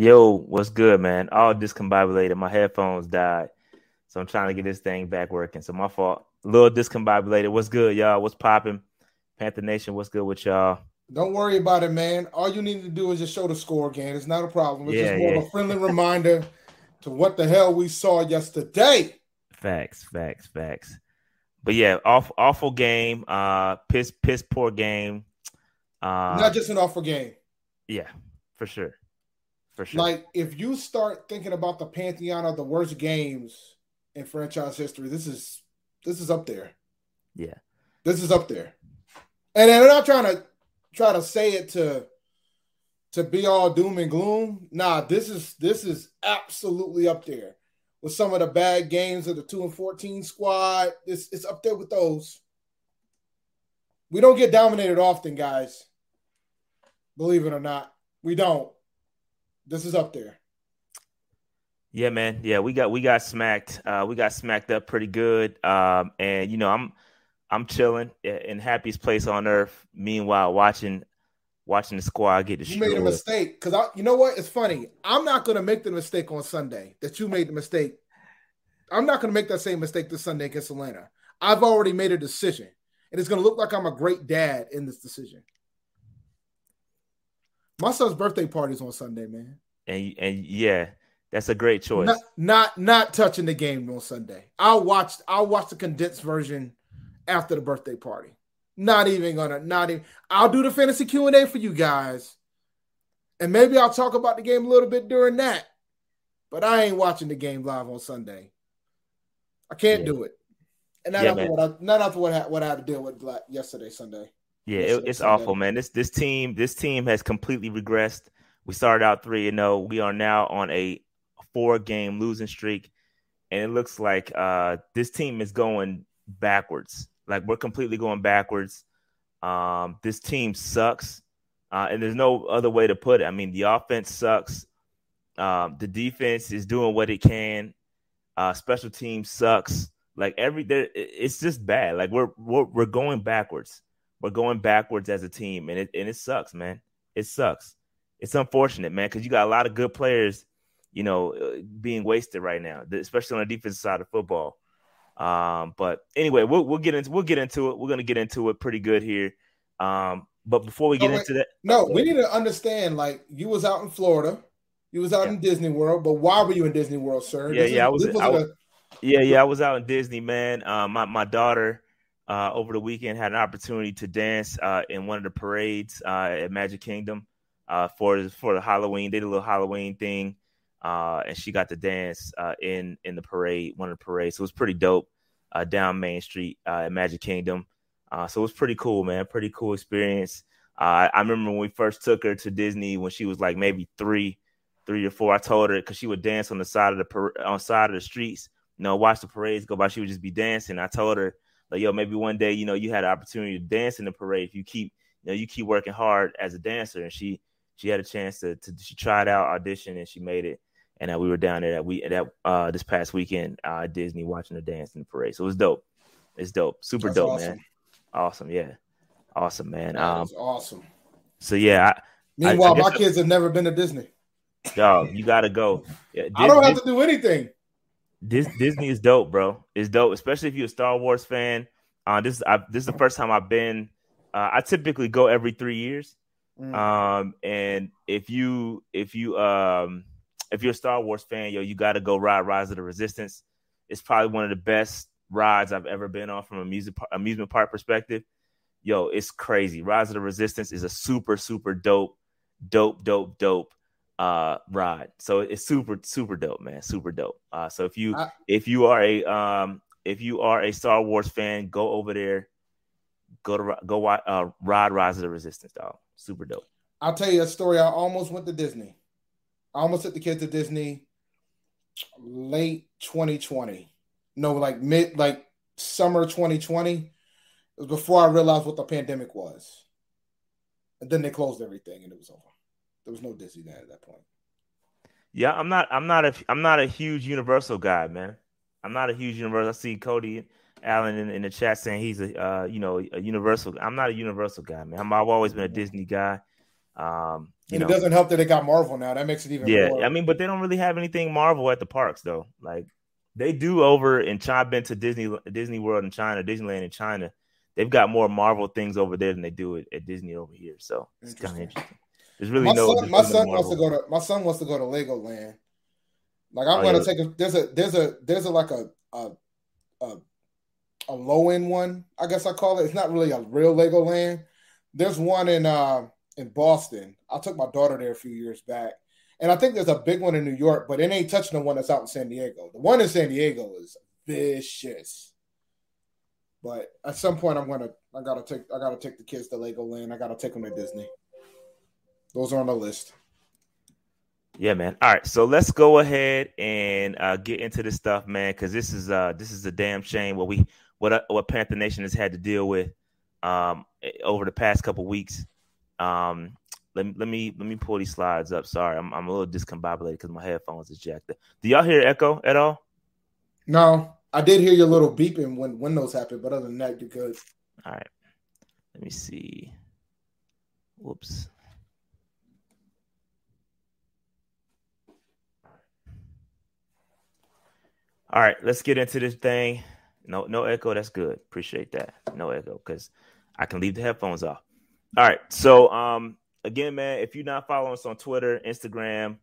Yo, what's good, man? All discombobulated. My headphones died. So I'm trying to get this thing back working. So my fault. A little discombobulated. What's good, y'all? What's popping? Panther Nation, what's good with y'all? Don't worry about it, man. All you need to do is just show the score again. It's not a problem. It's yeah, just more yeah. of a friendly reminder to what the hell we saw yesterday. Facts, facts, facts. But yeah, awful, awful game. Uh, piss, piss poor game. Uh, not just an awful game. Yeah, for sure. For sure. Like if you start thinking about the pantheon of the worst games in franchise history, this is this is up there. Yeah. This is up there. And I'm not trying to try to say it to to be all doom and gloom. Nah, this is this is absolutely up there with some of the bad games of the two and fourteen squad. It's it's up there with those. We don't get dominated often, guys. Believe it or not, we don't. This is up there. Yeah, man. Yeah, we got we got smacked. Uh, we got smacked up pretty good. Um, and you know, I'm I'm chilling in happiest place on earth. Meanwhile, watching watching the squad get destroyed. You made a mistake because I, you know what? It's funny. I'm not going to make the mistake on Sunday that you made the mistake. I'm not going to make that same mistake this Sunday against Atlanta. I've already made a decision, and it's going to look like I'm a great dad in this decision. My son's birthday party's on Sunday, man. And and yeah, that's a great choice. Not not, not touching the game on Sunday. I'll watch I'll watch the condensed version after the birthday party. Not even gonna not even I'll do the fantasy Q&A for you guys. And maybe I'll talk about the game a little bit during that. But I ain't watching the game live on Sunday. I can't yeah. do it. And not yeah, after what I not after what I, what I had to deal with yesterday Sunday. Yeah, it, it's awful, man. This this team this team has completely regressed. We started out three and zero. We are now on a four game losing streak, and it looks like uh, this team is going backwards. Like we're completely going backwards. Um, this team sucks, uh, and there's no other way to put it. I mean, the offense sucks. Um, the defense is doing what it can. Uh, special team sucks. Like every, there, it's just bad. Like we're we're, we're going backwards. We're going backwards as a team, and it and it sucks, man. It sucks. It's unfortunate, man, because you got a lot of good players, you know, uh, being wasted right now, especially on the defensive side of football. Um, but anyway, we'll we'll get into we'll get into it. We're gonna get into it pretty good here. Um, but before we get into that, no, we need to understand. Like you was out in Florida, you was out yeah. in Disney World, but why were you in Disney World, sir? Yeah, this yeah, is, I was. I was a... yeah, yeah, I was out in Disney, man. Um, my my daughter uh, over the weekend had an opportunity to dance uh, in one of the parades uh, at Magic Kingdom uh, for for the Halloween. They did a little Halloween thing, uh, and she got to dance in in the parade, one of the parades. So it was pretty dope down Main Street at Magic Kingdom. so it was pretty cool, man. Pretty cool experience. I remember when we first took her to Disney when she was like maybe three, three or four. I told her because she would dance on the side of the par- on side of the streets. You know, watch the parades go by. She would just be dancing. I told her like yo, maybe one day, you know, you had an opportunity to dance in the parade if you keep, you know, you keep working hard as a dancer. And she she had a chance to, to she tried out audition and she made it. And uh, we were down there that we that uh this past weekend uh Disney watching the dance in the parade. So it was dope. It's dope. Super That's dope, awesome. man. Awesome, yeah. Awesome, man. Um awesome. So yeah, I, Meanwhile, I, I my kids have never been to Disney. Yo, you gotta go. Yeah, I don't have to do anything. This Disney is dope, bro. It's dope, especially if you're a Star Wars fan. Uh, this I, this is the first time I've been. Uh, I typically go every three years. Mm. Um, and if you if you um if you're a Star Wars fan, yo, you got to go ride Rise of the Resistance. It's probably one of the best rides I've ever been on from a music amusement park perspective. Yo, it's crazy. Rise of the Resistance is a super super dope, dope, dope, dope uh ride. So it's super super dope, man. Super dope. Uh so if you I, if you are a um if you are a Star Wars fan, go over there. Go to go uh ride Rise of the Resistance, dog. Super dope. I'll tell you a story. I almost went to Disney. I almost took the kids to Disney late 2020. No, like mid like summer 2020. It was before I realized what the pandemic was. And then they closed everything and it was over. There was no Disney there at that point. Yeah, I'm not. I'm not a. I'm not a huge Universal guy, man. I'm not a huge Universal. I see Cody Allen in, in the chat saying he's a, uh, you know, a Universal. I'm not a Universal guy, man. i have always been a Disney guy. Um, and know, it doesn't help that they got Marvel now. That makes it even. Yeah, more. I mean, but they don't really have anything Marvel at the parks though. Like they do over in China. I've been to Disney Disney World in China, Disneyland in China. They've got more Marvel things over there than they do at, at Disney over here. So it's kind of interesting. There's really my no. Son, my son wants to go to my son wants to go to Legoland. Like I'm oh, gonna yeah. take a there's a there's a there's a like a a a, a low end one. I guess I call it. It's not really a real Legoland. There's one in uh in Boston. I took my daughter there a few years back. And I think there's a big one in New York, but it ain't touching the one that's out in San Diego. The one in San Diego is vicious. But at some point, I'm gonna, I gotta take, I gotta take the kids to Legoland. I gotta take them to Disney. Those are on the list. Yeah, man. All right, so let's go ahead and uh, get into this stuff, man, because this is uh this is a damn shame what we what uh, what Panther Nation has had to deal with um over the past couple weeks. Um, let me let me let me pull these slides up. Sorry, I'm I'm a little discombobulated because my headphones is jacked. Do y'all hear echo at all? No, I did hear your little beeping when Windows happened, but other than that, you're good. All right, let me see. Whoops. All right, let's get into this thing. No, no echo. That's good. Appreciate that. No echo because I can leave the headphones off. All right. So, um, again, man, if you're not following us on Twitter, Instagram,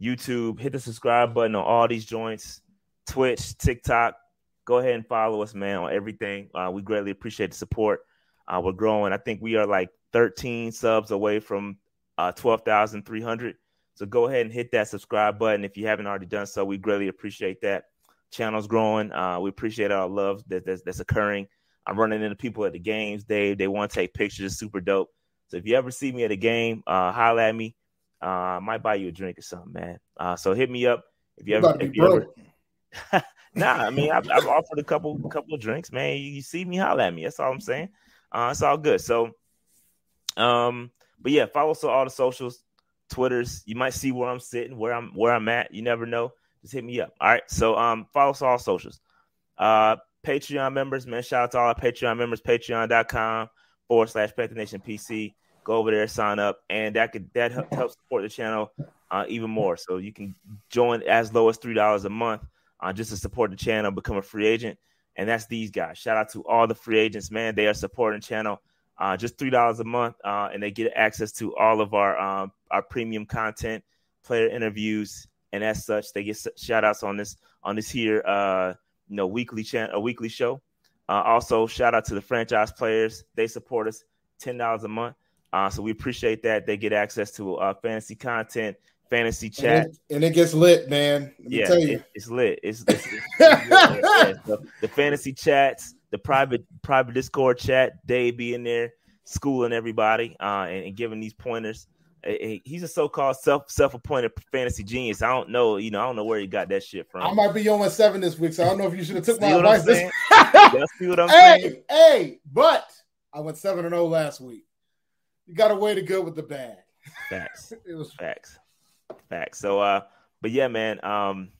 YouTube, hit the subscribe button on all these joints, Twitch, TikTok. Go ahead and follow us, man, on everything. Uh, we greatly appreciate the support. Uh, we're growing. I think we are like 13 subs away from uh, 12,300. So go ahead and hit that subscribe button if you haven't already done so. We greatly appreciate that. Channel's growing. Uh, we appreciate our love that, that's, that's occurring. I'm running into people at the games. They they want to take pictures. Super dope. So if you ever see me at a game, uh, holler at me. Uh, I might buy you a drink or something, man. Uh, so hit me up if you ever. If you ever... nah, I mean I've, I've, offered a couple couple of drinks, man. You, you, see me, holler at me. That's all I'm saying. Uh, it's all good. So, um, but yeah, follow us on all the socials, Twitters. You might see where I'm sitting, where I'm where I'm at. You never know. Just hit me up. All right. So um, follow us on all socials. Uh, Patreon members, man. Shout out to all our Patreon members, patreon.com forward slash Nation PC. Go over there, sign up, and that could that helps support the channel uh, even more. So you can join as low as three dollars a month uh, just to support the channel, become a free agent, and that's these guys. Shout out to all the free agents, man. They are supporting channel. Uh, just three dollars a month, uh, and they get access to all of our um, our premium content, player interviews, and as such, they get shout outs on this on this here uh, you know weekly channel, a weekly show. Uh, also, shout out to the franchise players; they support us ten dollars a month. Uh, so we appreciate that. They get access to uh, fantasy content, fantasy chat, and it, and it gets lit, man. yeah, it, it's lit. It's, it's, it's, it's the, the fantasy chats, the private private Discord chat. Dave be in there schooling everybody uh, and, and giving these pointers he's a so-called self self-appointed fantasy genius. I don't know, you know, I don't know where he got that shit from. I might be on seven this week, so I don't know if you should have took my advice. This- see what I'm hey, saying? Hey, but I went seven and zero oh last week. You got a way to go with the bad. Facts. it was facts. Facts. So, uh, but yeah, man. Um,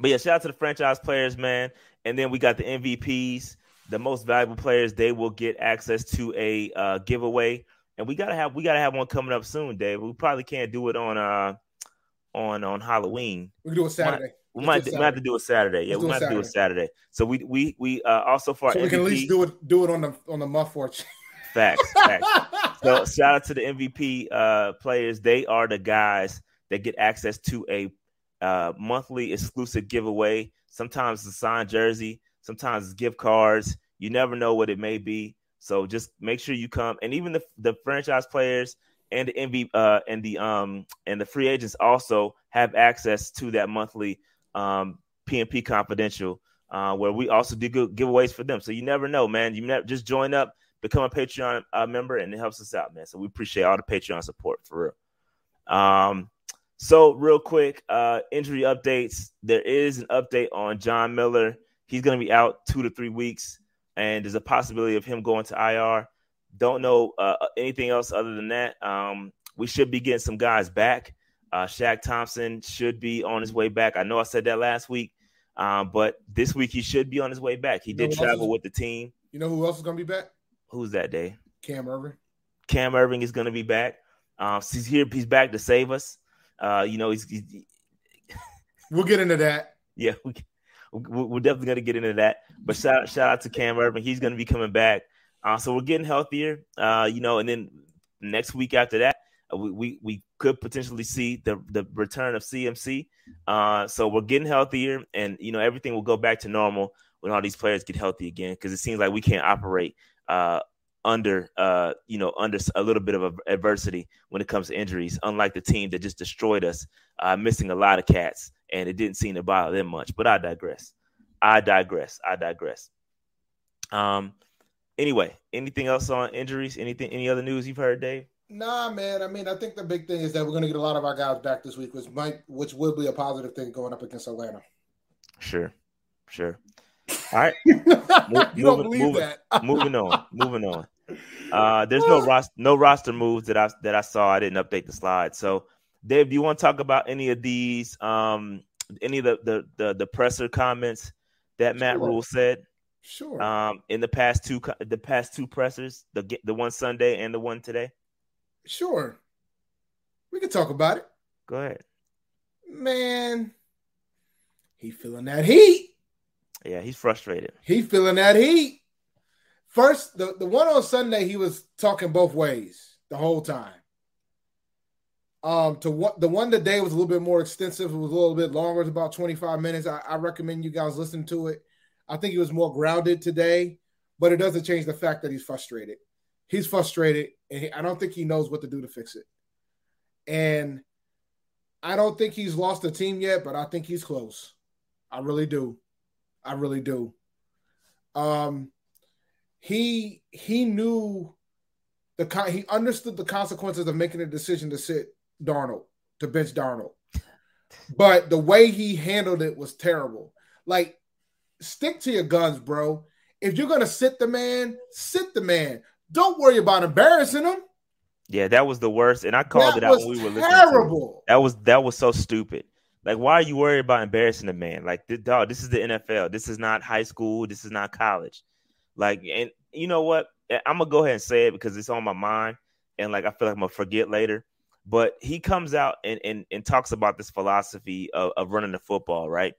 but yeah, shout out to the franchise players, man. And then we got the MVPs, the most valuable players. They will get access to a uh, giveaway and we gotta have we gotta have one coming up soon, Dave. We probably can't do it on uh on on Halloween. We can do it Saturday. We might, we might, have to do it Saturday. Yeah, Let's we might have to do it Saturday. So we we we uh, also for so we MVP, can at least do it do it on the on the muff fortune. Facts, facts. so shout out to the MVP uh, players. They are the guys that get access to a uh, monthly exclusive giveaway. Sometimes it's a signed jersey, sometimes it's gift cards. You never know what it may be. So just make sure you come, and even the the franchise players and the MV uh, and the um and the free agents also have access to that monthly um PNP confidential uh, where we also do good giveaways for them. So you never know, man. You never just join up, become a Patreon uh, member, and it helps us out, man. So we appreciate all the Patreon support for real. Um, so real quick, uh, injury updates. There is an update on John Miller. He's going to be out two to three weeks and there's a possibility of him going to IR. Don't know uh, anything else other than that. Um, we should be getting some guys back. Uh, Shaq Thompson should be on his way back. I know I said that last week, um, but this week he should be on his way back. He you did travel is, with the team. You know who else is going to be back? Who's that day? Cam Erving. Cam Erving is going to be back. Uh, he's here. He's back to save us. Uh, you know, he's, he's we'll get into that. Yeah, we, we're definitely going to get into that. But shout shout out to Cam Erving. He's going to be coming back. Uh, so we're getting healthier. Uh, you know, and then next week after that, uh, we, we, we could potentially see the the return of CMC. Uh, so we're getting healthier, and you know everything will go back to normal when all these players get healthy again. Because it seems like we can't operate uh, under uh, you know under a little bit of adversity when it comes to injuries. Unlike the team that just destroyed us, uh, missing a lot of cats, and it didn't seem to bother them much. But I digress. I digress. I digress. Um. Anyway, anything else on injuries? Anything? Any other news you've heard, Dave? Nah, man. I mean, I think the big thing is that we're going to get a lot of our guys back this week, which might, which will be a positive thing going up against Atlanta. Sure, sure. All right. you moving, don't believe moving, that. moving on. Moving on. Uh, there's no roster, no roster moves that I that I saw. I didn't update the slide. So, Dave, do you want to talk about any of these? Um, any of the the the, the presser comments that Matt sure. Rhule said? Sure. Um, in the past two the past two pressers, the the one Sunday and the one today. Sure. We can talk about it. Go ahead. Man, he feeling that heat. Yeah, he's frustrated. He feeling that heat. First, the, the one on Sunday, he was talking both ways the whole time. Um, to what the one today was a little bit more extensive. It was a little bit longer. It's about 25 minutes. I, I recommend you guys listen to it. I think he was more grounded today, but it doesn't change the fact that he's frustrated. He's frustrated, and he, I don't think he knows what to do to fix it. And I don't think he's lost the team yet, but I think he's close. I really do. I really do. Um, he he knew the he understood the consequences of making a decision to sit Darnold to bench Darnold, but the way he handled it was terrible. Like, stick to your guns, bro. If you're gonna sit the man, sit the man. Don't worry about embarrassing him. Yeah, that was the worst, and I called that it out when we were listening. Terrible. That was that was so stupid. Like, why are you worried about embarrassing a man? Like, dog, this is the NFL. This is not high school. This is not college. Like, and you know what? I'm gonna go ahead and say it because it's on my mind, and like I feel like I'm gonna forget later. But he comes out and and, and talks about this philosophy of, of running the football, right?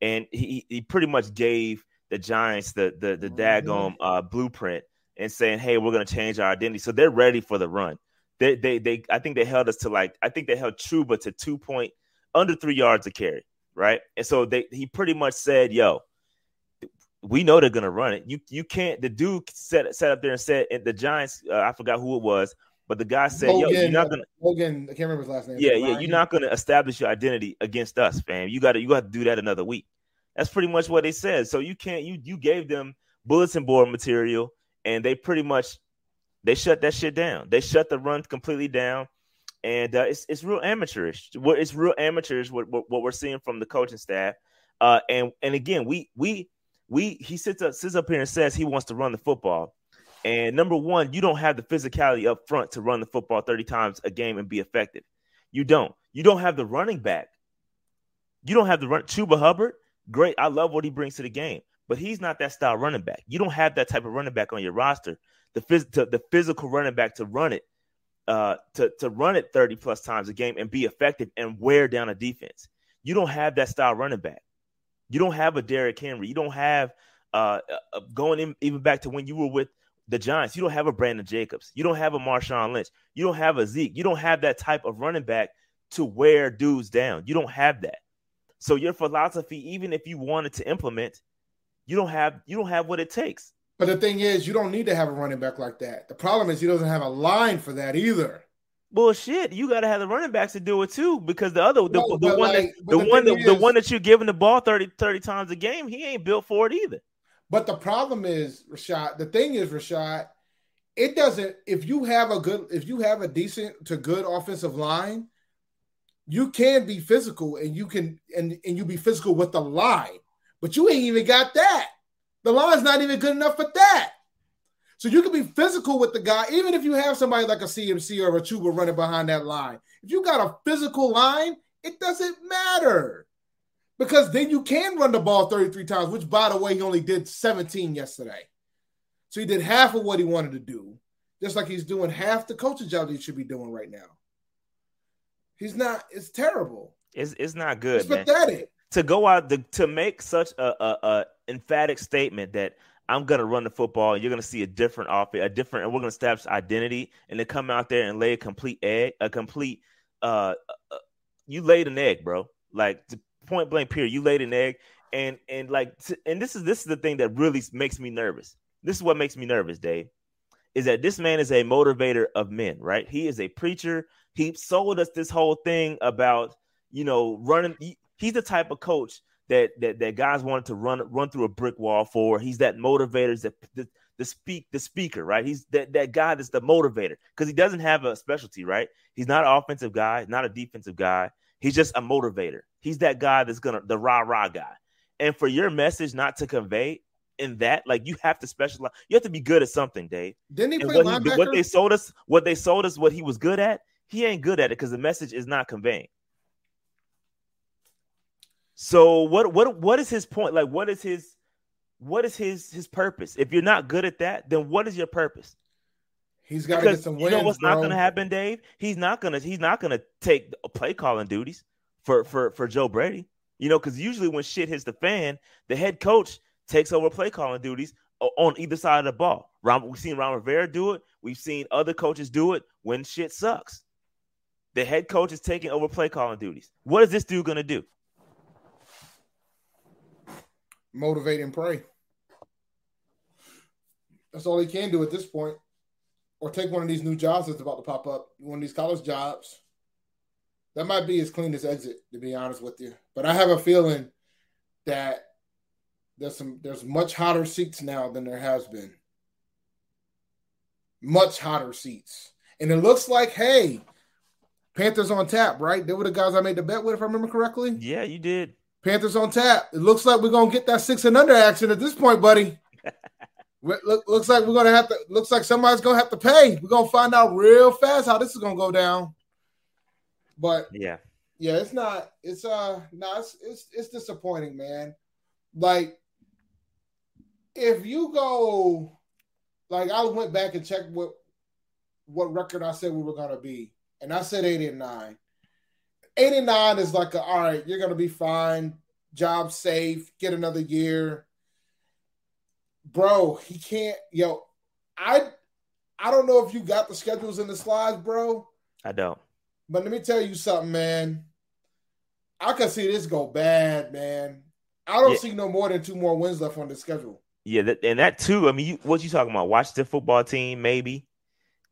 And he he pretty much gave the Giants the the the daggone uh, blueprint and saying, "Hey, we're gonna change our identity." So they're ready for the run. They they they I think they held us to like I think they held Chuba to two point under three yards of carry, right? And so they he pretty much said, "Yo, we know they're gonna run it. You you can't." The dude set set up there and said, and the Giants, uh, I forgot who it was, but the guy said, Logan, "Yo, you're not gonna." Logan, I can't remember his last name. Yeah, yeah, you're not gonna establish your identity against us, fam. You got to you got to do that another week. That's pretty much what they said. So you can't you you gave them bulletin board material, and they pretty much they shut that shit down. They shut the run completely down and uh, it's it's real amateurish. It's real amateurish what, what, what we're seeing from the coaching staff. Uh, and and again, we we we he sits up sits up here and says he wants to run the football. And number one, you don't have the physicality up front to run the football 30 times a game and be effective. You don't. You don't have the running back. You don't have the run. Chuba Hubbard, great. I love what he brings to the game, but he's not that style running back. You don't have that type of running back on your roster. The phys- to, the physical running back to run it uh, to to run it 30 plus times a game and be effective and wear down a defense. You don't have that style running back. You don't have a Derrick Henry. You don't have uh, uh, going in even back to when you were with the Giants. You don't have a Brandon Jacobs. You don't have a Marshawn Lynch. You don't have a Zeke. You don't have that type of running back to wear dudes down. You don't have that. So your philosophy, even if you wanted to implement, you don't have you don't have what it takes. But the thing is, you don't need to have a running back like that. The problem is he doesn't have a line for that either. Bullshit! You got to have the running backs to do it too, because the other, the, no, the one, like, that, the, the one, that, is, the one that you're giving the ball 30, 30 times a game, he ain't built for it either. But the problem is, Rashad. The thing is, Rashad, it doesn't. If you have a good, if you have a decent to good offensive line, you can be physical and you can and and you be physical with the line, but you ain't even got that. The line's not even good enough for that. So you can be physical with the guy, even if you have somebody like a CMC or a Chuba running behind that line. If you got a physical line, it doesn't matter because then you can run the ball 33 times, which, by the way, he only did 17 yesterday. So he did half of what he wanted to do, just like he's doing half the coaching job he should be doing right now. He's not. It's terrible. It's it's not good. It's man. pathetic. To go out to, to make such a, a, a emphatic statement that I'm gonna run the football and you're gonna see a different offense, a different, and we're gonna establish identity, and then come out there and lay a complete egg, a complete. Uh, uh you laid an egg, bro. Like point blank, period. You laid an egg, and and like, and this is this is the thing that really makes me nervous. This is what makes me nervous, Dave is that this man is a motivator of men, right? He is a preacher. He sold us this whole thing about, you know, running. He, he's the type of coach that that that guys wanted to run run through a brick wall for. He's that motivator, that the, the speak the speaker, right? He's that that guy that's the motivator because he doesn't have a specialty, right? He's not an offensive guy, not a defensive guy. He's just a motivator. He's that guy that's gonna the rah rah guy. And for your message not to convey in that. Like you have to specialize. You have to be good at something, Dave. Didn't he play what, he, what they sold us, what they sold us, what he was good at, he ain't good at it because the message is not conveying. So what what what is his point? Like what is his what is his his purpose? If you're not good at that, then what is your purpose? He's got to get some wins. You know what's bro. not going to happen, Dave? He's not going to he's not going to take play calling duties for for for Joe Brady. You know, because usually when shit hits the fan, the head coach takes over play calling duties on either side of the ball. We've seen Ron Rivera do it. We've seen other coaches do it when shit sucks. The head coach is taking over play calling duties. What is this dude going to do? Motivate and pray. That's all he can do at this point. Or take one of these new jobs that's about to pop up, one of these college jobs. That might be his cleanest exit, to be honest with you. But I have a feeling that there's some there's much hotter seats now than there has been. Much hotter seats. And it looks like, hey, Panthers on tap, right? They were the guys I made the bet with, if I remember correctly. Yeah, you did. Panthers on tap. It looks like we're gonna get that six and under action at this point, buddy. Look, looks like we're gonna have to. Looks like somebody's gonna have to pay. We're gonna find out real fast how this is gonna go down. But yeah, yeah, it's not. It's uh, no, it's it's, it's disappointing, man. Like if you go, like I went back and checked what what record I said we were gonna be, and I said eight and nine. Eight and nine is like a, all right, you're gonna be fine, job safe, get another year. Bro, he can't. Yo, I I don't know if you got the schedules in the slides, bro. I don't. But let me tell you something, man. I can see this go bad, man. I don't yeah. see no more than two more wins left on the schedule. Yeah, that, and that too. I mean, you, what you talking about? Watch the football team, maybe,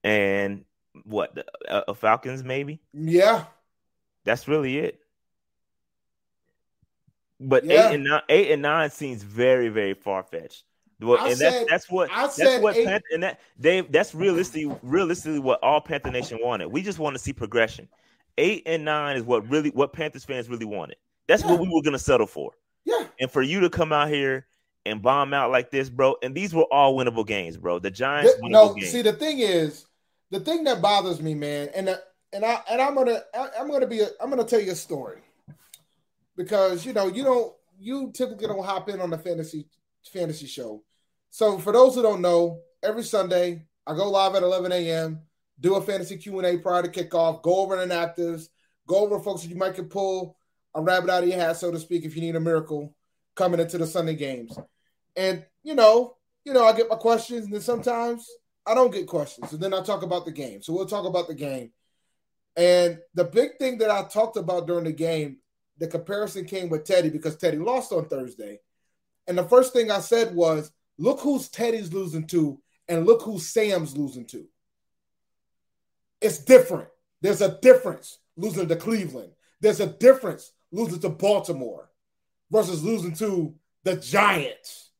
and what the uh, uh, Falcons, maybe. Yeah, that's really it. But yeah. eight and nine, eight and nine seems very, very far fetched. Well, and said, that's that's what I that's what eight, Panther, and that Dave. That's realistically, realistically what all Panther Nation wanted. We just want to see progression. Eight and nine is what really what Panthers fans really wanted. That's yeah. what we were gonna settle for. Yeah. And for you to come out here and bomb out like this, bro. And these were all winnable games, bro. The Giants. The, no, games. see, the thing is, the thing that bothers me, man, and uh, and I and I'm gonna I, am gonna be a, I'm gonna tell you a story because you know you don't you typically don't hop in on the fantasy fantasy show. So for those who don't know, every Sunday I go live at 11 a.m. Do a fantasy Q and A prior to kickoff. Go over inactives. Go over folks that you might can pull a rabbit out of your hat, so to speak, if you need a miracle coming into the Sunday games. And you know, you know, I get my questions, and then sometimes I don't get questions, and then I talk about the game. So we'll talk about the game. And the big thing that I talked about during the game, the comparison came with Teddy because Teddy lost on Thursday. And the first thing I said was, look who's Teddy's losing to, and look who Sam's losing to. It's different. There's a difference losing to Cleveland. There's a difference losing to Baltimore versus losing to the Giants.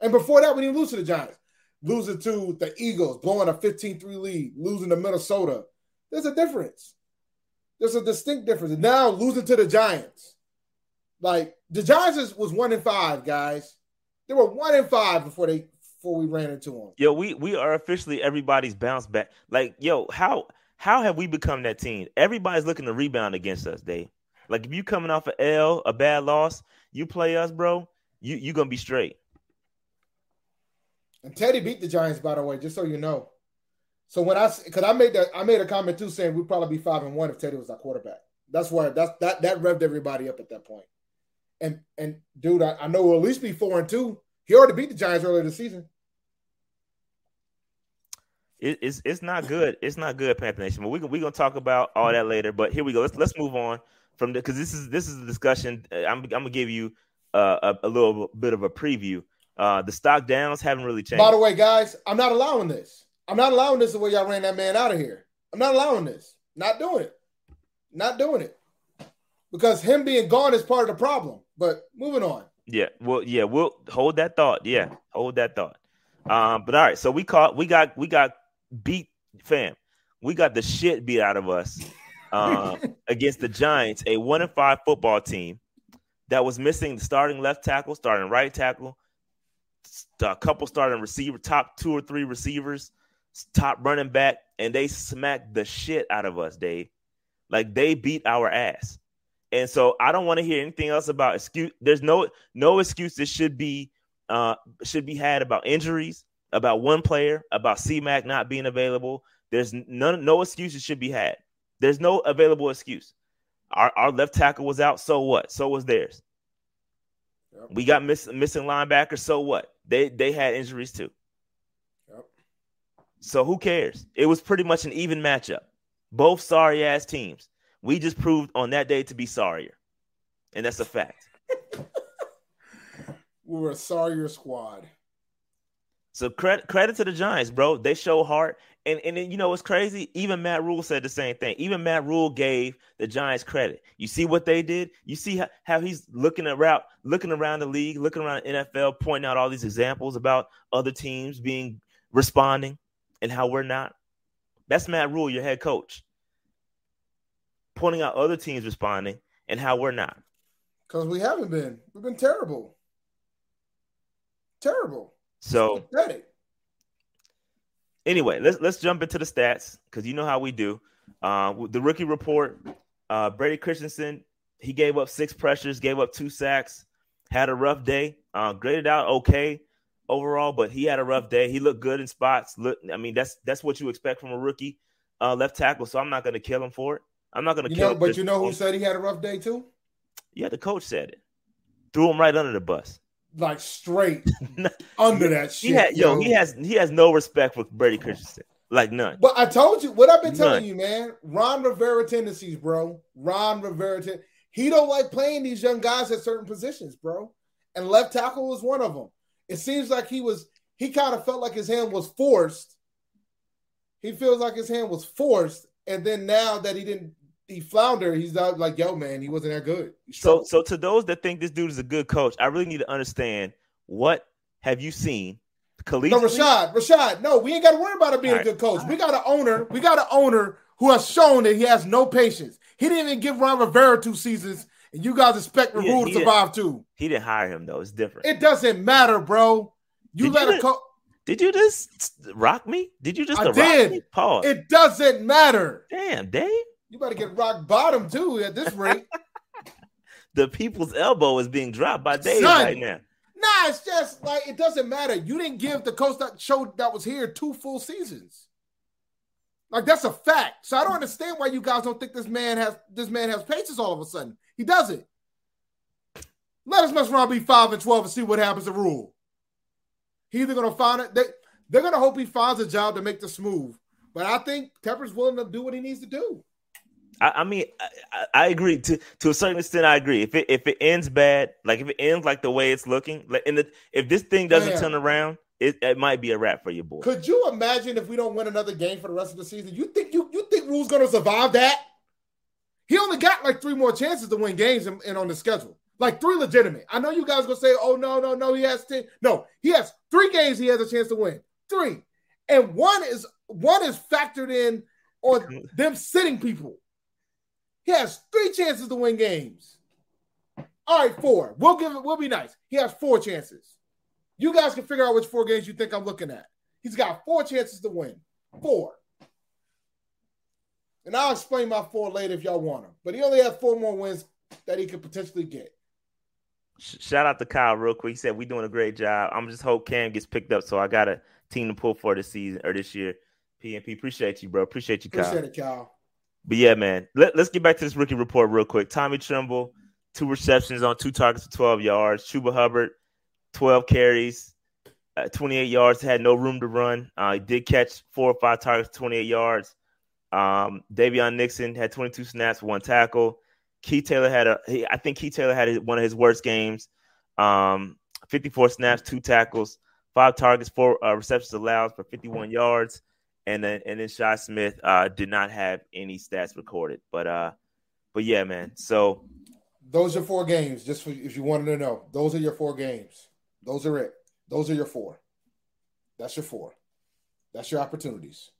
And before that, when you lose to the Giants, losing to the Eagles, blowing a 15 3 lead, losing to Minnesota, there's a difference. There's a distinct difference. Now losing to the Giants. Like the Giants was one in five, guys. They were one in five before they before we ran into them. Yo, we we are officially everybody's bounce back. Like, yo, how how have we become that team? Everybody's looking to rebound against us, Dave. Like if you coming off a L, a bad loss, you play us, bro. You you gonna be straight. And Teddy beat the Giants, by the way, just so you know. So when I because I made that I made a comment too saying we'd probably be five and one if Teddy was our quarterback. That's why that's that that revved everybody up at that point. And and dude, I, I know we'll at least be four and two. He already beat the Giants earlier this season. It, it's it's not good. It's not good, Panther Nation. But we we gonna talk about all that later. But here we go. Let's let's move on from the because this is this is the discussion. Uh, I'm I'm gonna give you uh, a, a little bit of a preview. Uh, the stock downs haven't really changed. By the way, guys, I'm not allowing this. I'm not allowing this the way y'all ran that man out of here. I'm not allowing this. Not doing it. Not doing it. Because him being gone is part of the problem. But moving on. Yeah, well, yeah, we'll hold that thought. Yeah, hold that thought. Um, but all right, so we caught we got we got beat fam. We got the shit beat out of us uh, against the Giants, a one and five football team that was missing the starting left tackle, starting right tackle, a couple starting receiver, top two or three receivers, top running back, and they smacked the shit out of us, Dave. Like they beat our ass. And so I don't want to hear anything else about excuse. There's no no excuses should be uh should be had about injuries, about one player, about CMAC not being available. There's none no excuses should be had. There's no available excuse. Our, our left tackle was out, so what? So was theirs. Yep. We got miss, missing linebackers, so what? They they had injuries too. So who cares? It was pretty much an even matchup. Both sorry ass teams. We just proved on that day to be sorrier. And that's a fact. we were a sorrier squad. So credit credit to the Giants, bro. They show heart. And and then, you know what's crazy? Even Matt Rhule said the same thing. Even Matt Rhule gave the Giants credit. You see what they did? You see how, how he's looking around looking around the league, looking around the NFL, pointing out all these examples about other teams being responding and how we're not. That's Matt Rhule, your head coach pointing out other teams responding and how we're not. Because we haven't been. We've been terrible. Terrible. So anyway, let's let's jump into the stats because you know how we do. Uh, the rookie report, uh, Brady Christensen, he gave up six pressures, gave up two sacks, had a rough day. Uh, graded out okay overall, but he had a rough day. He looked good in spots. Look, I mean that's that's what you expect from a rookie uh, left tackle. So I'm not going to kill him for it. I'm not going to kill. Know, but you know who said he had a rough day too? Yeah, the coach said it. Threw him right under the bus. Like straight under that shit. He had, yo, yo, he has he has no respect for Brady Christensen. Like none. But I told you what I've been telling none. you, man. Ron Rivera tendencies, bro. Ron Rivera, ten- he don't like playing these young guys at certain positions, bro. And left tackle was one of them. It seems like he was he kind of felt like his hand was forced. He feels like his hand was forced, and then now that he didn't he flounder. He's out like, yo, man, he wasn't that good. So, so to those that think this dude is a good coach, I really need to understand what have you seen? Khalid no, Rashad, Rashad. No, we ain't got to worry about him being a good coach. We got an owner. We got an owner who has shown that he has no patience. He didn't even give Ron Rivera two seasons, and you guys expect the Rhule to survive too. He didn't hire him though. It's different. It doesn't matter, bro. You did let you a coach. Did you just rock me? Did you just I did. Pause. It doesn't matter. Damn, Dave. You better get rock bottom too at this rate. the people's elbow is being dropped by Dave Son, right now. Nah, it's just like it doesn't matter. You didn't give the coach that show that was here two full seasons. Like that's a fact. So I don't understand why you guys don't think this man has this man has patience all of a sudden. He doesn't. Let us mess around be five and twelve and see what happens to Rhule. He's either gonna find it. They they're gonna hope he finds a job to make this move. But I think Tepper's willing to do what he needs to do. I, I mean, I, I, agree to to a certain extent. I agree. If it if it ends bad, like if it ends like the way it's looking, like in the if this thing doesn't turn around, it, it might be a wrap for your boy. Could you imagine if we don't win another game for the rest of the season? You think you you think Rhule's going to survive that? He only got like three more chances to win games and, and on the schedule. Like three legitimate. I know you guys gonna say, "Oh no, no, no." He has ten. No, he has three games. He has a chance to win. Three, and one is one is factored in on them sitting people. He has three chances to win games. All right, four. We'll give it, we'll be nice. He has four chances. You guys can figure out which four games you think I'm looking at. He's got four chances to win. Four. And I'll explain my four later if y'all want them. But he only has four more wins that he could potentially get. Shout out to Kyle real quick. He said we're doing a great job. I'm just hope Cam gets picked up, so I got a team to pull for this season or this year. PNP, appreciate you, bro. Appreciate you, Kyle. Appreciate it, Kyle. But yeah, man, Let, us get back to this rookie report real quick. Tommy Tremble, two receptions on two targets for 12 yards. Chuba Hubbard, 12 carries, uh, 28 yards, had no room to run. Uh, he did catch four or five targets, 28 yards. Um, Daviyon Nixon had 22 snaps, one tackle. Keith Taylor had a, he, I think Keith Taylor had one of his worst games. Um, 54 snaps, two tackles, five targets, four uh, receptions allowed for 51 yards. And then and then Shi Smith uh, did not have any stats recorded. But uh, but yeah, man. So those are four games. Just for, if you wanted to know, those are your four games. Those are it. Those are your four. That's your four. That's your opportunities.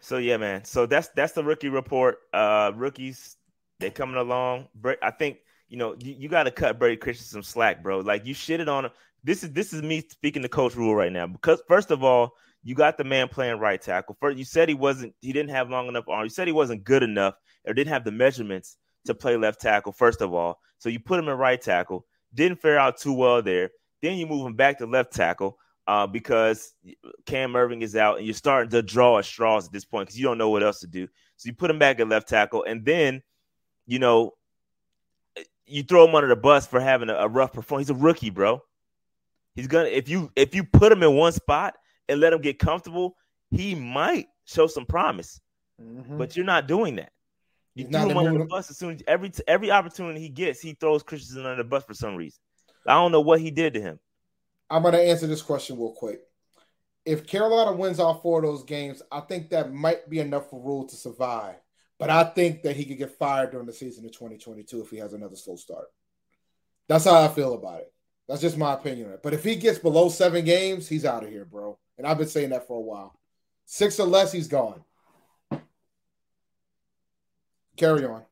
So yeah, man. So that's that's the rookie report. Uh rookies, they coming along. I think you know you, you got to cut Brady Christian some slack, bro. Like you shitted on him. This is this is me speaking to Coach Rhule right now because first of all, you got the man playing right tackle. First, you said he wasn't. He didn't have long enough arm. You said he wasn't good enough or didn't have the measurements to play left tackle. First of all, so you put him in right tackle. Didn't fare out too well there. Then you move him back to left tackle uh, because Cam Erving is out and you're starting to draw at straws at this point because you don't know what else to do. So you put him back at left tackle, and then you know you throw him under the bus for having a, a rough performance. He's a rookie, bro. He's gonna if you if you put him in one spot and let him get comfortable, he might show some promise. Mm-hmm. But you're not doing that. You He's threw him under the bus as soon as every every opportunity he gets, he throws Christensen under the bus for some reason. I don't know what he did to him. I'm going to answer this question real quick. If Carolina wins all four of those games, I think that might be enough for Rhule to survive. But I think that he could get fired during the season of 2022 if he has another slow start. That's how I feel about it. That's just my opinion. But if he gets below seven games, he's out of here, bro. And I've been saying that for a while. Six or less, he's gone. Carry on.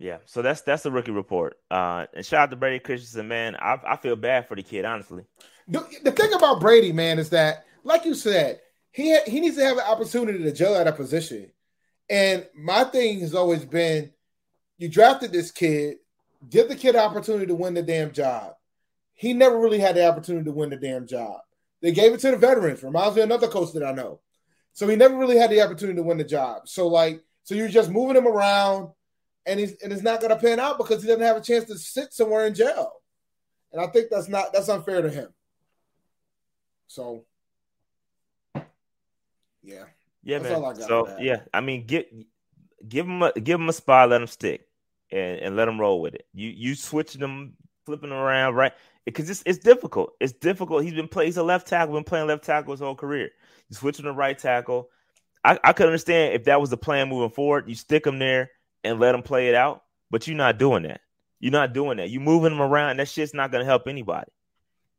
Yeah, so that's that's the rookie report. Uh, and shout out to Brady Christensen, man. I, I feel bad for the kid, honestly. The, the thing about Brady, man, is that, like you said, he ha- he needs to have an opportunity to gel at a position. And my thing has always been, you drafted this kid, give the kid opportunity to win the damn job. He never really had the opportunity to win the damn job. They gave it to the veterans. Reminds me of another coach that I know. So he never really had the opportunity to win the job. So like, so you're just moving him around and he's and it's not going to pan out because he doesn't have a chance to sit somewhere in jail. And I think that's not that's unfair to him. So, yeah, yeah, man. so yeah, I mean, get give him a give him a spot, let him stick, and and let him roll with it. You you switching them, flipping them around, right? Because it's it's difficult. It's difficult. He's been playing. He's a left tackle. Been playing left tackle his whole career. You switching to right tackle. I, I could understand if that was the plan moving forward. You stick him there and let them play it out. But you're not doing that. You're not doing that. You're moving them around. That shit's not going to help anybody.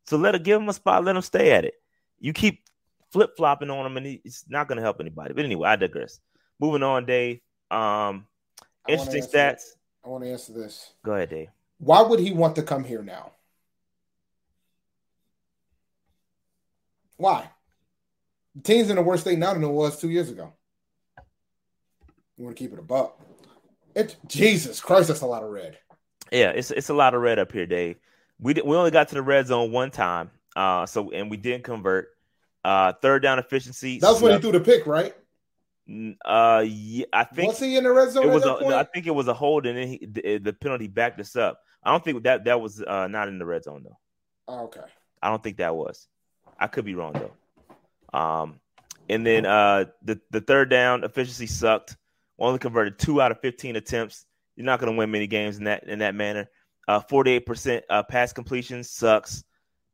So let it give them a spot. Let them stay at it. You keep flip flopping on them, and it's not going to help anybody. But anyway, I digress. Moving on, Dave. Um, interesting stats. This. I want to answer this. Go ahead, Dave. Why would he want to come here now? Why? The team's in a worse state now than it was two years ago. You want to keep it a buck. It Jesus Christ, that's a lot of red. Yeah, it's it's a lot of red up here, Dave. We we only got to the red zone one time, uh, so and we didn't convert. Uh, third down efficiency. That's when he threw the pick, right? Uh, yeah, I think was he in the red zone? It was. A, I think it was a hold, and then he, the, the, penalty backed us up. I don't think that that was uh, not in the red zone though. Oh, okay. I don't think that was. I could be wrong though. Um, and then uh, the the third down efficiency sucked only converted two out of 15 attempts. You're not going to win many games in that in that manner. Uh, 48% uh, pass completion sucks.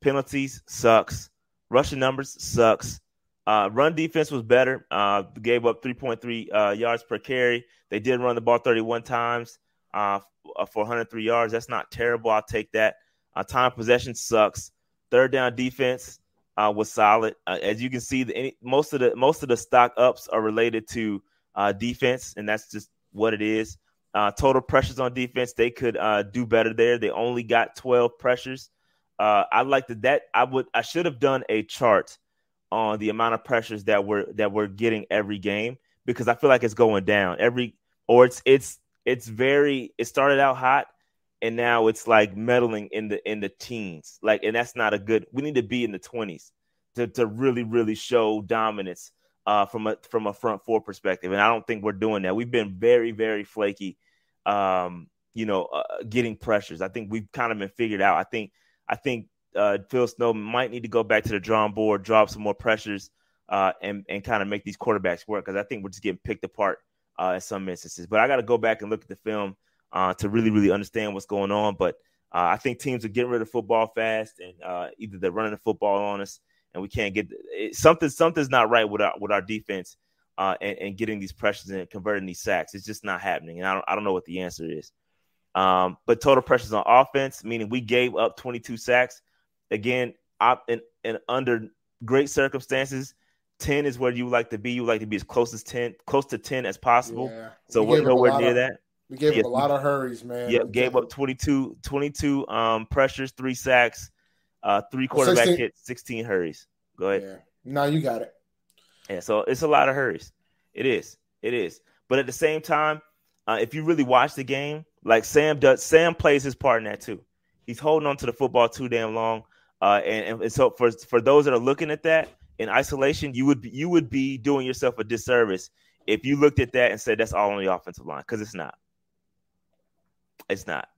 Penalties sucks. Rushing numbers sucks. Uh, run defense was better. Uh, gave up 3.3 uh, yards per carry. They did run the ball 31 times uh, uh, for 103 yards. That's not terrible. I'll take that. Uh, time possession sucks. Third down defense uh, was solid. As you can see, the, any, most of the most of the stock ups are related to uh, defense, and that's just what it is. Uh, total pressures on defense, they could uh, do better there. They only got 12 pressures. Uh, I like that. That I would. I should have done a chart on the amount of pressures that we're that we're getting every game because I feel like it's going down every or it's it's it's very. It started out hot and now it's like meddling in the in the teens. Like, and that's not a good. We need to be in the 20s to to really really show dominance uh, from a from a front four perspective, and I don't think we're doing that. We've been very very flaky, um, you know, uh, getting pressures. I think we've kind of been figured out. I think I think uh, Phil Snow might need to go back to the drawing board, drop some more pressures, uh, and and kind of make these quarterbacks work because I think we're just getting picked apart uh, in some instances. But I got to go back and look at the film uh, to really really understand what's going on. But uh, I think teams are getting rid of football fast, and uh, either they're running the football on us, and we can't get it, something. Something's not right with our with our defense. Uh, and, and, getting these pressures and converting these sacks. It's just not happening. And I don't, I don't know what the answer is. Um, but total pressures on offense, meaning we gave up 22 sacks. Again, op, in, in under great circumstances, 10 is where you like to be. You like to be as close as 10, close to 10 as possible. Yeah. So we we're nowhere near of, that. We gave yeah. up a lot of hurries, man. Yeah, gave up 22, 22 um, pressures, three sacks, uh, three quarterback 16. hits, 16 hurries. Go ahead. Yeah. No, you got it. Yeah, so it's a lot of hurries. It is. It is. But at the same time, uh, if you really watch the game, like Sam does, Sam plays his part in that too. He's holding on to the football too damn long. Uh, and, and so for for those that are looking at that in isolation, you would be, you would be doing yourself a disservice if you looked at that and said that's all on the offensive line because it's not. It's not.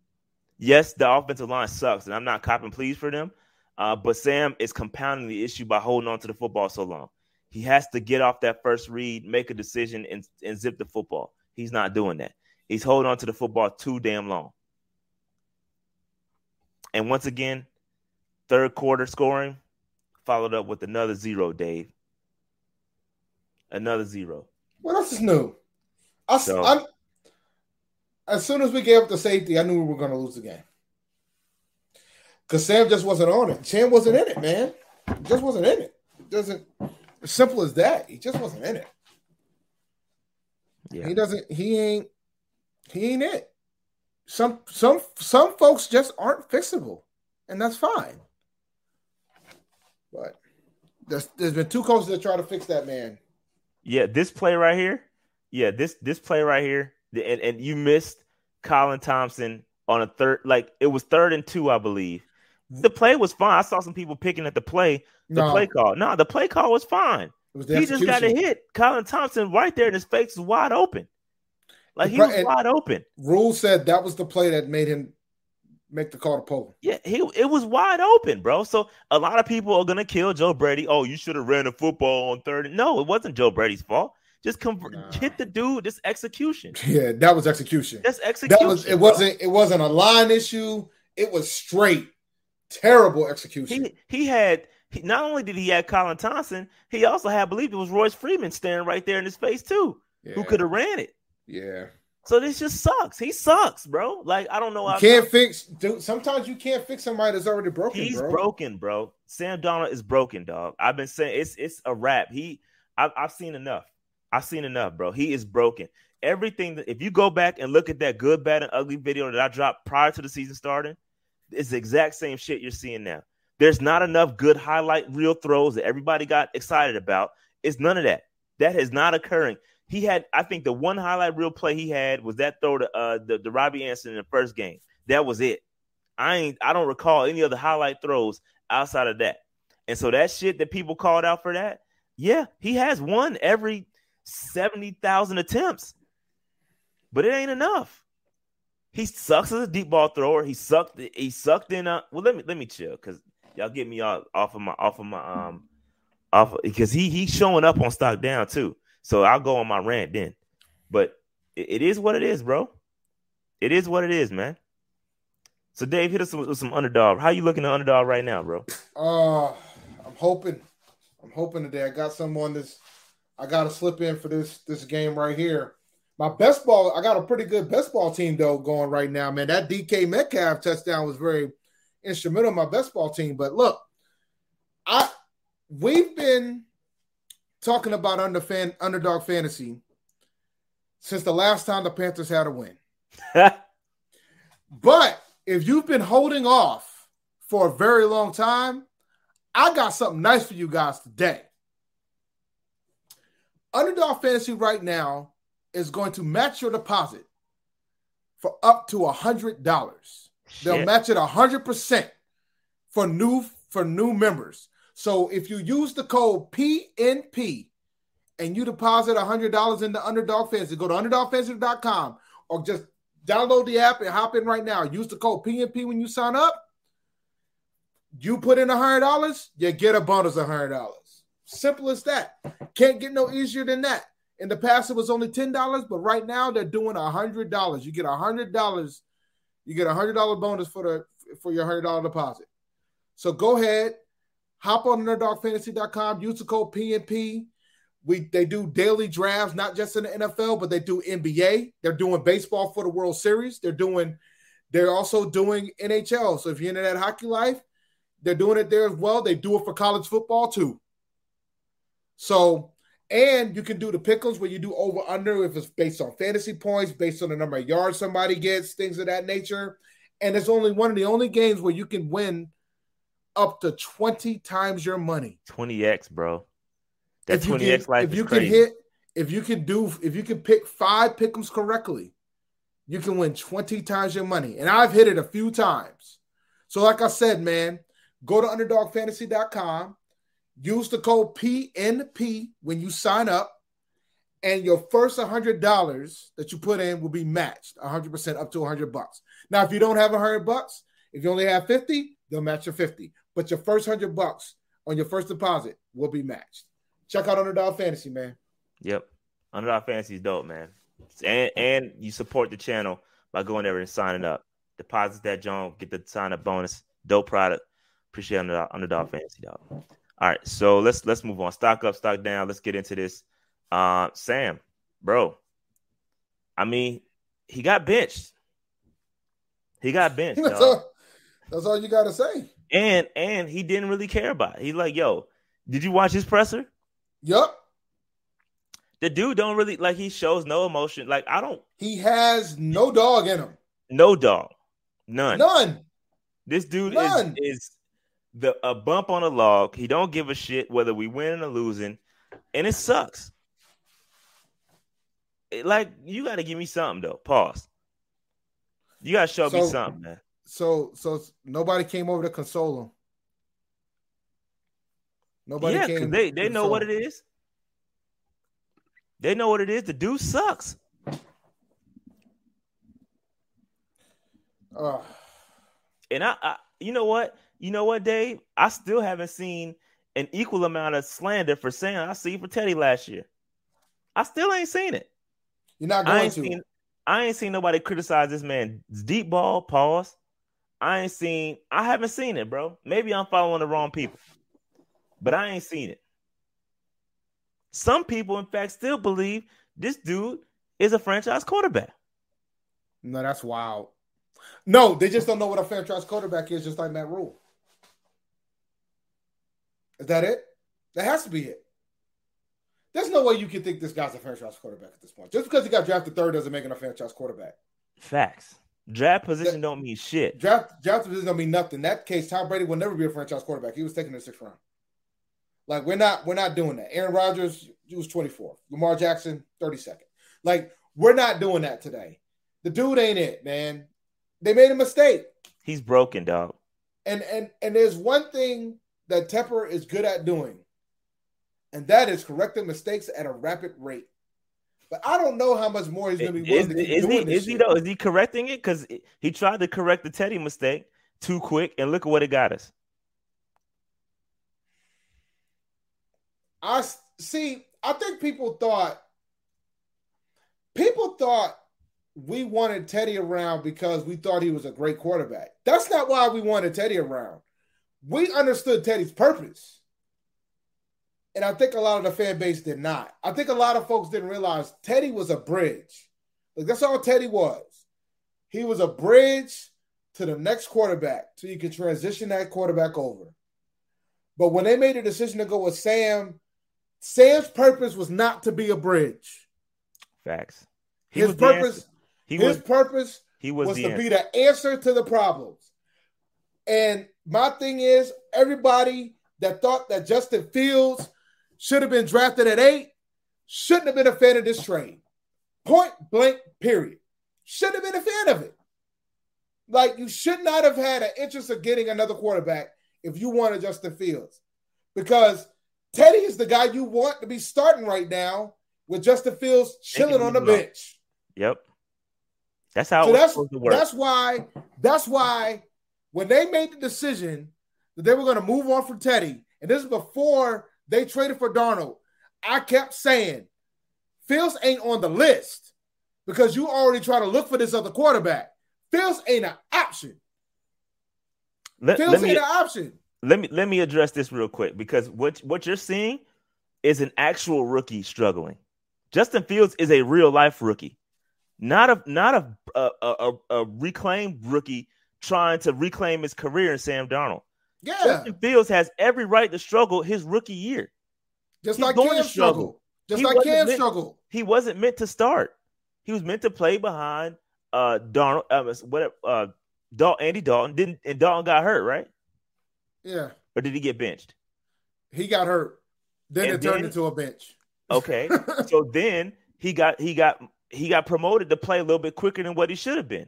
Yes, the offensive line sucks, and I'm not copping pleas for them. Uh, but Sam is compounding the issue by holding on to the football so long. He has to get off that first read, make a decision, and, and zip the football. He's not doing that. He's holding on to the football too damn long. And once again, third quarter scoring followed up with another zero, Dave. Another zero. What else is new? I, so, I'm, as soon as we gave up the safety, I knew we were going to lose the game. Because Sam just wasn't on it. Sam wasn't in it, man. Just wasn't in it. it. Doesn't as simple as that. He just wasn't in it. Yeah. He doesn't. He ain't. He ain't it. Some some some folks just aren't fixable, and that's fine. But there's there's been two coaches that try to fix that man. Yeah, this play right here. Yeah, this this play right here, and and you missed Colin Thompson on a third. Like it was third and two, I believe. The play was fine. I saw some people picking at the play. The no. play call. No, the play call was fine. Was he just got a hit. Colin Thompson right there, and his face is wide open. Like he was wide open. Rhule said that was the play that made him make the call to Poland. Yeah, he it was wide open, bro. So a lot of people are gonna kill Joe Brady. Oh, you should have ran the football on third. No, it wasn't Joe Brady's fault. Just come nah. hit the dude. Just execution. Yeah, that was execution. That's execution. That was it. Bro. Wasn't it? Wasn't a line issue. It was straight terrible execution. He he had. He, not only did he have Colin Thompson, he also had, I believe it was Royce Freeman staring right there in his face too, yeah. who could have ran it. Yeah. So this just sucks. He sucks, bro. Like I don't know. You can't fix. Dude, sometimes you can't fix somebody that's already broken. He's bro. broken, bro. Sam Darnold is broken, dog. I've been saying it's it's a wrap. He, I've, I've seen enough. I've seen enough, bro. He is broken. Everything that if you go back and look at that good, bad, and ugly video that I dropped prior to the season starting, it's the exact same shit you're seeing now. There's not enough good highlight reel throws that everybody got excited about. It's none of that. That is not occurring. He had, I think, the one highlight reel play he had was that throw to uh, the the Robbie Anderson in the first game. That was it. I ain't, I don't recall any other highlight throws outside of that. And so that shit that people called out for that, yeah, he has won every seventy thousand attempts, but it ain't enough. He sucks as a deep ball thrower. He sucked. He sucked in. Uh, well, let me let me chill because y'all get me off, off of my off of my um off because he he's showing up on stock down too. So I'll go on my rant then. But it, it is what it is, bro. It is what it is, man. So Dave, hit us with, with some underdog. How you looking at underdog right now, bro? Uh I'm hoping. I'm hoping today. I got someone that's. I got to slip in for this this game right here. My best ball, I got a pretty good best ball team though going right now, man. That DK Metcalf touchdown was very instrumental in my best ball team. But look, I we've been talking about under fan, underdog fantasy since the last time the Panthers had a win. but if you've been holding off for a very long time, I got something nice for you guys today. Underdog fantasy right now is going to match your deposit for up to a hundred dollars. They'll match it a hundred percent for new for new members. So if you use the code PNP and you deposit a $100 in the Underdog Fantasy, go to underdogfantasy.com or just download the app and hop in right now. Use the code PNP when you sign up. You put in a $100, you get a bonus of $100. Simple as that. Can't get no easier than that. In the past, it was only $10, but right now they're doing a $100. You get a $100. You get a $100 bonus for the for your $100 deposit. So go ahead, hop on underdogfantasy.com, use the code PNP. We they do daily drafts, not just in the NFL, but they do NBA. They're doing baseball for the World Series. They're doing, they're also doing NHL. So if you're into that hockey life, they're doing it there as well. They do it for college football too. So, and you can do the pickles where you do over under if it's based on fantasy points, based on the number of yards somebody gets, things of that nature. And it's only one of the only games where you can win up to 20 times your money. 20x, bro. That 20x life If you can hit, if you can do, if you can pick five pickums correctly, you can win 20 times your money. And I've hit it a few times. So, like I said, man, go to underdogfantasy.com, use the code PNP when you sign up, and your first $100 that you put in will be matched 100% up to 100 bucks. Now, if you don't have 100 bucks, if you only have 50, they'll match your 50. But your first 100 bucks on your first deposit will be matched. Check out Underdog Fantasy, man. Yep. Underdog Fantasy is dope, man. And and you support the channel by going there and signing up. Deposit that John, get the sign up bonus. Dope product. Appreciate Underdog, Underdog Fantasy, dog. All right, so let's let's move on. Stock up, stock down. Let's get into this. Uh, Sam, bro. I mean, he got benched. He got benched. that's, all, that's all you got to say. And and he didn't really care about it. He's like, yo, did you watch his presser? Yep. The dude don't really like he shows no emotion. Like I don't He has no dog in him. No dog. None. None. This dude None. is is the a bump on a log. He don't give a shit whether we win or losing, and it sucks. It, like you got to give me something though. Pause. You got to show so, me something, man. So so nobody came over to console him. Nobody yeah, came. They they know what it is. They know what it is. The dude sucks. Uh, and I, I, you know what? You know what, Dave? I still haven't seen an equal amount of slander for saying I see for Teddy last year. I still ain't seen it. You're not going I ain't to. Seen, I ain't seen nobody criticize this man's deep ball pause. I ain't seen. I haven't seen it, bro. Maybe I'm following the wrong people, but I ain't seen it. Some people, in fact, still believe this dude is a franchise quarterback. No, that's wild. No, they just don't know what a franchise quarterback is, just like Matt Rhule. Is that it? That has to be it. There's no way you can think this guy's a franchise quarterback at this point. Just because he got drafted third doesn't make him a franchise quarterback. Facts. Draft position that, don't mean shit. Draft draft position don't mean nothing. In that case, Tom Brady will never be a franchise quarterback. He was taken in the sixth round. Like we're not we're not doing that. Aaron Rodgers he was 24. Lamar Jackson 32nd. Like we're not doing that today. The dude ain't it, man. They made a mistake. He's broken, dog. And and and there's one thing that Tepper is good at doing, and that is correcting mistakes at a rapid rate. But I don't know how much more he's going to be willing is, to keep is doing he, Is he though? Is he correcting it? Because he tried to correct the Teddy mistake too quick, and look at what it got us. I see. I think people thought people thought we wanted Teddy around because we thought he was a great quarterback. That's not why we wanted Teddy around. We understood Teddy's purpose. And I think a lot of the fan base did not. I think a lot of folks didn't realize Teddy was a bridge. Like that's all Teddy was. He was a bridge to the next quarterback so you could transition that quarterback over. But when they made a decision to go with Sam Sam's purpose was not to be a bridge. Facts. He his purpose, he his was, purpose he was, was to answer. be the answer to the problems. And my thing is, everybody that thought that Justin Fields should have been drafted at eight shouldn't have been a fan of this trade. Point blank, period. Shouldn't have been a fan of it. Like you should not have had an interest of getting another quarterback if you wanted Justin Fields, because Teddy is the guy you want to be starting right now with Justin Fields chilling on the bench. Yep. That's how so that's, That's why, that's why when they made the decision that they were going to move on from Teddy, and this is before they traded for Darnold, I kept saying, Fields ain't on the list because you already try to look for this other quarterback. Fields ain't an option. Let, Fields let me, ain't an option. Let me let me address this real quick because what what you're seeing is an actual rookie struggling. Justin Fields is a real life rookie, not a not a a, a, a reclaimed rookie trying to reclaim his career in Sam Darnold. Yeah, Justin Fields has every right to struggle his rookie year. Just He's like Cam struggle. Just he like Cam meant, struggle. He wasn't meant to start. He was meant to play behind uh Darnold, uh, whatever, uh, Dalton, Andy Dalton. Didn't and Dalton got hurt, right? Yeah. Or did he get benched? He got hurt. Then and it then, turned into a bench. Okay. so then he got he got he got promoted to play a little bit quicker than what he should have been.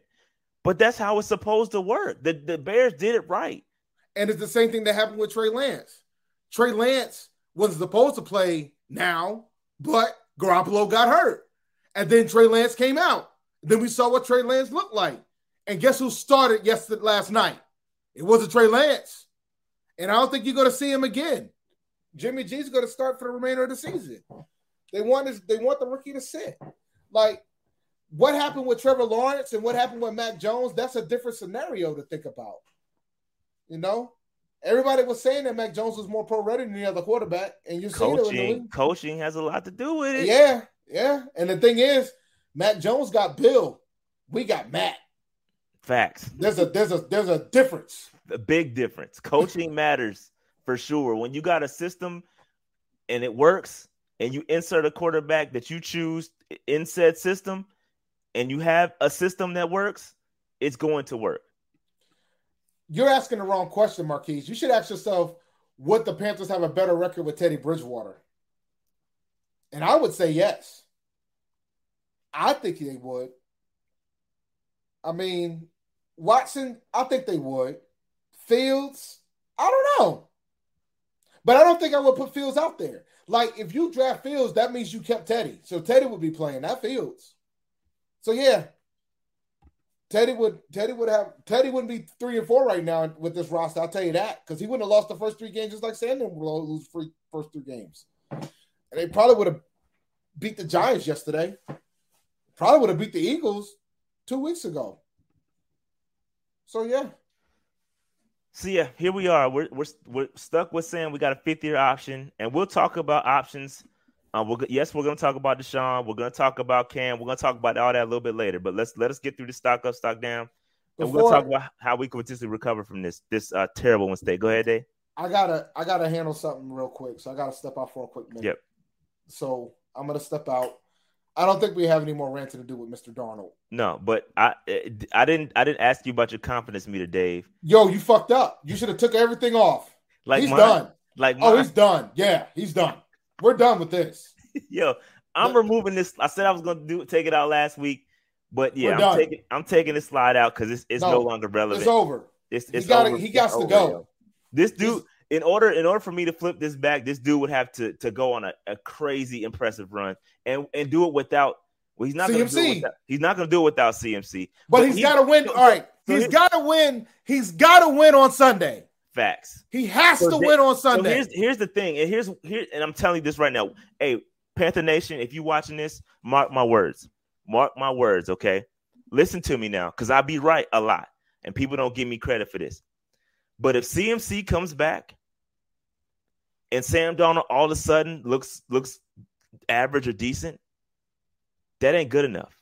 But that's how it's supposed to work. The the Bears did it right. And it's the same thing that happened with Trey Lance. Trey Lance was supposed to play now, but Garoppolo got hurt. And then Trey Lance came out. Then we saw what Trey Lance looked like. And guess who started yesterday last night? It wasn't Trey Lance. And I don't think you're going to see him again. Jimmy G's going to start for the remainder of the season. They want this, they want the rookie to sit. Like what happened with Trevor Lawrence and what happened with Mac Jones, that's a different scenario to think about. You know, everybody was saying that Mac Jones was more pro ready than the other quarterback, and you see coaching. Coaching has a lot to do with it. Yeah, yeah. And the thing is, Mac Jones got Bill, we got Matt. Facts. There's a there's a there's a difference. A big difference. Coaching matters for sure. When you got a system and it works, and you insert a quarterback that you choose in said system, and you have a system that works, it's going to work. You're asking the wrong question, Marquise. You should ask yourself, would the Panthers have a better record with Teddy Bridgewater? And I would say yes. I think they would. I mean, Watson, I think they would. Fields, I don't know. But I don't think I would put Fields out there. Like, if you draft Fields, that means you kept Teddy. So Teddy would be playing, that Fields. So yeah. Teddy would Teddy would have Teddy wouldn't be three and four right now with this roster. I'll tell you that because he wouldn't have lost the first three games just like Sanders would lose free first three games, and they probably would have beat the Giants yesterday. Probably would have beat the Eagles two weeks ago. So yeah. So yeah, here we are. We're we're we're stuck with saying We got a fifth year option, and we'll talk about options. Uh, we're, yes, we're going to talk about Deshaun. We're going to talk about Cam. We're going to talk about all that a little bit later. But let's let us get through the stock up, stock down, and Before, we're going to talk about how we can potentially recover from this this uh, terrible mistake. Go ahead, Dave. I gotta I gotta handle something real quick, so I gotta step out for a quick minute. Yep. So I'm gonna step out. I don't think we have any more ranting to do with Mr. Darnold. No, but I I didn't I didn't ask you about your confidence meter, Dave. Yo, you fucked up. You should have took everything off. Like he's mine, done. Like oh, he's done. Yeah, he's done. We're done with this. Yo, I'm removing this. I said I was gonna do take it out last week, but yeah, I'm taking I'm taking this slide out because it's it's no, no, longer relevant. It's over. It's it's he got over. He got to go. Yo. This dude, in order in order for me to flip this back, this dude would have to to go on a, a crazy impressive run and and do it without well, he's not going to do it without, he's not going to do it without CMC. But, but he's got to win. All right, so he's got to win. He's got to win on Sunday. Facts. He has so to win on Sunday. So here's here's the thing, and here's here, and I'm telling you this right now. Hey, Panther Nation, if you watching this, mark my words. Mark my words, okay? Listen to me now, because I be right a lot, and people don't give me credit for this. But if CMC comes back and Sam Darnold all of a sudden looks looks average or decent, that ain't good enough.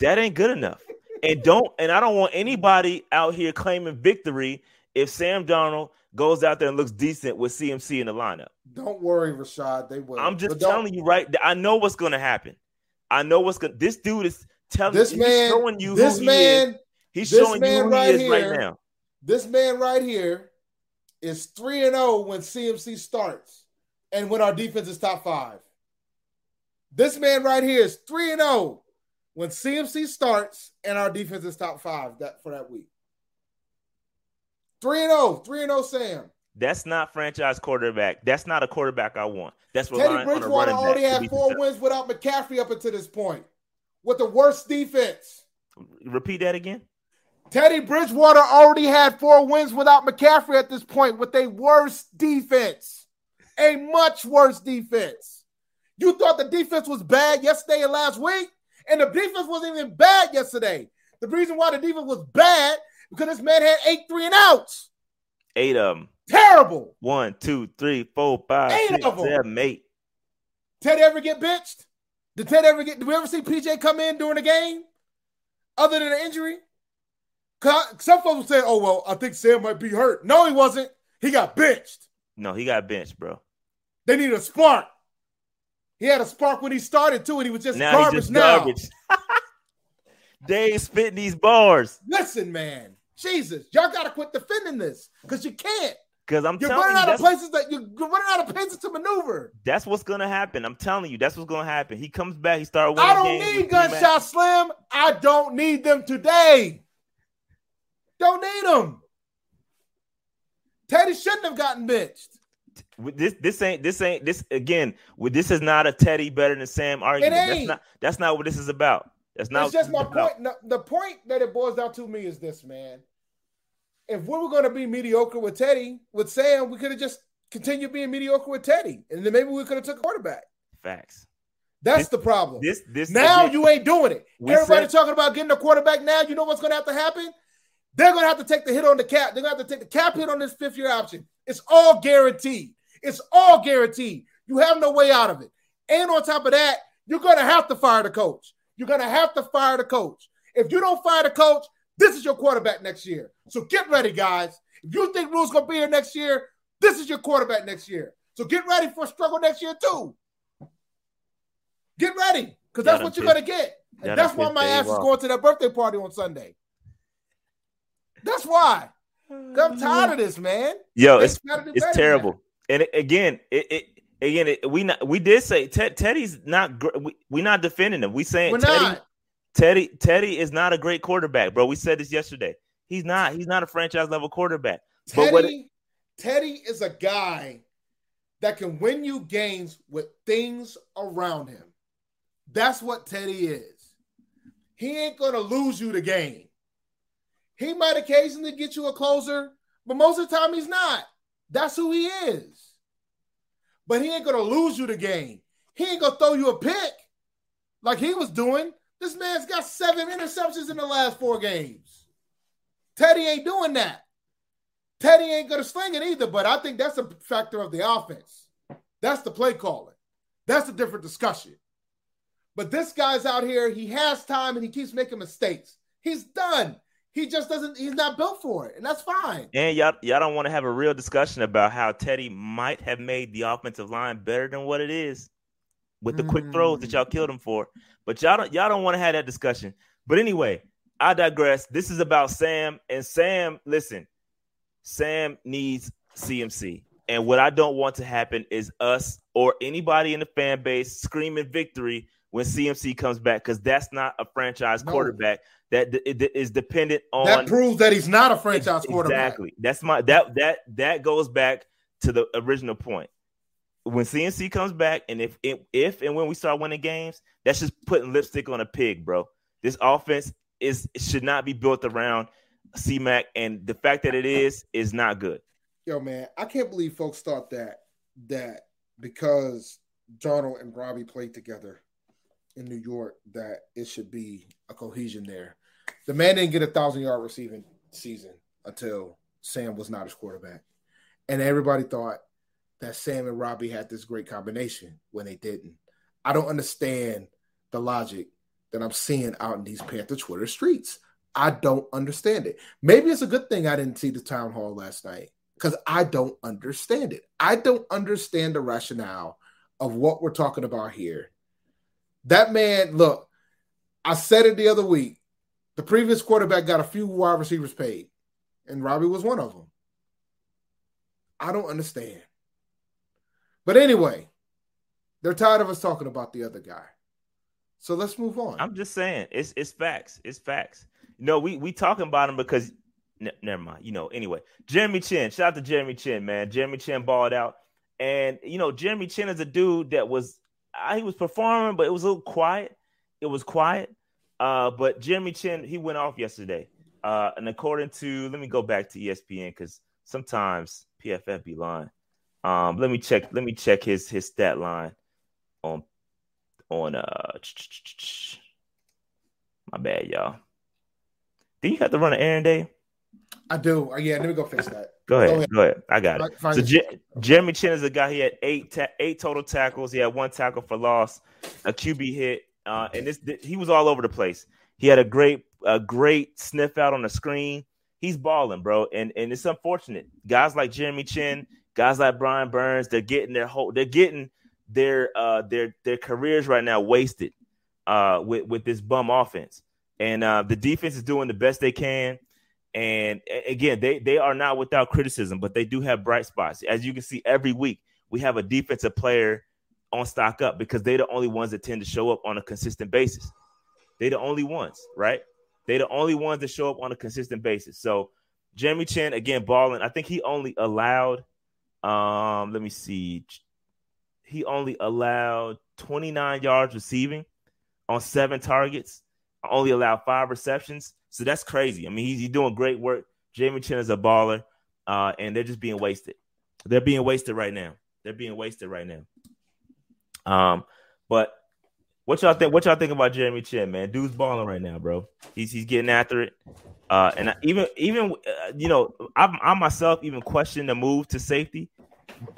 That ain't good enough. And don't and I don't want anybody out here claiming victory if Sam Darnold goes out there and looks decent with CMC in the lineup. Don't worry, Rashad. They will. I'm just telling you right. I know what's going to happen. I know what's going. This dude is telling. This man showing you. This man. He he's showing you who right he is here, right now. This man right here is three and zero oh when CMC starts, and when our defense is top five. This man right here is 3 and 0 when CMC starts and our defense is top five that for that week. 3 and 0, 3 and 0 Sam. That's not franchise quarterback. That's not a quarterback I want. That's what Teddy Bridgewater already had four wins without McCaffrey up until this point, with the worst defense. Repeat that again. Teddy Bridgewater already had four wins without McCaffrey at this point, with a worse defense, a much worse defense. You thought the defense was bad yesterday and last week, and the defense wasn't even bad yesterday. The reason why the defense was bad because this man had eight three and outs. Eight of them. Terrible. One, two, three, four, five, eight six, seven, eight. Ted mate. Ted ever get benched? Did Ted ever get? Did we ever see PJ come in during the game, other than an injury? Some folks say, "Oh well, I think Sam might be hurt." No, he wasn't. He got benched. No, he got benched, bro. They need a spark. He had a spark when he started too, and he was just now garbage. Just now, garbage. they spitting these bars. Listen, man, Jesus, y'all got to quit defending this because you can't. Because I'm you're running you, out of places that you're running out of places to maneuver. That's what's gonna happen. I'm telling you, that's what's gonna happen. He comes back, he started winning. I don't need gunshot slim. I don't need them today. Don't need them. Teddy shouldn't have gotten benched. This this ain't this ain't this again. This is not a Teddy better than Sam argument. That's not that's not what this is about. That's not. It's just my point. The point that it boils down to me is this, man if we were going to be mediocre with Teddy, with Sam, we could have just continued being mediocre with Teddy, and then maybe we could have took a quarterback. Facts. That's this, the problem. This this now you ain't doing it. Everybody said, talking about getting a quarterback now. You know what's going to have to happen? They're going to have to take the hit on the cap. They're going to have to take the cap hit on this fifth year option. It's all guaranteed. It's all guaranteed. You have no way out of it. And on top of that, you're going to have to fire the coach. You're going to have to fire the coach. If you don't fire the coach, this is your quarterback next year. So get ready, guys. If you think Rhule's going to be here next year, this is your quarterback next year. So get ready for a struggle next year, too. Get ready, because that's what you're going to get. And that's why my ass is going to that birthday party on Sunday. That's why. I'm tired of this, man. Yo, it's, it's terrible. And it, again, it, it again it, we not, we did say Teddy's not we, we not defending him. We saying We're Teddy, not. Teddy Teddy is not a great quarterback, bro. We said this yesterday. He's not. He's not a franchise level quarterback. Teddy, Teddy is a guy that can win you games with things around him. That's what Teddy is. He ain't gonna lose you the game. He might occasionally get you a closer, but most of the time he's not. That's who he is. But he ain't gonna lose you the game. He ain't gonna throw you a pick like he was doing this man's got seven interceptions in the last four games. Teddy ain't doing that. Teddy ain't going to sling it either, but I think that's a factor of the offense. That's the play calling. That's a different discussion. But this guy's out here, he has time and he keeps making mistakes. He's done. He just doesn't, he's not built for it, and that's fine. And y'all, y'all don't want to have a real discussion about how Teddy might have made the offensive line better than what it is with the mm. quick throws that y'all killed him for. But y'all don't y'all don't want to have that discussion. But anyway, I digress. This is about Sam and Sam. Listen, Sam needs CMC. And what I don't want to happen is us or anybody in the fan base screaming victory when CMC comes back because that's not a franchise no. quarterback that is dependent on. That proves that he's not a franchise quarterback. Exactly. That's my that that that goes back to the original point when CMC comes back, and if if and when we start winning games, that's just putting lipstick on a pig, bro. This offense is should not be built around C-Mac, and the fact that it is is not good. Yo, man, I can't believe folks thought that that because Darnold and Robbie played together in New York that it should be a cohesion there. The man didn't get a thousand yard receiving season until Sam was not his quarterback, and everybody thought that Sam and Robbie had this great combination when they didn't. I don't understand the logic that I'm seeing out in these Panther Twitter streets. I don't understand it. Maybe it's a good thing I didn't see the town hall last night because I don't understand it. I don't understand the rationale of what we're talking about here. That man, look, I said it the other week. The previous quarterback got a few wide receivers paid, and Robbie was one of them. I don't understand. But anyway, they're tired of us talking about the other guy. So let's move on. I'm just saying, it's it's facts. It's facts. No, we we talking about him because Ne- never mind. You know, anyway, Jeremy Chinn. Shout out to Jeremy Chinn, man. Jeremy Chinn balled out, and you know, Jeremy Chinn is a dude that was uh, he was performing, but it was a little quiet. It was quiet. Uh, but Jeremy Chinn he went off yesterday. Uh, and according to let me go back to ESPN because sometimes PFF be lying. Um, let me check. Let me check his his stat line on on uh. My bad, y'all. Do you have to run an errand day? I do. Uh, yeah, let me go fix that. Go ahead. Go ahead. Go ahead. I got it. so J- Jeremy Chinn is a guy. He had eight ta- eight total tackles. He had one tackle for loss, a QB hit, uh, and this he was all over the place. He had a great a great sniff out on the screen. He's balling, bro, and and it's unfortunate. Guys like Jeremy Chinn, guys like Brian Burns, they're getting their whole they're getting their uh their their careers right now wasted uh with with this bum offense. And uh the defense is doing the best they can. And again, they they are not without criticism, but they do have bright spots. As you can see, every week we have a defensive player on stock up because they're the only ones that tend to show up on a consistent basis. They're the only ones, right? They're the only ones that show up on a consistent basis. So Jeremy Chinn again balling. I think he only allowed um let me see. He only allowed 29 yards receiving on seven targets. Only allowed five receptions. So that's crazy. I mean, he's, he's doing great work. Jamie Chin is a baller, uh, and they're just being wasted. They're being wasted right now. They're being wasted right now. Um, but what y'all think? What y'all think about Jeremy Chinn, man? Dude's balling right now, bro. He's he's getting after it. Uh, and I, even even uh, you know, I, I myself even questioned the move to safety,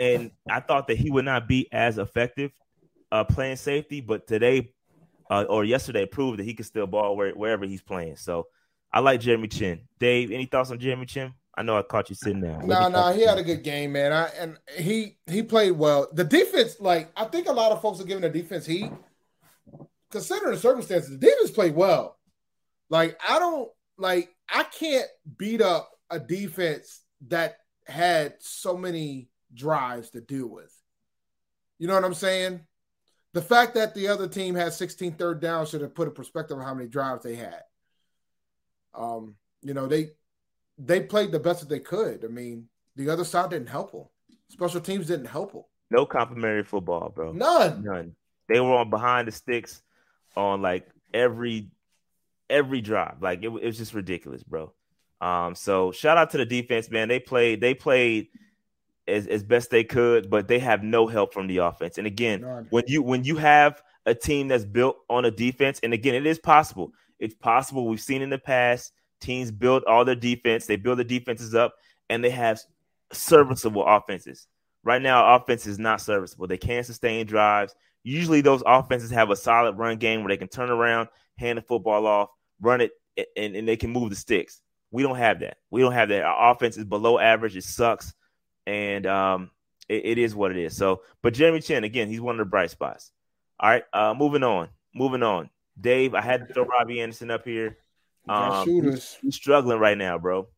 and I thought that he would not be as effective uh, playing safety. But today, uh, or yesterday, proved that he can still ball where, wherever he's playing. So I like Jeremy Chinn. Dave, any thoughts on Jeremy Chinn? I know I caught you sitting there. No, no, he had a good game, man. I and he he played well. The defense, like I think a lot of folks are giving the defense heat. Considering the circumstances, the defense played well. Like I don't like I can't beat up a defense that had so many drives to deal with. You know what I'm saying? The fact that the other team had 16 third down should have put a perspective on how many drives they had. Um, you know, they they played the best that they could. I mean, the other side didn't help them. Special teams didn't help them. No complimentary football, bro. None. None. They were on behind the sticks on like every every drive. Like it, it was just ridiculous, bro. Um, so shout out to the defense, man. They played, they played as, as best they could, but they have no help from the offense. And again, None. when you when you have a team that's built on a defense, and again, it is possible. It's possible. We've seen in the past teams build all their defense, they build the defenses up, and they have serviceable offenses. Right now, offense is not serviceable. They can't sustain drives. Usually, those offenses have a solid run game where they can turn around, hand the football off, run it, and, and they can move the sticks. We don't have that. We don't have that. Our offense is below average. It sucks, and um, it, it is what it is. So, but Jeremy Chinn again, he's one of the bright spots. All right, uh, moving on. Moving on. Dave, I had to throw Robbie Anderson up here. Um, he's, he's struggling right now, bro.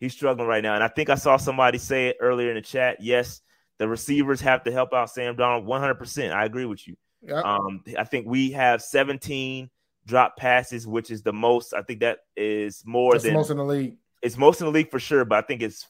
He's struggling right now, and I think I saw somebody say it earlier in the chat. Yes, the receivers have to help out Sam Darnold 100. percent I agree with you. Yep. Um, I think we have 17 drop passes, which is the most. I think that is more That's than most in the league. It's most in the league for sure, but I think it's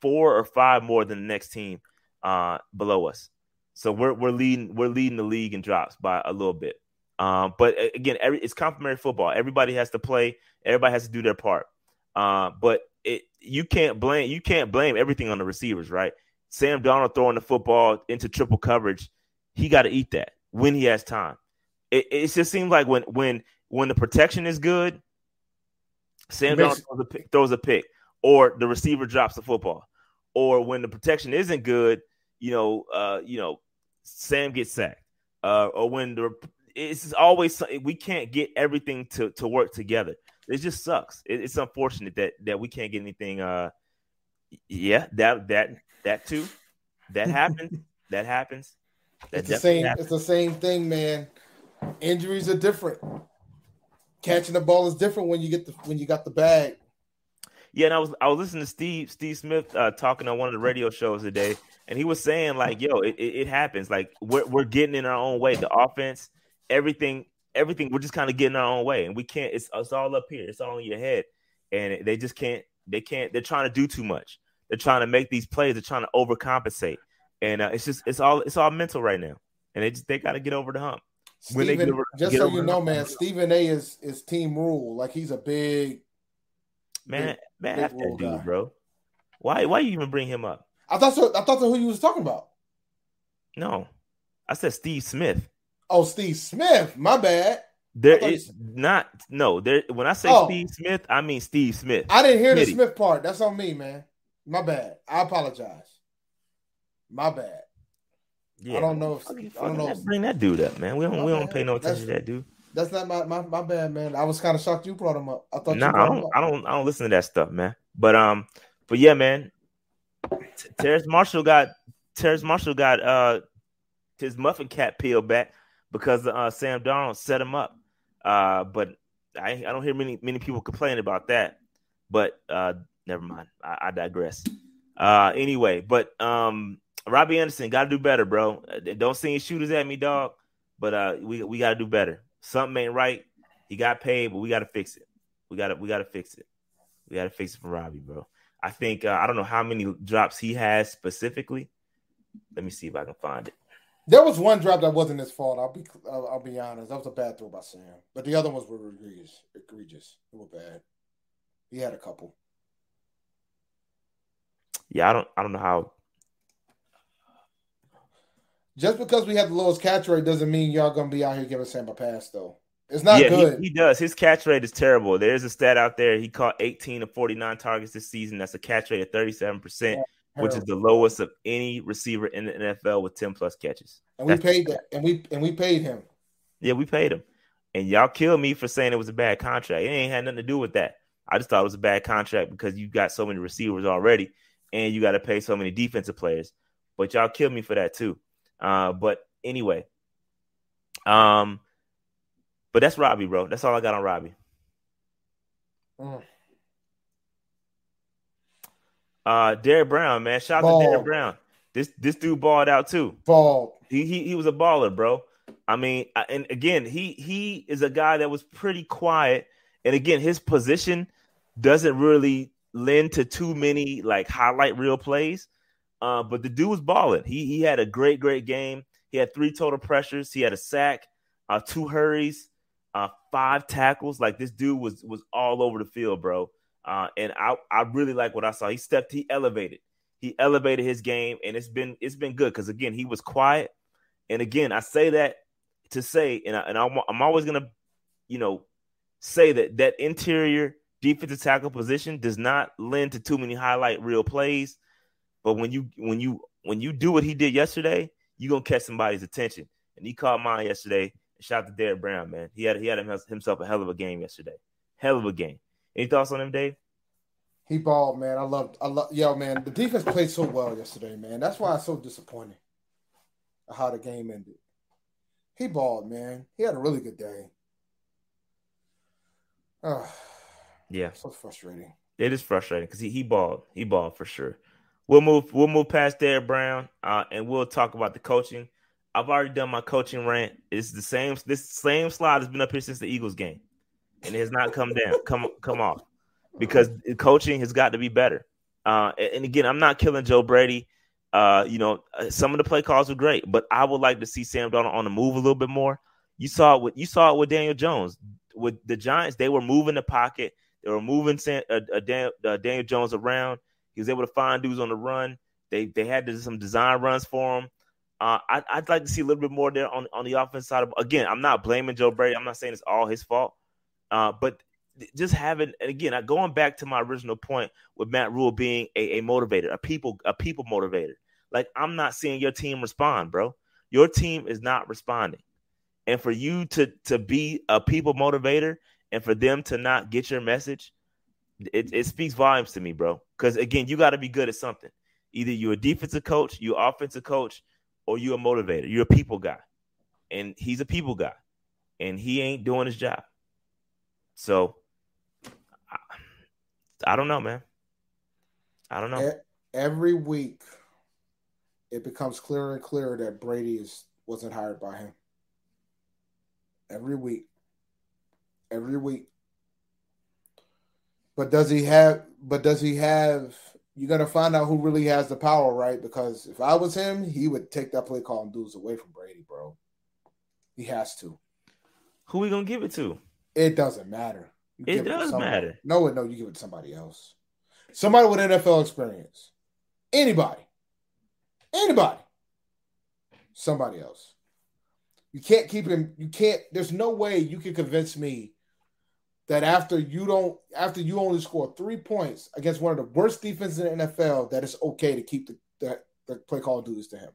four or five more than the next team uh, below us. So we're we're leading we're leading the league in drops by a little bit. Um, but again, every, it's complementary football. Everybody has to play. Everybody has to do their part. Uh, but it you can't blame you can't blame everything on the receivers, right? Sam Darnold throwing the football into triple coverage, he got to eat that when he has time. It, it just seems like when when when the protection is good, Sam Darnold throws a, pick, throws a pick, or the receiver drops the football, or when the protection isn't good, you know, uh, you know, Sam gets sacked, uh, or when the it's always we can't get everything to to work together. It just sucks. It, it's unfortunate that that we can't get anything. Uh, yeah, that that that too, that happens. that happens. That it's the same. Happens. It's the same thing, man. Injuries are different catching the ball is different when you get the when you got the bag. Yeah, and I was I was listening to Steve Steve Smith uh, talking on one of the radio shows today, and he was saying like, "Yo, it, it, it happens. Like we're we're getting in our own way. The offense, everything, everything. We're just kind of getting our own way, and we can't. It's it's all up here. It's all in your head, and they just can't they can't. They're trying to do too much. They're trying to make these plays. They're trying to overcompensate, and uh, it's just it's all it's all mental right now, and they just they got to get over the hump. When Stephen, over, just so you know, man, Stephen A is is team Rhule. Like he's a big man. Big, man, big that dude, guy. bro. Why why you even bring him up? I thought so. I thought so. Who you was talking about? No, I said Steve Smith. Oh, Steve Smith. My bad. There is not no there. When I say oh. Steve Smith, I mean Steve Smith. I didn't hear Smitty. the Smith part. That's on me, man. My bad. I apologize. My bad. Yeah, I don't know if I don't know. If, bring that dude up, man. We don't we don't pay no attention that's, to that dude. That's not my, my my bad, man. I was kind of shocked you brought him up. I thought. No, nah, I don't. I don't. I don't listen to that stuff, man. But um, but yeah, man. Terrace Marshall got Terrace Marshall got uh his muffin cap peeled back because uh, Sam Darnold set him up. Uh, but I, I don't hear many many people complain about that. But uh, never mind. I, I digress. Uh, anyway, but um, Robbie Anderson got to do better, bro. Uh, don't send shooters at me, dog. But uh, we we got to do better. Something ain't right. He got paid, but we got to fix it. We got to we got to fix it. We got to fix it for Robbie, bro. I think uh, I don't know how many drops he has specifically. Let me see if I can find it. There was one drop that wasn't his fault. I'll be I'll, I'll, be honest. That was a bad throw by Sam. But the other ones were egregious. Egregious. They were bad. He had a couple. Yeah, I don't I don't know how. Just because we have the lowest catch rate doesn't mean y'all gonna be out here giving Sam a pass though. It's not yeah, good. He, he, does. His catch rate is terrible. There's a stat out there. He caught 18 of 49 targets this season. That's a catch rate of 37%. Yeah which is the lowest of any receiver in the NFL with 10 plus catches. And we That's paid that, and we and we paid him. Yeah, we paid him. And y'all killed me for saying it was a bad contract. It ain't had nothing to do with that. I just thought it was a bad contract because you got so many receivers already and you got to pay so many defensive players. But y'all killed me for that too. Uh, but anyway, um, but that's Robbie, bro. That's all I got on Robbie. Mm. Uh, Derrick Brown, man, shout out to Derrick Brown. This this dude balled out too. Ball. He, he he was a baller, bro. I mean, and again, he he is a guy that was pretty quiet, and again, his position doesn't really lend to too many like highlight reel plays. Uh, but the dude was balling. He he had a great great game. He had three total pressures. He had a sack, uh, two hurries, uh, five tackles. Like this dude was was all over the field, bro. Uh, and I, I really like what I saw. He stepped, he elevated, he elevated his game, and it's been it's been good because again he was quiet, and again I say that to say, and I, and I'm, I'm always gonna, you know, say that that interior defensive tackle position does not lend to too many highlight reel plays, but when you when you when you do what he did yesterday, you gonna catch somebody's attention, and he caught mine yesterday. Shout out to Derrick Brown, man. He had he had himself a hell of a game yesterday, hell of a game. Any thoughts on him, Dave? He balled, man. I love, I love, yo, man. The defense played so well yesterday, man. That's why I'm so disappointed how the game ended. He balled, man. He had a really good day. Oh, yeah, so frustrating. It is frustrating because he he balled, he balled for sure. We'll move, we'll move past Derrick Brown, uh, and we'll talk about the coaching. I've already done my coaching rant. It's the same. This same slide has been up here since the Eagles game and it has not come down, come come off, because coaching has got to be better. Uh, and again, I'm not killing Joe Brady. Uh, you know, uh, some of the play calls were great, but I would like to see Sam Darnold on the move a little bit more. You saw it with you saw it with Daniel Jones with the Giants. They were moving the pocket. They were moving Sam, uh, uh, Daniel, uh, Daniel Jones around. He was able to find dudes on the run. They they had some design runs for him. Uh, I, would like to see a little bit more there on, on the offense side. Of, again, I'm not blaming Joe Brady. I'm not saying it's all his fault. Uh, but just having, and again, going back to my original point with Matt Rhule being a, a motivator, a people, a people motivator. Like I'm not seeing your team respond, bro. Your team is not responding, and for you to to be a people motivator and for them to not get your message, it, it speaks volumes to me, bro. Because again, you got to be good at something. Either you're a defensive coach, you're offensive coach, or you're a motivator. You're a people guy, and he's a people guy, and he ain't doing his job. So I, I don't know, man. I don't know. Every week, it becomes clearer and clearer that Brady is wasn't hired by him. Every week, every week. But does he have? But does he have? You're gonna find out who really has the power, right? Because if I was him, he would take that play call and dudes away from Brady, bro. He has to. Who we gonna give it to? It doesn't matter. You It does somebody. matter. No, no, you give it to somebody else. Somebody with NFL experience. Anybody. Anybody. Somebody else. You can't keep him. You can't. There's no way you can convince me that after you don't, after you only score three points against one of the worst defenses in the NFL, that it's okay to keep the the, the play call do this to him.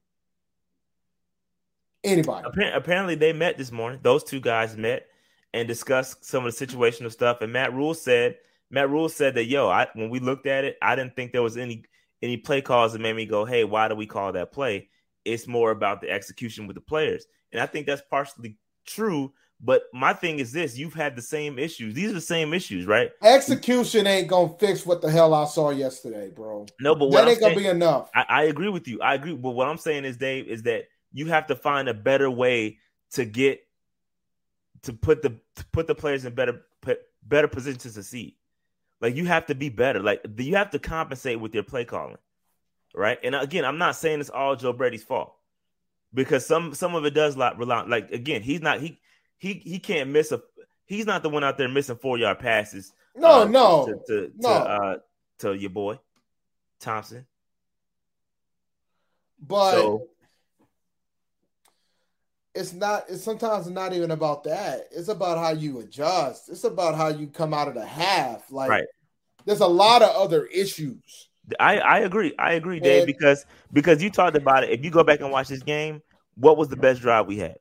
Anybody. Apparently, they met this morning. Those two guys met and discuss some of the situational stuff. And Matt Rhule said, Matt Rhule said that, yo, I, when we looked at it, I didn't think there was any any play calls that made me go, hey, why do we call that play? It's more about the execution with the players, and I think that's partially true. But my thing is this: you've had the same issues. These are the same issues, right? Execution ain't gonna fix what the hell I saw yesterday, bro. No, but what That ain't gonna be enough. I, I agree with you. I agree. But what I'm saying is, Dave, is that you have to find a better way to get to put the to put the players in better put better position to succeed. Like you have to be better. Like you have to compensate with your play calling, right? And again, I'm not saying it's all Joe Brady's fault because some some of it does like rely. Like again, he's not he he he can't miss a. He's not the one out there missing four yard passes. No, uh, no, to to, to, no. uh, to your boy Thompson. but so it's not. It's sometimes not even about that. It's about how you adjust. It's about how you come out of the half. Like, Right. there's a lot of other issues. I, I agree. I agree, Dave, because because you talked about it. If you go back and watch this game, what was the best drive we had?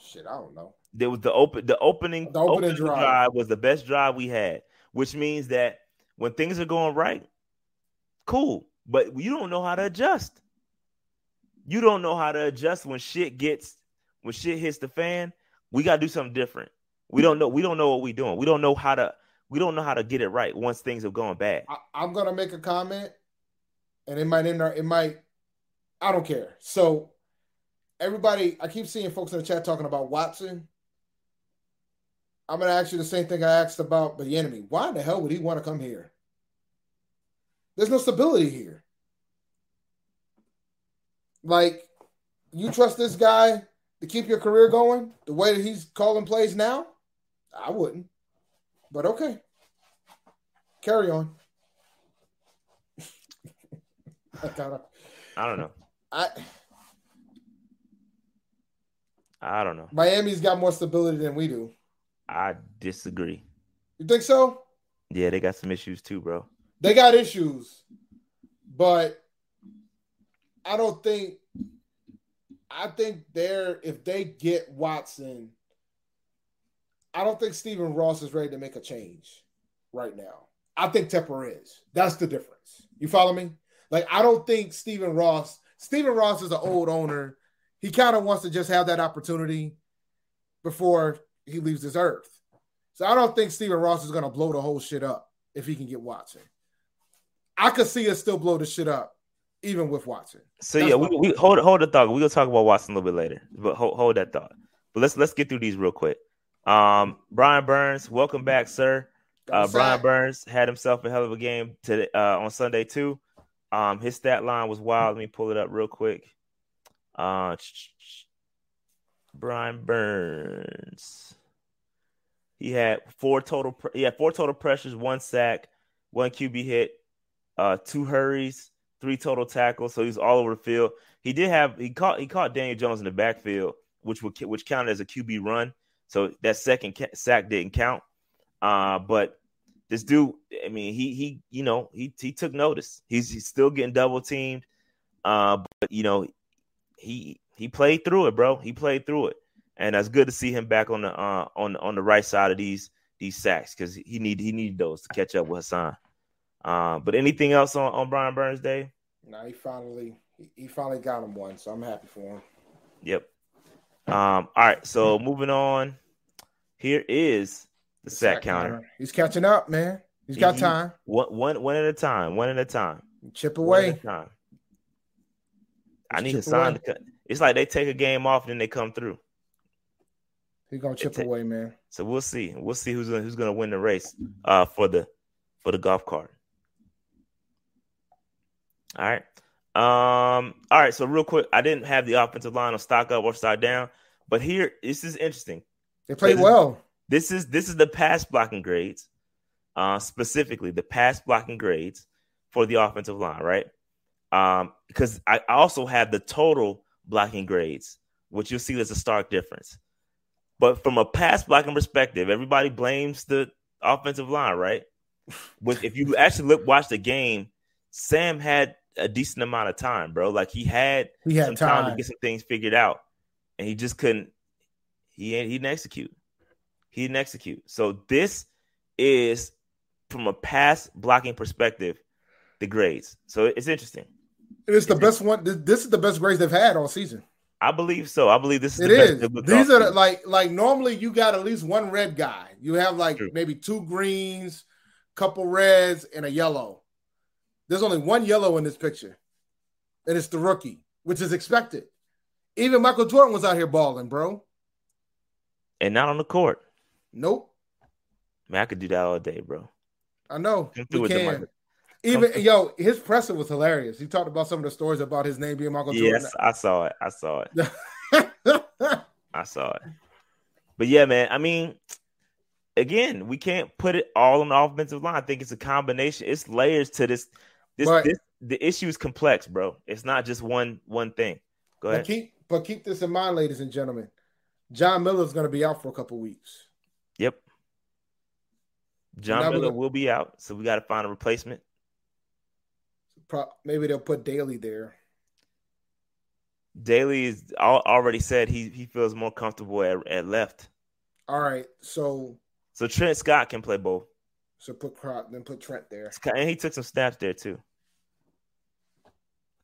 Shit, I don't know. There was the open the opening The opening drive. was the best drive we had, which means that when things are going right, cool. But you don't know how to adjust. You don't know how to adjust when shit gets when shit hits the fan. We gotta do something different. We don't know. We don't know what we're doing. We don't know how to. We don't know how to get it right once things are going bad. I, I'm gonna make a comment, and it might end. It might. I don't care. So, everybody, I keep seeing folks in the chat talking about Watson. I'm gonna ask you the same thing I asked about the enemy. Why the hell would he want to come here? There's no stability here. Like, you trust this guy to keep your career going the way that he's calling plays now? I wouldn't. But okay. Carry on. I gotta I don't know. I I don't know. Miami's got more stability than we do. I disagree. You think so? Yeah, they got some issues too, bro. They got issues, but I don't think I think they're if they get Watson, I don't think Stephen Ross is ready to make a change right now. I think Tepper is. That's the difference. You follow me? Like I don't think Stephen Ross. Stephen Ross is an old owner. He kind of wants to just have that opportunity before he leaves this earth. So I don't think Stephen Ross is going to blow the whole shit up if he can get Watson. I could see us still blow the shit up, even with Watson. So That's yeah, we, we hold hold the thought. We're gonna talk about Watson a little bit later, but hold, hold that thought. But let's let's get through these real quick. Um, Brian Burns, welcome back, sir. Uh, Brian. Burns had himself a hell of a game today uh, on Sunday too. Um, his stat line was wild. Let me pull it up real quick. Uh, Brian Burns. He had four total. Pre- he had four total pressures, one sack, one QB hit, uh, two hurries, three total tackles. So he's all over the field. He did have he caught he caught Daniel Jones in the backfield, which would which counted as a QB run. So that second sack didn't count. Uh, but this dude, I mean, he he you know he he took notice. He's he's still getting double teamed. Uh, but you know he he played through it, bro. He played through it, and that's good to see him back on the uh on on the right side of these these sacks because he need he needed those to catch up with Haason. Uh, but anything else on on Brian Burns Day? Now he finally he- finally got him one, so I'm happy for him. Yep. Um. All right. So moving on. Here is the sack counter. He's catching up, man. He's got He- time. One one one at a time. One at a time. Chip away. time. I need Haason away. to cut. It's like they take a game off and then they come through. He's gonna chip away, man. So we'll see. We'll see who's gonna, who's gonna win the race uh, for the for the golf cart. All right. Um. All right. So real quick, I didn't have the offensive line on stock up or stock down, but here this is interesting. They played well. This is this is the pass blocking grades, uh, specifically the pass blocking grades for the offensive line, right? Um, because I also have the total blocking grades, which you'll see there's a stark difference. But from a pass blocking perspective, everybody blames the offensive line, right? But if you actually look watch the game, Sam had a decent amount of time, bro. Like he had, he had some time. time to get some things figured out, and he just couldn't. He he didn't execute. He didn't execute. So this is from a pass blocking perspective, the grades. So it's interesting. It's the best one. This is the best grades they've had all season. I believe so. I believe this is it is. These are the, like like normally you got at least one red guy. You have like True. maybe two greens, couple reds, and a yellow. There's only one yellow in this picture, and it's the rookie, which is expected. Even Michael Jordan was out here balling, bro. And not on the court. Nope. Man, I could do that all day, bro. I know. We can. Even yo, his presser was hilarious. He talked about some of the stories about his name being Michael Jordan. Yes, I saw it. I saw it. I saw it. But yeah, man. I mean, again, we can't put it all on the offensive line. I think it's a combination. It's layers to this. This, but, this the issue is complex, bro. It's not just one one thing. Go ahead. But keep but keep this in mind, ladies and gentlemen. John Miller is going to be out for a couple weeks. Yep. John Miller will be out, so we got to find a replacement. Pro- maybe they'll put Daly there. Daly is already said he he feels more comfortable at, at left. All right, so so Trent Scott can play both. So put Crop, then put Trent there, and he took some snaps there too. A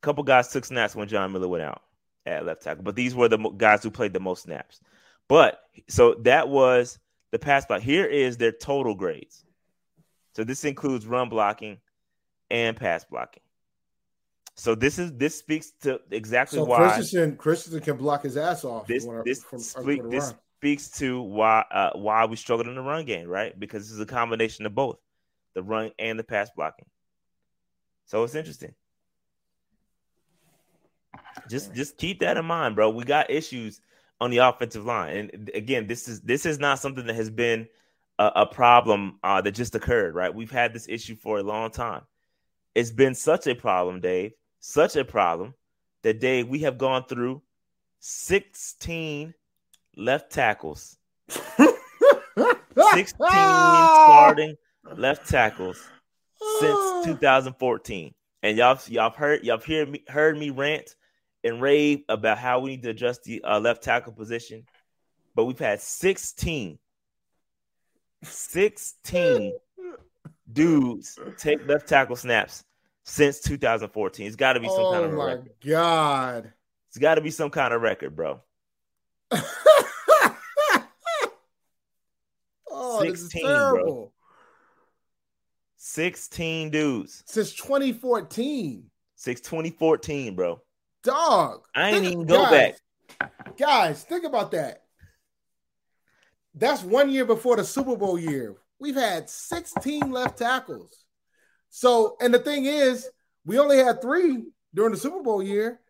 couple guys took snaps when John Miller went out at left tackle, but these were the guys who played the most snaps. But so that was the pass block. Here is their total grades. So this includes run blocking and pass blocking. So this is this speaks to exactly so why Christensen Christensen can block his ass off. This this, from, speak, this speaks to why uh, why we struggled in the run game, right? Because this is a combination of both the run and the pass blocking. So it's interesting. Just just keep that in mind, bro. We got issues on the offensive line, and again, this is this is not something that has been a, a problem uh, that just occurred, right? We've had this issue for a long time. It's been such a problem, Dave, such a problem that Dave, we have gone through 16 left tackles. 16 starting left tackles since 2014. And y'all y'all heard y'all heard me heard me rant and rave about how we need to adjust the uh, left tackle position. But we've had 16 16 dudes take left tackle snaps since 2014. It's got to be some oh kind of my record. god! It's got to be some kind of record, bro. oh, 16, bro. 16 dudes since 2014. Since 2014, bro. Dog. I ain't even go guys, back. Guys, think about that. That's one year before the Super Bowl year. We've had 16 left tackles. So, and the thing is, we only had three during the Super Bowl year,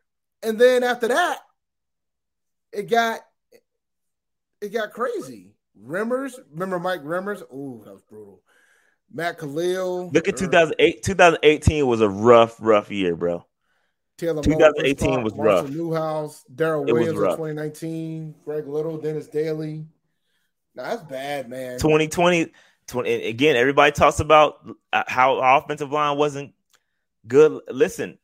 and then after that, it got it got crazy. Remmers, remember Mike Remmers? Oh, that was brutal. Matt Kalil. Look at 2008. 2018 was a rough, rough year, bro. Taylor 2018 was rough. Newhouse, Daryl Williams in 2019, Greg Little, Dennis Daly. Nah, that's bad, man. 2020, 20, again, everybody talks about uh, how offensive line wasn't good. Listen,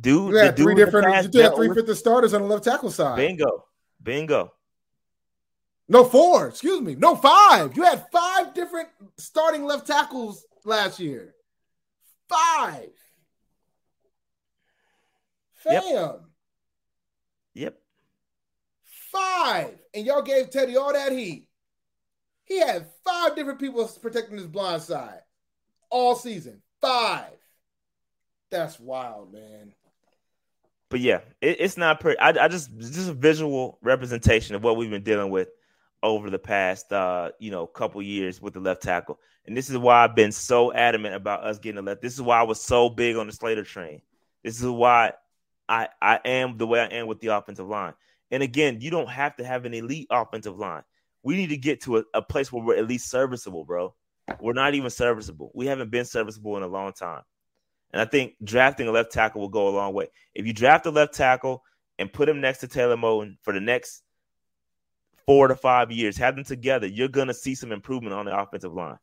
dude, you had three different. You had three fifth starters on the left tackle side. Bingo, bingo. No four. Excuse me. No five. You had five different starting left tackles last year. Five. Fam. Yep. yep. Five. And y'all gave Teddy all that heat. He had five different people protecting his blind side all season. Five. That's wild, man. but yeah, it, it's not pretty. I, I just just a visual representation of what we've been dealing with over the past uh, you know couple years with the left tackle, and this is why I've been so adamant about us getting a left. This is why I was so big on the Slater train. This is why I I am the way I am with the offensive line. And again, you don't have to have an elite offensive line. We need to get to a, a place where we're at least serviceable, bro. We're not even serviceable. We haven't been serviceable in a long time. And I think drafting a left tackle will go a long way. If you draft a left tackle and put him next to Taylor Moton for the next four to five years, have them together, you're gonna see some improvement on the offensive line.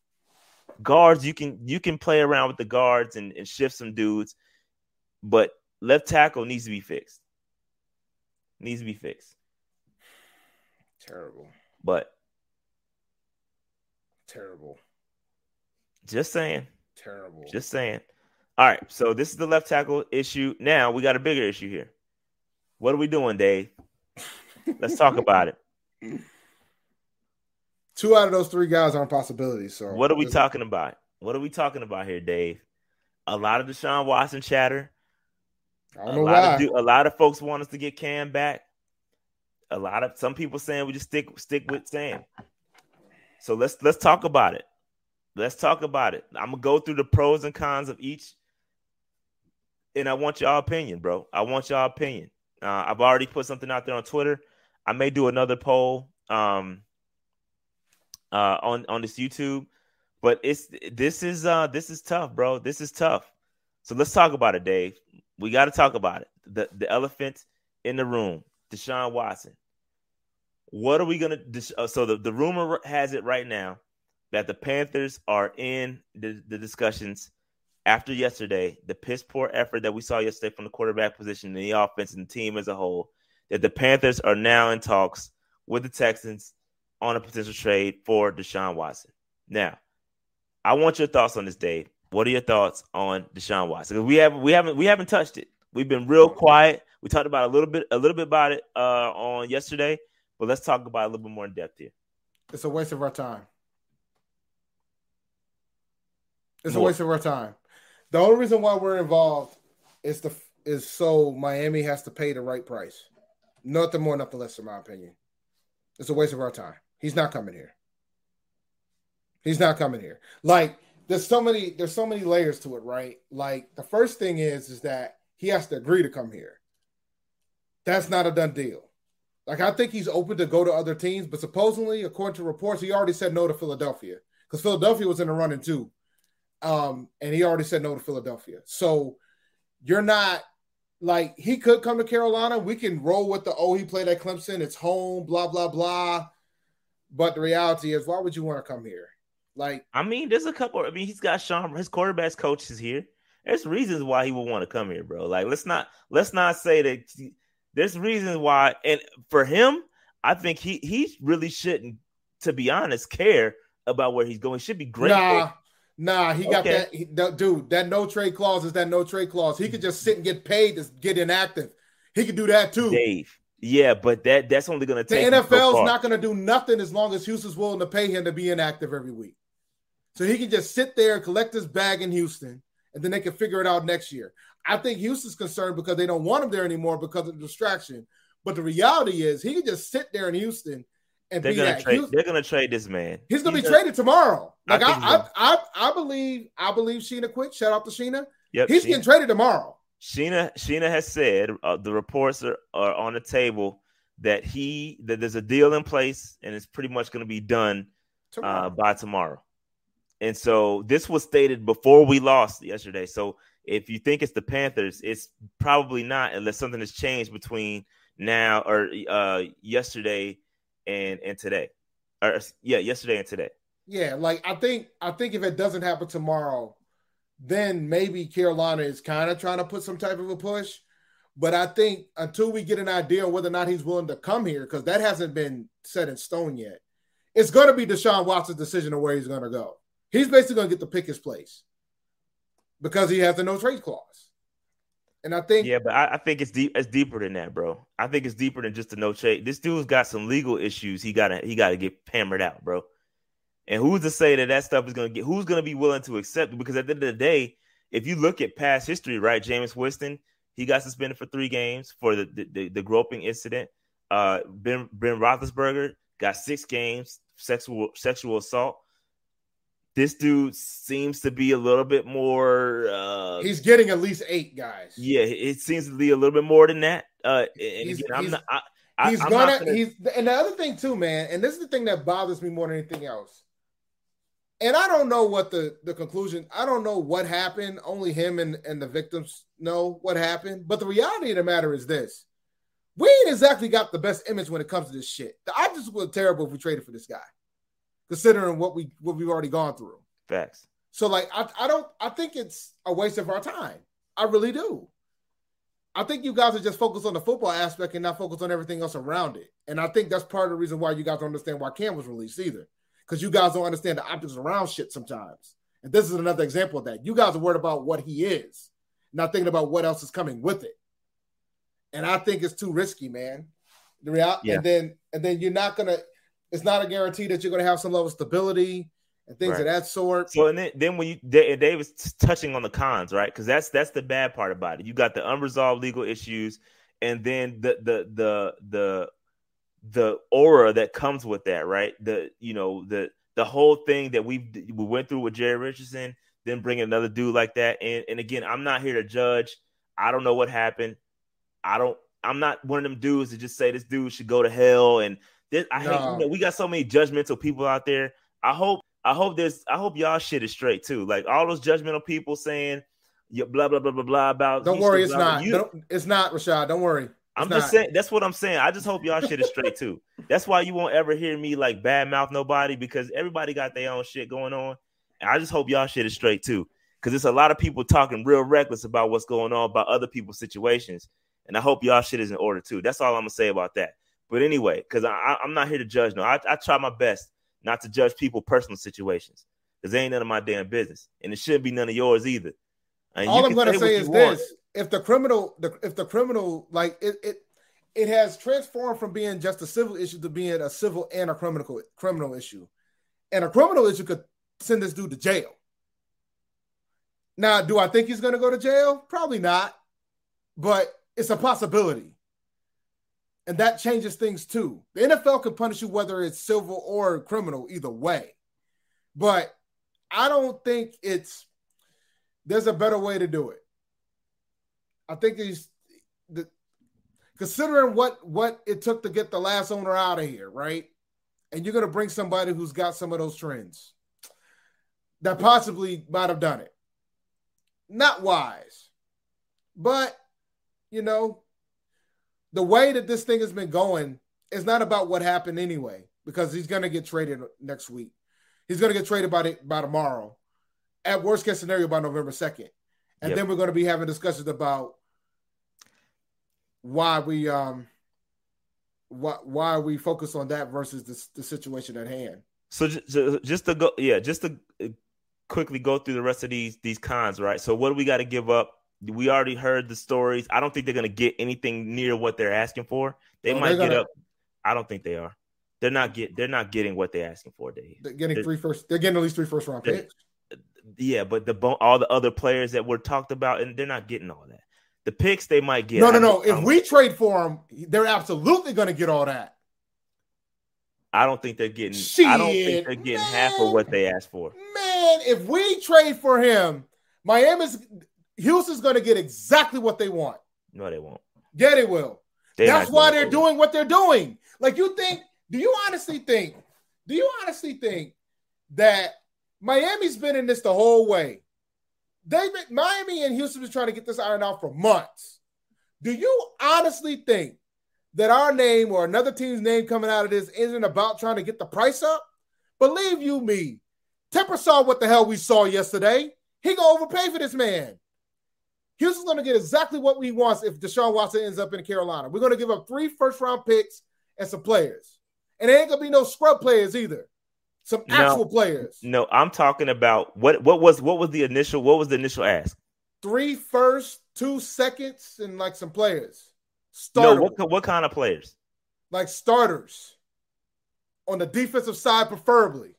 Guards, you can you can play around with the guards and, and shift some dudes, but left tackle needs to be fixed. Needs to be fixed. Terrible. But terrible. Just saying. Terrible. Just saying. All right, so this is the left tackle issue. Now we got a bigger issue here. What are we doing, Dave? Let's talk about it. Two out of those three guys aren't possibilities. So what are we talking about? What are we talking about here, Dave? A lot of Deshaun Watson chatter. I don't know a why. Of, a lot of folks want us to get Cam back. A lot of some people saying we just stick stick with Sam. So let's let's talk about it. Let's talk about it. I'm gonna go through the pros and cons of each and I want y'all opinion, bro. I want y'all opinion. Uh, I've already put something out there on Twitter. I may do another poll um, uh, on on this YouTube, but it's this is uh, this is tough, bro. This is tough. So let's talk about it, Dave. We got to talk about it. The the elephant in the room, Deshaun Watson. What are we gonna? Uh, so the, the rumor has it right now that the Panthers are in the, the discussions after yesterday, the piss poor effort that we saw yesterday from the quarterback position and the offense and the team as a whole, that the Panthers are now in talks with the Texans on a potential trade for Deshaun Watson. Now, I want your thoughts on this, Dave. What are your thoughts on Deshaun Watson? Because we haven't we haven't we haven't touched it. We've been real quiet. We talked about a little bit a little bit about it uh, on yesterday, but let's talk about it a little bit more in depth here. It's a waste of our time. It's more. a waste of our time. The only reason why we're involved is the is so Miami has to pay the right price. Nothing more, nothing less, in my opinion. It's a waste of our time. He's not coming here. He's not coming here. Like there's so many there's so many layers to it, right? Like the first thing is is that he has to agree to come here. That's not a done deal. Like I think he's open to go to other teams, but supposedly, according to reports, he already said no to Philadelphia because Philadelphia was in the running too. Um, and he already said no to Philadelphia. So you're not like he could come to Carolina. We can roll with the oh, he played at Clemson, it's home, blah, blah, blah. But the reality is, why would you want to come here? Like, I mean, there's a couple. I mean, he's got Sean, his quarterback's coach is here. There's reasons why he would want to come here, bro. Like, let's not let's not say that there's reasons why. And for him, I think he he really shouldn't, to be honest, care about where he's going. He should be grateful. Nah, Nah, he got that, he, dude. That no trade clause is that no trade clause. He could just sit and get paid to get inactive. He could do that too. Dave. Yeah, but that that's only going to take. The NFL is not going to do nothing as long as Houston's willing to pay him to be inactive every week. So he can just sit there and collect his bag in Houston, and then they can figure it out next year. I think Houston's concerned because they don't want him there anymore because of the distraction. But the reality is, he can just sit there in Houston and they're gonna trade. they're gonna trade this man. He's gonna he's be traded tomorrow. Like I, I, I, I, believe, I believe Sheena quit. Shout out to Sheena. Yep, he's Sheena. getting traded tomorrow. Sheena, Sheena has said uh, the reports are, are on the table that he that there's a deal in place and it's pretty much going to be done tomorrow. Uh, by tomorrow. And so this was stated before we lost yesterday. So if you think it's the Panthers, it's probably not unless something has changed between now or uh, yesterday and and today, or yeah, yesterday and today. Yeah, like I think I think if it doesn't happen tomorrow, then maybe Carolina is kind of trying to put some type of a push. But I think until we get an idea whether or not he's willing to come here, because that hasn't been set in stone yet, it's going to be Deshaun Watson's decision of where he's going to go. He's basically going to get to pick his place because he has the no trade clause. And I think yeah, but I, I, think it's deep. It's deeper than that, bro. I think it's deeper than just a no trade. This dude's got some legal issues. He gotta he gotta get hammered out, bro. And who's to say that that stuff is gonna get? Who's gonna be willing to accept it? Because at the end of the day, if you look at past history, right, Jameis Winston, he he got suspended for three games for the the, the, the groping incident. Uh, Ben Ben Roethlisberger got six games sexual sexual assault. This dude seems to be a little bit more. Uh, he's getting at least eight guys. Yeah, it seems to be a little bit more than that. Uh, and he's, again, I'm he's, not. I, he's I'm gonna, gonna, He's and the other thing too, man. And this is the thing that bothers me more than anything else. And I don't know what the the conclusion. I don't know what happened. Only him and and the victims know what happened. But the reality of the matter is this: we ain't exactly got the best image when it comes to this shit. The optics were terrible if we traded for this guy, considering what we what we've already gone through. Facts. So like I, I don't I think it's a waste of our time. I really do. I think you guys are just focused on the football aspect and not focused on everything else around it. And I think that's part of the reason why you guys don't understand why Cam was released either. Because you guys don't understand the optics around shit sometimes. And this is another example of that. You guys are worried about what he is, not thinking about what else is coming with it. And I think it's too risky, man. The reality, Yeah. and then and then you're not gonna. It's not a guarantee that you're gonna have some level of stability and things Right. of that sort. So and then, then when you Da- Dave was touching on the cons, right? Because that's that's the bad part about it. You got the unresolved legal issues, and then the the the the the aura that comes with that, right? The you know the the whole thing that we we went through with Jerry Richardson, then bringing another dude like that, and and again, I'm not here to judge. I don't know what happened. I don't. I'm not one of them dudes to just say this dude should go to hell. And this, I hate. You know, we got so many judgmental people out there. I hope. I hope there's. I hope y'all shit is straight too. Like all those judgmental people saying, "Yeah, blah blah blah blah blah" about. Don't worry, it's not. It's not, Rashad. Don't worry. I'm It's just saying. That's what I'm saying. I just hope y'all shit is straight too. That's why you won't ever hear me like bad mouth nobody because everybody got their own shit going on. And I just hope y'all shit is straight too. Because it's a lot of people talking real reckless about what's going on about other people's situations. And I hope y'all shit is in order too. That's all I'm gonna say about that. But anyway, because I'm not here to judge. No, I, I try my best not to judge people' personal situations because they ain't none of my damn business, and it shouldn't be none of yours either. And All I'm going to say is want. this: if the criminal, the, if the criminal, like it, it, it has transformed from being just a civil issue to being a civil and a criminal criminal issue, and a criminal issue could send this dude to jail. Now, do I think he's going to go to jail? Probably not, but it's a possibility. And that changes things too. The NFL can punish you whether it's civil or criminal, either way. But I don't think it's there's a better way to do it. I think he's the considering what what it took to get the last owner out of here, right? And you're gonna bring somebody who's got some of those trends that possibly might have done it. Not wise, but you know, the way that this thing has been going is not about what happened anyway, because he's gonna get traded next week. He's gonna get traded by the, by tomorrow at worst case scenario by November 2nd. And Yep. then we're going to be having discussions about why we um why why we focus on that versus the, the situation at hand. So just, just to go, yeah, just to uh, quickly go through the rest of these these cons, right? So what do we got to give up? We already heard the stories. I don't think they're gonna get anything near what they're asking for. They Oh, might they're get up. I don't think they are. They're not get. They're not getting what they're asking for, Dave. They're getting They're- three first they're getting at least three first round picks. Yeah, but the all the other players that were talked about, and they're not getting all that. The picks they might get. no, no, no. If we trade for them, they're absolutely going to get all that. I don't think they're getting. I don't think they're getting half of what they asked for. Man, if we trade for him, Miami's Houston's going to get exactly what they want. No, they won't. Yeah, they will. They're That's why they're doing what they're doing. Like you think, do you honestly think, do you honestly think that Miami's been in this the whole way? They've been Miami and Houston been trying to get this ironed out for months. Do you honestly think that our name or another team's name coming out of this isn't about trying to get the price up? Believe you me, Tepper saw what the hell we saw yesterday. He gonna overpay for this man. Houston's going to get exactly what he wants if Deshaun Watson ends up in Carolina. We're going to give up three first round picks and some players. And it ain't going to be no scrub players either. Some No. actual players. No, I'm talking about what what was what was the initial what was the initial ask? Three first, two seconds, and like some players. No, what what kind of players? like starters on the defensive side, preferably.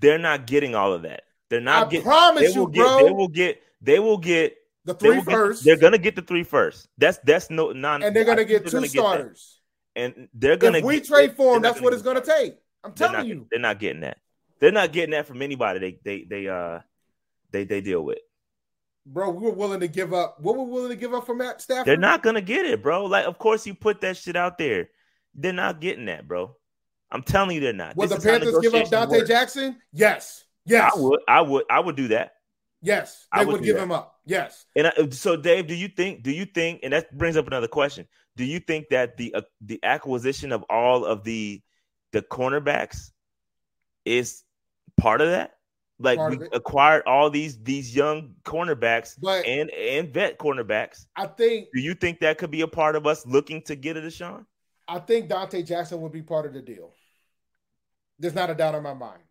They're not getting all of that. They're not I getting. promise They you, will get. bro. They will get. They will get The three they first. Get, they're gonna get the three first. That's that's no non. And they're gonna get 2 starters. Get and they're gonna. If we get, trade for them, that's what it's gonna take. I'm telling they're not, you, they're not getting that. They're not getting that from anybody. They they they uh they they deal with. Bro, we were willing to give up. What we're willing to give up for Matt Stafford? They're not gonna get it, bro. Like, of course you put that shit out there. They're not getting that, bro. I'm telling you, they're not. Would the Panthers give up Donte. Jackson? Yes. Yes. I would. I would. I would do that. Yes, they I would, would give that. him up. Yes. And I, so, Dave, do you think? Do you think? And that brings up another question. Do you think that the uh, the acquisition of all of the the cornerbacks is part of that? Like part we acquired all these these young cornerbacks but and and vet cornerbacks. I think. Do you think that could be a part of us looking to get a Deshaun? I think Donte Jackson would be part of the deal. There's not a doubt in my mind.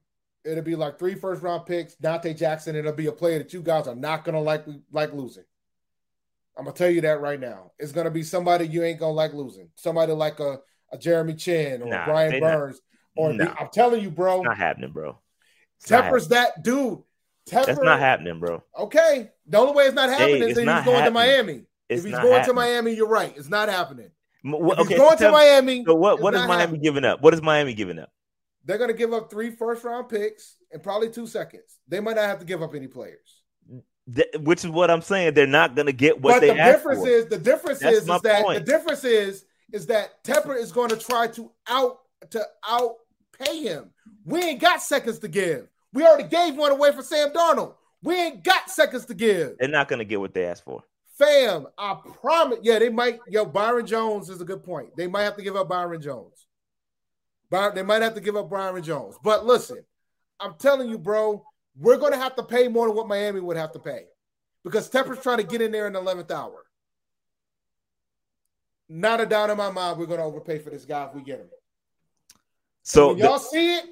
It'll be like three first round picks, Donte Jackson. It'll be a player that you guys are not gonna like like losing. I'm gonna tell you that right now. It's gonna be somebody you ain't gonna like losing. Somebody like a, a Jeremy Chinn or nah, Brian Burns. Not, or nah. I'm telling you, bro. It's not happening, bro. It's Tepper's that dude. Tepper, That's not happening, bro. Okay. The only way it's not happening hey, is if he's going happening. to Miami. It's if he's going happening. to Miami, you're right. It's not happening. Okay, he's going so to Miami. So what, what is Miami happening. giving up? What is Miami giving up? They're going to give up three first round picks and probably two seconds. They might not have to give up any players. which is what I'm saying. They're not going to get what but they. the difference for. is the difference That's is, is that the difference is is that Tepper is going to try to out to out pay him. We ain't got seconds to give. We already gave one away for Sam Darnold. We ain't got seconds to give. They're not going to get what they asked for. Fam, I promise. Yeah, they might. Yo, Byron Jones is a good point. They might have to give up Byron Jones. They might have to give up Byron Jones. But listen, I'm telling you, bro, we're going to have to pay more than what Miami would have to pay because Tepper's trying to get in there in the 11th hour. Not a doubt in my mind, we're going to overpay for this guy if we get him. So y'all see it,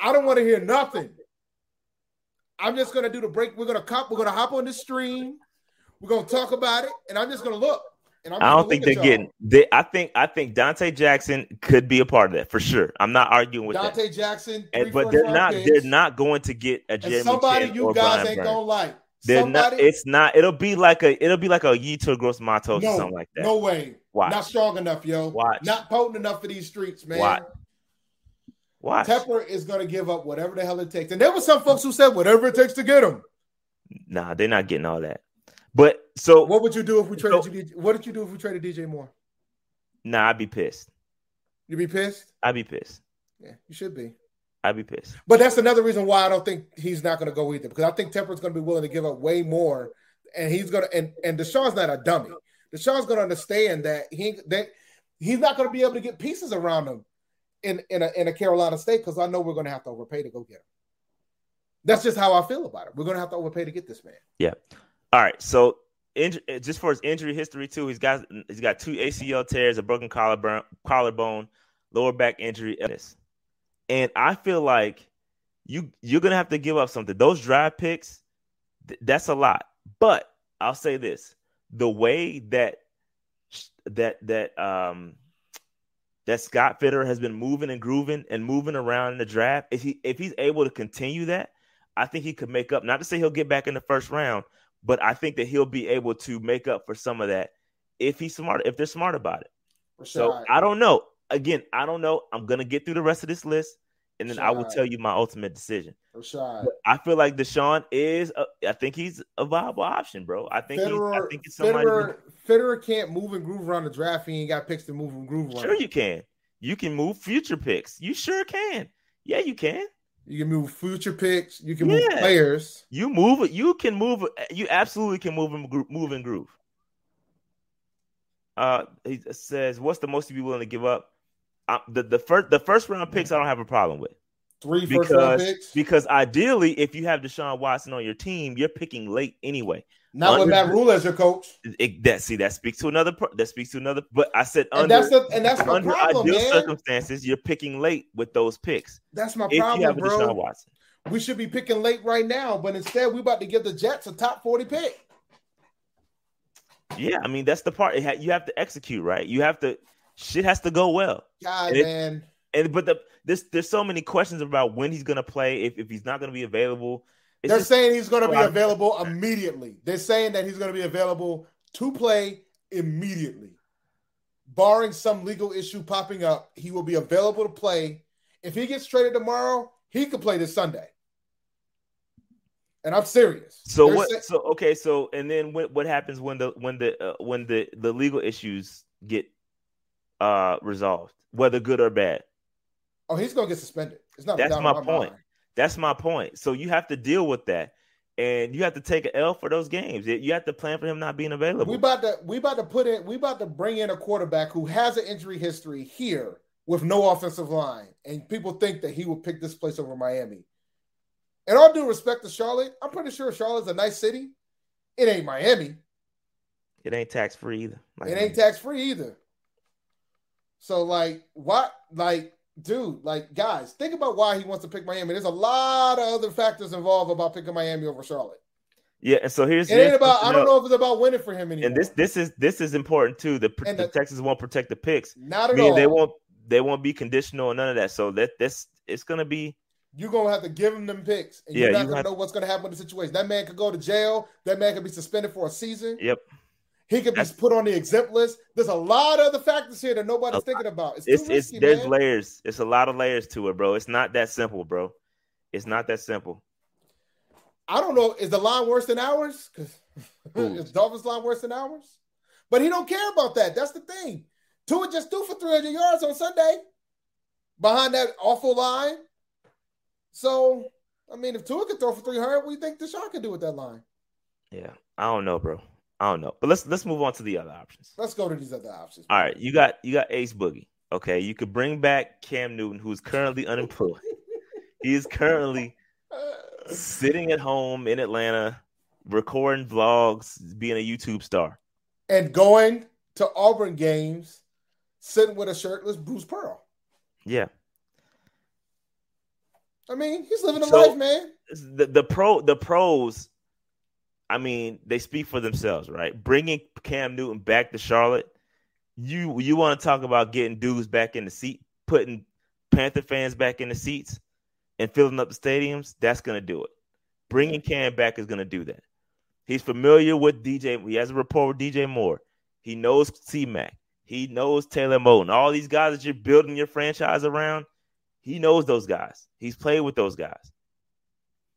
I don't want to hear nothing. I'm just gonna do the break. We're gonna cop. We're gonna hop on the stream. We're gonna talk about it, and I'm just gonna look. I don't think they're getting. They, I think. I think Donte Jackson could be a part of that for sure. I'm not arguing with Donte that. Jackson, and, but they're not. Picks. They're not going to get a Jeremy somebody you guys ain't gonna like. They're somebody, not. It's not. It'll be like a. It'll be like a Yetur Gross-Matos no, or something like that. No way. Watch. Not strong enough, yo. Watch. Not potent enough for these streets, man. Watch. Watch. Tepper is going to give up whatever the hell it takes. And there were some folks who said whatever it takes to get him. Nah, they're not getting all that. But so what would you do if we traded so, you? What did you do if we traded DJ Moore? Nah, I'd be pissed. You'd be pissed? I'd be pissed. Yeah, you should be. I'd be pissed. But that's another reason why I don't think he's not going to go either. Because I think Tepper's going to be willing to give up way more, and he's going to. And and Deshaun's not a dummy. Deshaun's going to understand that he that he's not going to be able to get pieces around him in in a, in a Carolina state because I know we're going to have to overpay to go get him. That's just how I feel about it. We're going to have to overpay to get this man. Yeah. All right. So inj- just for his injury history too, he's got he's got two ACL tears, a broken collarbone, collarbone, lower back injury, and I feel like you you're gonna have to give up something. Those draft picks, th- that's a lot. But I'll say this: the way that that that um that Scott Fitter has been moving and grooving and moving around in the draft, if he if he's able to continue that, I think he could make up. Not to say he'll get back in the first round, but I think that he'll be able to make up for some of that if he's smart, if they're smart about it. So I don't know. Again, I don't know. I'm gonna get through the rest of this list, and then I will tell you my ultimate decision. I feel like Deshaun is. A, I think he's a viable option, bro. I think. Fitterer, I think it's somebody. Fitterer, Fitterer can't move and groove around the draft. He ain't got picks to move and groove around. Sure, you can. You can move future picks. You sure can. Yeah, you can. You can move future picks. You can yeah. move players. You move it. You can move. You absolutely can move and groove, move and groove. Uh, he says, "What's the most you be willing to give up?" Uh, the the first the first round picks, I don't have a problem with. Three because, round picks. Because ideally, if you have Deshaun Watson on your team, you're picking late anyway. Not under, with Matt Rhule as your coach. It, that see that speaks to another. That speaks to another. But I said and under, that's the, and that's my under problem, ideal man. circumstances, you're picking late with those picks. That's my problem, bro. We should be picking late right now, but instead we're about to give the Jets a top forty pick. Yeah, I mean that's the part. you have to execute right. You have to. Shit has to go well. God, and man. It, and but the this there's so many questions about when he's gonna play, if, if he's not gonna be available. It's They're just, saying he's going to be available immediately. They're saying that he's going to be available to play immediately. Barring some legal issue popping up, he will be available to play. If he gets traded tomorrow, he could play this Sunday. And I'm serious. So They're what? Saying- so okay. So and then what? What happens when the when the uh, when the the legal issues get uh resolved, whether good or bad? Oh, he's gonna get suspended. It's not. That's my, my point. Mind. That's my point. So you have to deal with that, and you have to take an L for those games. You have to plan for him not being available. We about to we about to put in we about to bring in a quarterback who has an injury history here with no offensive line, and people think that he will pick this place over Miami. And all due respect to Charlotte, I'm pretty sure Charlotte's a nice city. It ain't Miami. It ain't tax free either. Like it ain't tax free either. So like what like dude, like guys, think about why he wants to pick Miami. There's a lot of other factors involved about picking Miami over Charlotte. Yeah, and so here's it ain't about. I don't know if it's about winning for him anymore. And this this is this is important too. The, the, the Texans won't protect the picks. Not at all. They won't they won't be conditional and none of that. So that this it's gonna be. You're gonna have to give him them picks, and yeah, you're not you gonna know what's gonna happen with the situation. That man could go to jail. That man could be suspended for a season. Yep. He could be put on the exempt list. There's a lot of other factors here that nobody's thinking about. It's, it's, risky, it's there's man. layers. It's a lot of layers to it, bro. It's not that simple, bro. It's not that simple. I don't know. Is the line worse than ours? Because is Dolphins line worse than ours? But he don't care about that. That's the thing. Tua just threw for 300 yards on Sunday behind that awful line. So, I mean, if Tua could throw for 300, what do you think Deshaun could do with that line? Yeah, I don't know, bro. I don't know. But let's let's move on to the other options. Let's go to these other options. All right, you got you got Ace Boogie. Okay, you could bring back Cam Newton, who's currently unemployed. he is currently sitting at home in Atlanta, recording vlogs, being a YouTube star, and going to Auburn games, sitting with a shirtless Bruce Pearl. Yeah. I mean, he's living a so, life, man. The the pro the pros I mean, they speak for themselves, right? Bringing Cam Newton back to Charlotte, you you want to talk about getting dudes back in the seat, putting Panther fans back in the seats, and filling up the stadiums. That's gonna do it. Bringing Cam back is gonna do that. He's familiar with DJ. He has a rapport with DJ Moore. He knows C Mac. He knows Taylor Moton. All these guys that you're building your franchise around, he knows those guys. He's played with those guys.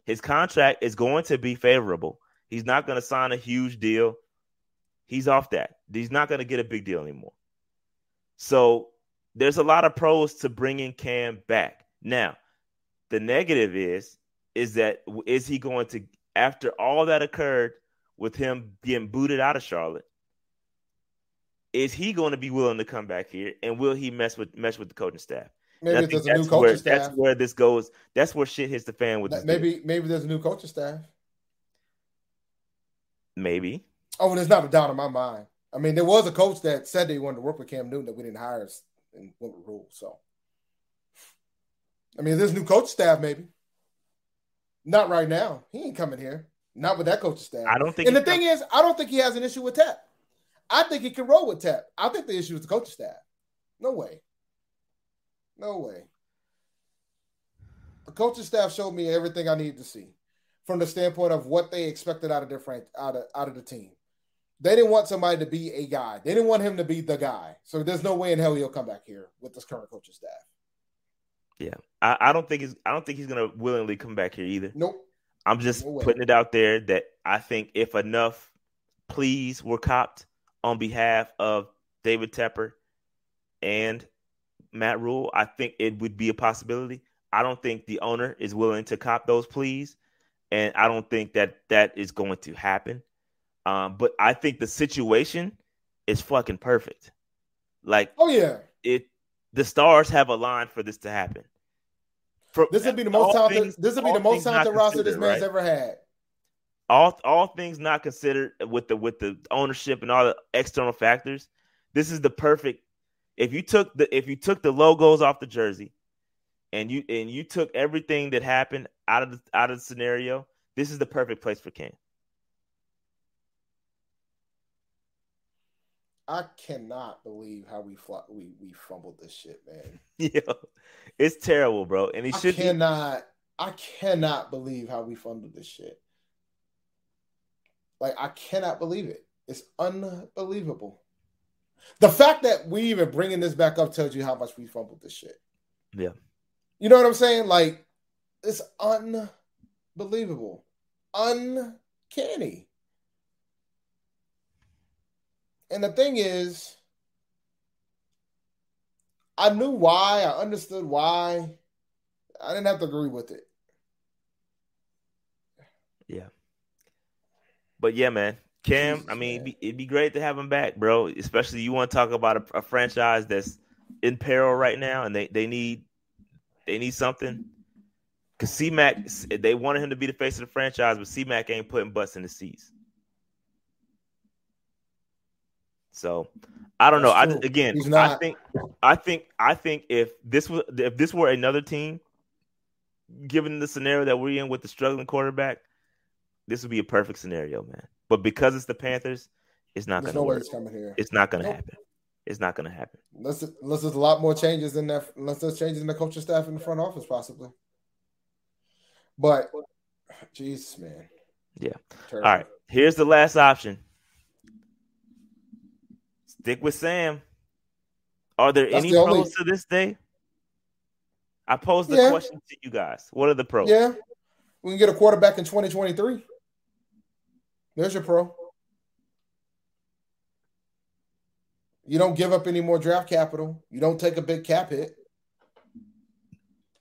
His contract is going to be favorable He's not going to sign a huge deal. He's off that. He's not going to get a big deal anymore. So there's a lot of pros to bringing Cam back. Now, the negative is is that is he going to after all that occurred with him being booted out of Charlotte? Is he going to be willing to come back here, and will he mess with mess with the coaching staff? Maybe there's a new coaching where, staff. That's where this goes. That's where shit hits the fan with. Maybe maybe there's a new coaching staff. Maybe. Oh, there's not a doubt in my mind. I mean, there was a coach that said they wanted to work with Cam Newton that we didn't hire and went with rules. So, I mean, there's new coach staff, maybe. Not right now. He ain't coming here. Not with that coach staff. I don't think. And the thing is, I don't think he has an issue with Tep. I think he can roll with Tep. I think the issue is the coaching staff. No way. No way. The coaching staff showed me everything I needed to see from the standpoint of what they expected out of friend, out of out of the team. They didn't want somebody to be a guy. They didn't want him to be the guy. So there's no way in hell he'll come back here with this current coaching staff. Yeah, I, I don't think he's. I don't think he's gonna willingly come back here either. Nope. I'm just no putting it out there that I think if enough pleas were copped on behalf of David Tepper and Matt Rhule, I think it would be a possibility. I don't think the owner is willing to cop those pleas and I don't think that that is going to happen. Um, but I think the situation is fucking perfect. Like, oh yeah, it. The stars have aligned for this to happen. For, this would be the most talented. this would be the most talented roster this man's right? ever had. All all things not considered, with the with the ownership and all the external factors, this is the perfect. If you took the if you took the logos off the jersey, and you and you took everything that happened out of the out of the scenario, this is the perfect place for Cam. I cannot believe how we fl- we we fumbled this shit, man. Yeah, it's terrible, bro. And he should cannot. I cannot believe how we fumbled this shit. Like I cannot believe it. It's unbelievable. The fact that we even bringing this back up tells you how much we fumbled this shit. Yeah. You know what I'm saying? Like it's unbelievable, uncanny. And the thing is, I knew why. I understood why. I didn't have to agree with it. Yeah. But yeah, man. Cam, Jesus, I mean, it'd be, it'd be, great to have him back, bro. Especially you want to talk about a, a, franchise that's in peril right now, and they, they need they need something. Cause C Mac, they wanted him to be the face of the franchise, but C Mac ain't putting butts in the seats. So I don't know. I again, I think, I think, I think if this was if this were another team, given the scenario that we're in with the struggling quarterback, this would be a perfect scenario, man. But because it's the Panthers, it's not going to no work. It's, coming here. it's not going to nope. happen. It's not going to happen. Unless, unless there's a lot more changes in that, unless there's changes in the coaching staff in the front office, possibly. But, jeez, man. Yeah. Terrible. All right. Here's the last option. Stick with Sam. Are there That's any the pros to this day? I posed the yeah. question to you guys. What are the pros? Yeah. We can get a quarterback in 2023. There's your pro. You don't give up any more draft capital. You don't take a big cap hit.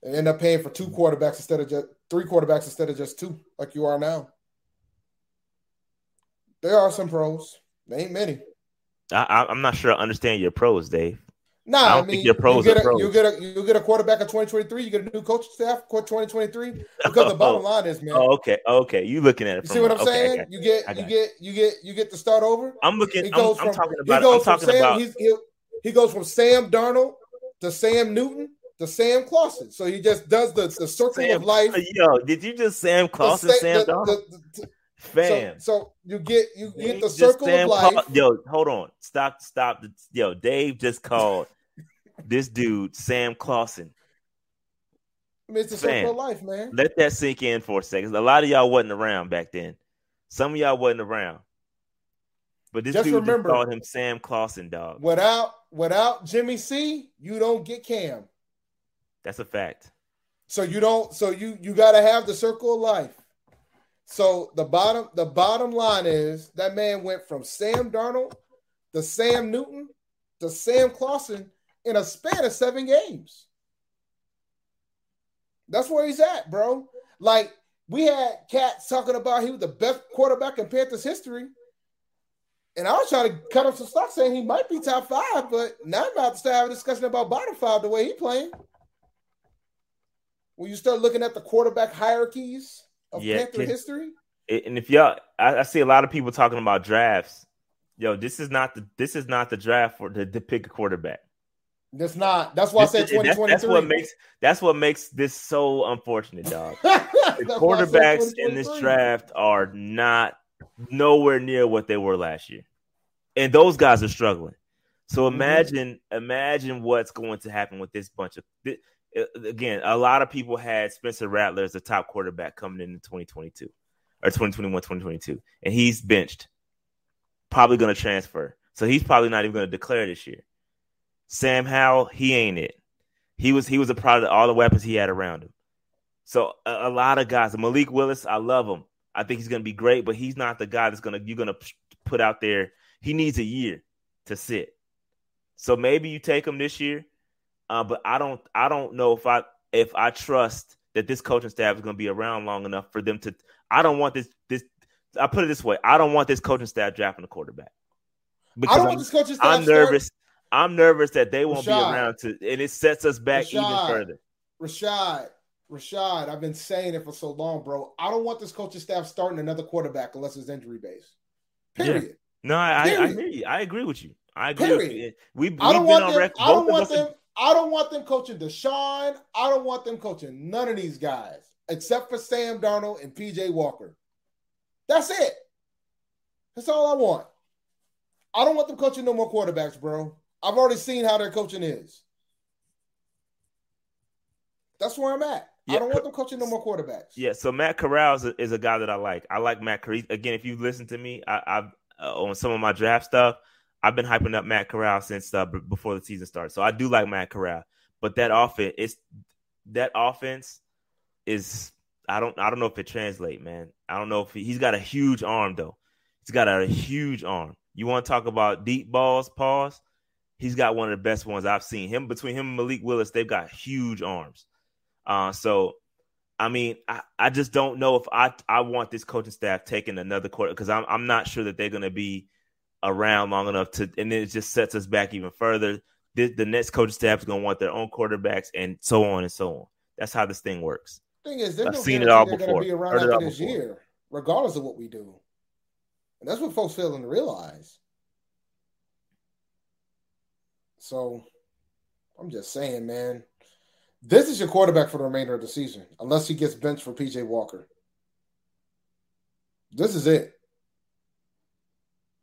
And end up paying for two quarterbacks instead of just three quarterbacks instead of just two, like you are now. There are some pros. They ain't many. I, am not sure I understand your pros, Dave. Nah, I, I mean, you get, a, pros. you get a you get a quarterback in 2023. You get a new coaching staff for 2023 because the bottom oh, line is, man. Oh, okay, okay. You looking at it? You see what I'm okay, saying? You get you get you get you get to start over. I'm looking. He goes I'm, from, I'm talking about. He goes from Sam. About, he goes from Sam Darnold to Sam Newton to Sam Clausen. So he just does the, the circle Sam, of life. Yo, did you just Sam Clausen, Sam Darnold? The, the, Fam. So, so, you get you get the circle of life. Call, yo, hold on. Stop, stop. Yo, Dave just called this dude, Sam Clausen. Mr. mean, it's circle of life, man. Let that sink in for a second. A lot of y'all wasn't around back then. Some of y'all wasn't around. But this just dude remember, just called him Sam Clausen, dog. Without without Jimmy C, you don't get Cam. That's a fact. So you don't. So you you got to have the circle of life. So the bottom the bottom line is that man went from Sam Darnold to Sam Newton to Sam Clausen in a span of seven games. That's where he's at, bro. Like we had cats talking about he was the best quarterback in Panthers history. And I was trying to cut him some stock saying he might be top five, but now I'm about to start having a discussion about bottom five the way he playing. When you start looking at the quarterback hierarchies of yeah, Panther history. And if y'all I, I, see a lot of people talking about drafts. Yo, this is not the this is not the draft for to, to pick a quarterback. That's not. That's why this I said twenty twenty. That's what makes. That's what makes this so unfortunate, dog. the quarterbacks in this draft are not nowhere near what they were last year, and those guys are struggling. So mm-hmm. imagine, mm-hmm. imagine what's going to happen with this bunch of. Uh, again, a lot of people had Spencer Rattler as the top quarterback coming in 2022 or 2021, 2022, and he's benched. Probably going to transfer, so he's probably not even going to declare this year. Sam Howell, he ain't it. He was he was a product of all the weapons he had around him. So a, a lot of guys, Malik Willis, I love him. I think he's going to be great, but he's not the guy that's going to you're going to put out there. He needs a year to sit. So maybe you take him this year, uh, but I don't I don't know if I if I trust that this coaching staff is going to be around long enough for them to. I don't want this this. I put it this way: I don't want this coaching staff drafting a quarterback because I'm, I'm nervous. I'm nervous that they won't Rashad, be around to, and it sets us back Rashad, even further. Rashad, Rashad, I've been saying it for so long, bro. I don't want this coaching staff starting another quarterback unless it's injury based. Period. Yeah. No, I, I, I, hear you. I agree with you. I agree Period. with you. We, we've I don't want them, I don't want them. I don't want them coaching Deshaun. I don't want them coaching none of these guys except for Sam Darnold and PJ Walker. That's it. That's all I want. I don't want them coaching no more quarterbacks, bro. I've already seen how their coaching is. That's where I'm at. Yeah. I don't want them coaching no more quarterbacks. Yeah, so Matt Corral is a, is a guy that I like. I like Matt Corral. Again, if you listen to me, I, have uh, on some of my draft stuff, I've been hyping up Matt Corral since uh, b- before the season started. So I do like Matt Corral, but that offense, it's that offense is I don't I don't know if it translates, man. I don't know if he, he's got a huge arm though. He's got a huge arm. You want to talk about deep balls, pause? He's got one of the best ones I've seen. Him between him and Malik Willis, they've got huge arms. Uh, so I mean, I, I just don't know if I I want this coaching staff taking another quarter because I'm I'm not sure that they're gonna be around long enough to, and then it just sets us back even further. The, the next coaching staff is gonna want their own quarterbacks and so on and so on. That's how this thing works. Thing is, I've no seen it all they're before. Be around after this before. year, regardless of what we do, and that's what folks fail to realize. So, I'm just saying, man. This is your quarterback for the remainder of the season, unless he gets benched for PJ Walker. This is it.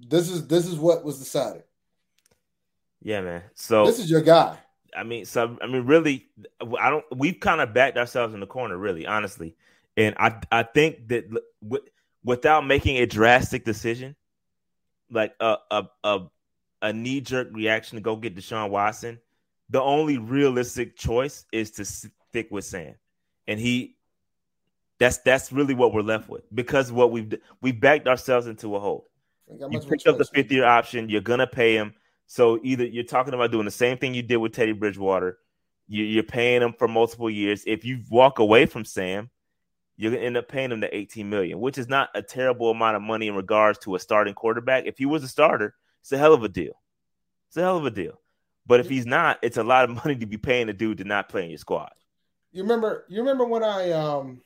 This is this is what was decided. Yeah, man. So this is your guy. I mean, so I mean, really, I don't. We've kind of backed ourselves in the corner, really, honestly, and I I think that w- without making a drastic decision, like a a a, a knee jerk reaction to go get Deshaun Watson, the only realistic choice is to stick with Sam, and he. That's that's really what we're left with because what we've we backed ourselves into a hole. You pick up the fifth year option, you're gonna pay him. So either you're talking about doing the same thing you did with Teddy Bridgewater, you, are paying him for multiple years. If you walk away from Sam, you're gonna end up paying him the 18 million, which is not a terrible amount of money in regards to a starting quarterback. If he was a starter, it's a hell of a deal. It's a hell of a deal. But if he's not, it's a lot of money to be paying a dude to not play in your squad. You remember? You remember when I um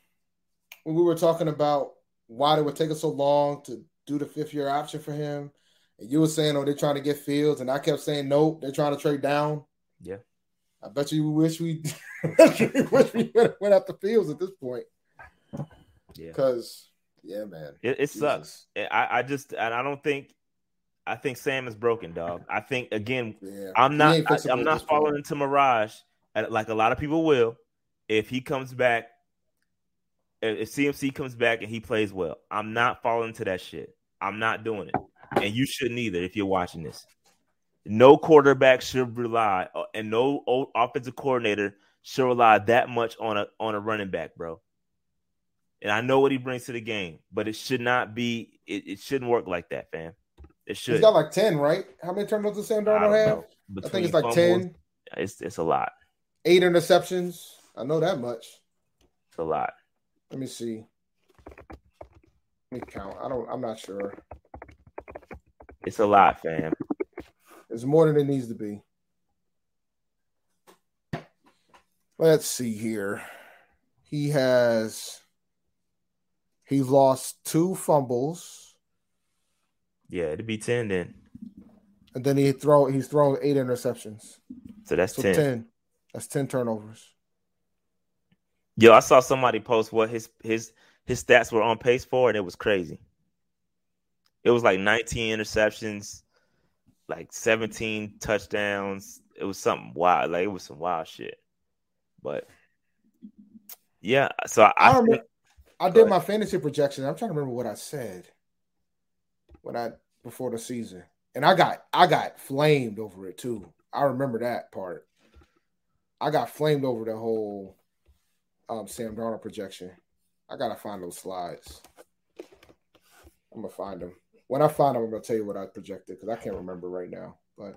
when we were talking about why it would take us so long to do the fifth year option for him, and you were saying, "Oh, they're trying to get Fields," and I kept saying, "Nope, they're trying to trade down." Yeah, I bet you wish we wish we went after Fields at this point. Yeah, because yeah, man, it, it sucks. I, I just and I don't think I think Sam is broken, dog. I think again, yeah. I'm not. I, am not falling point. into Mirage like a lot of people will. If he comes back, if CMC comes back and he plays well, I'm not falling into that shit. I'm not doing it, and you shouldn't either. If you're watching this, no quarterback should rely, uh, and no offensive coordinator should rely that much on a on a running back, bro. And I know what he brings to the game, but it should not be. It, it shouldn't work like that, fam. It should. He's got like ten, right? How many turnovers does Sam Darnold have? I think it's like fumbles, ten. It's it's a lot. Eight interceptions. I know that much. It's a lot. Let me see. Let me count. I don't. I'm not sure. It's a lot, fam. It's more than it needs to be. Let's see here. He has. He lost two fumbles. Yeah, it'd be ten then. And then he throw he's thrown eight interceptions. So that's so 10. 10. That's ten turnovers. Yo, I saw somebody post what his his his stats were on pace for, and it was crazy. It was like 19 interceptions, like 17 touchdowns. It was something wild. Like it was some wild shit. But yeah, so I, I, remember, I did my fantasy projection. I'm trying to remember what I said when I before the season, and I got I got flamed over it too. I remember that part. I got flamed over the whole um, Sam Darnold projection. I gotta find those slides. I'm gonna find them. When I find them, I'm gonna tell you what I projected because I can't remember right now. But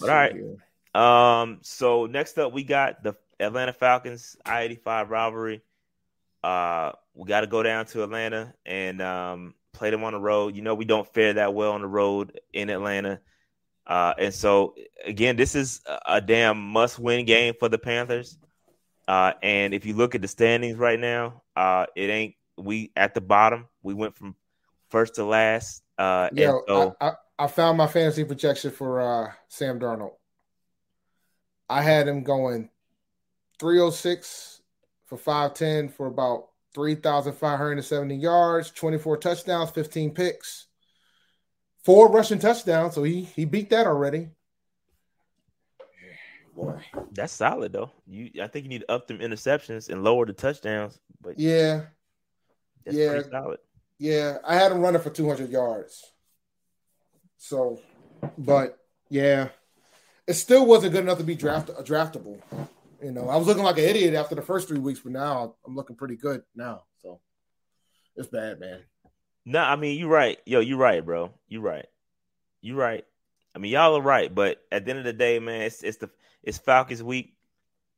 all right. Here. Um. So next up, we got the Atlanta Falcons I-85 rivalry. Uh, we got to go down to Atlanta and um play them on the road. You know, we don't fare that well on the road in Atlanta. Uh, and so again, this is a, damn must-win game for the Panthers. Uh, and if you look at the standings right now, uh, it ain't we at the bottom. We went from first to last. Uh, yeah, so, I, I, I, found my fantasy projection for uh, Sam Darnold. I had him going 306 for 510 for about 3,570 yards, 24 touchdowns, 15 picks, four rushing touchdowns. So he he beat that already. boy. That's solid though. You, I think you need to up them interceptions and lower the touchdowns. But yeah, that's yeah. pretty solid. Yeah, I had him running for 200 yards. So, but yeah, it still wasn't good enough to be draft draftable. You know, I was looking like an idiot after the first three weeks, but now I'm looking pretty good now. So it's bad, man. No, I mean you're right. Yo, you're right, bro. You're right. You're right. I mean y'all are right, but at the end of the day, man, it's it's the it's Falcons week,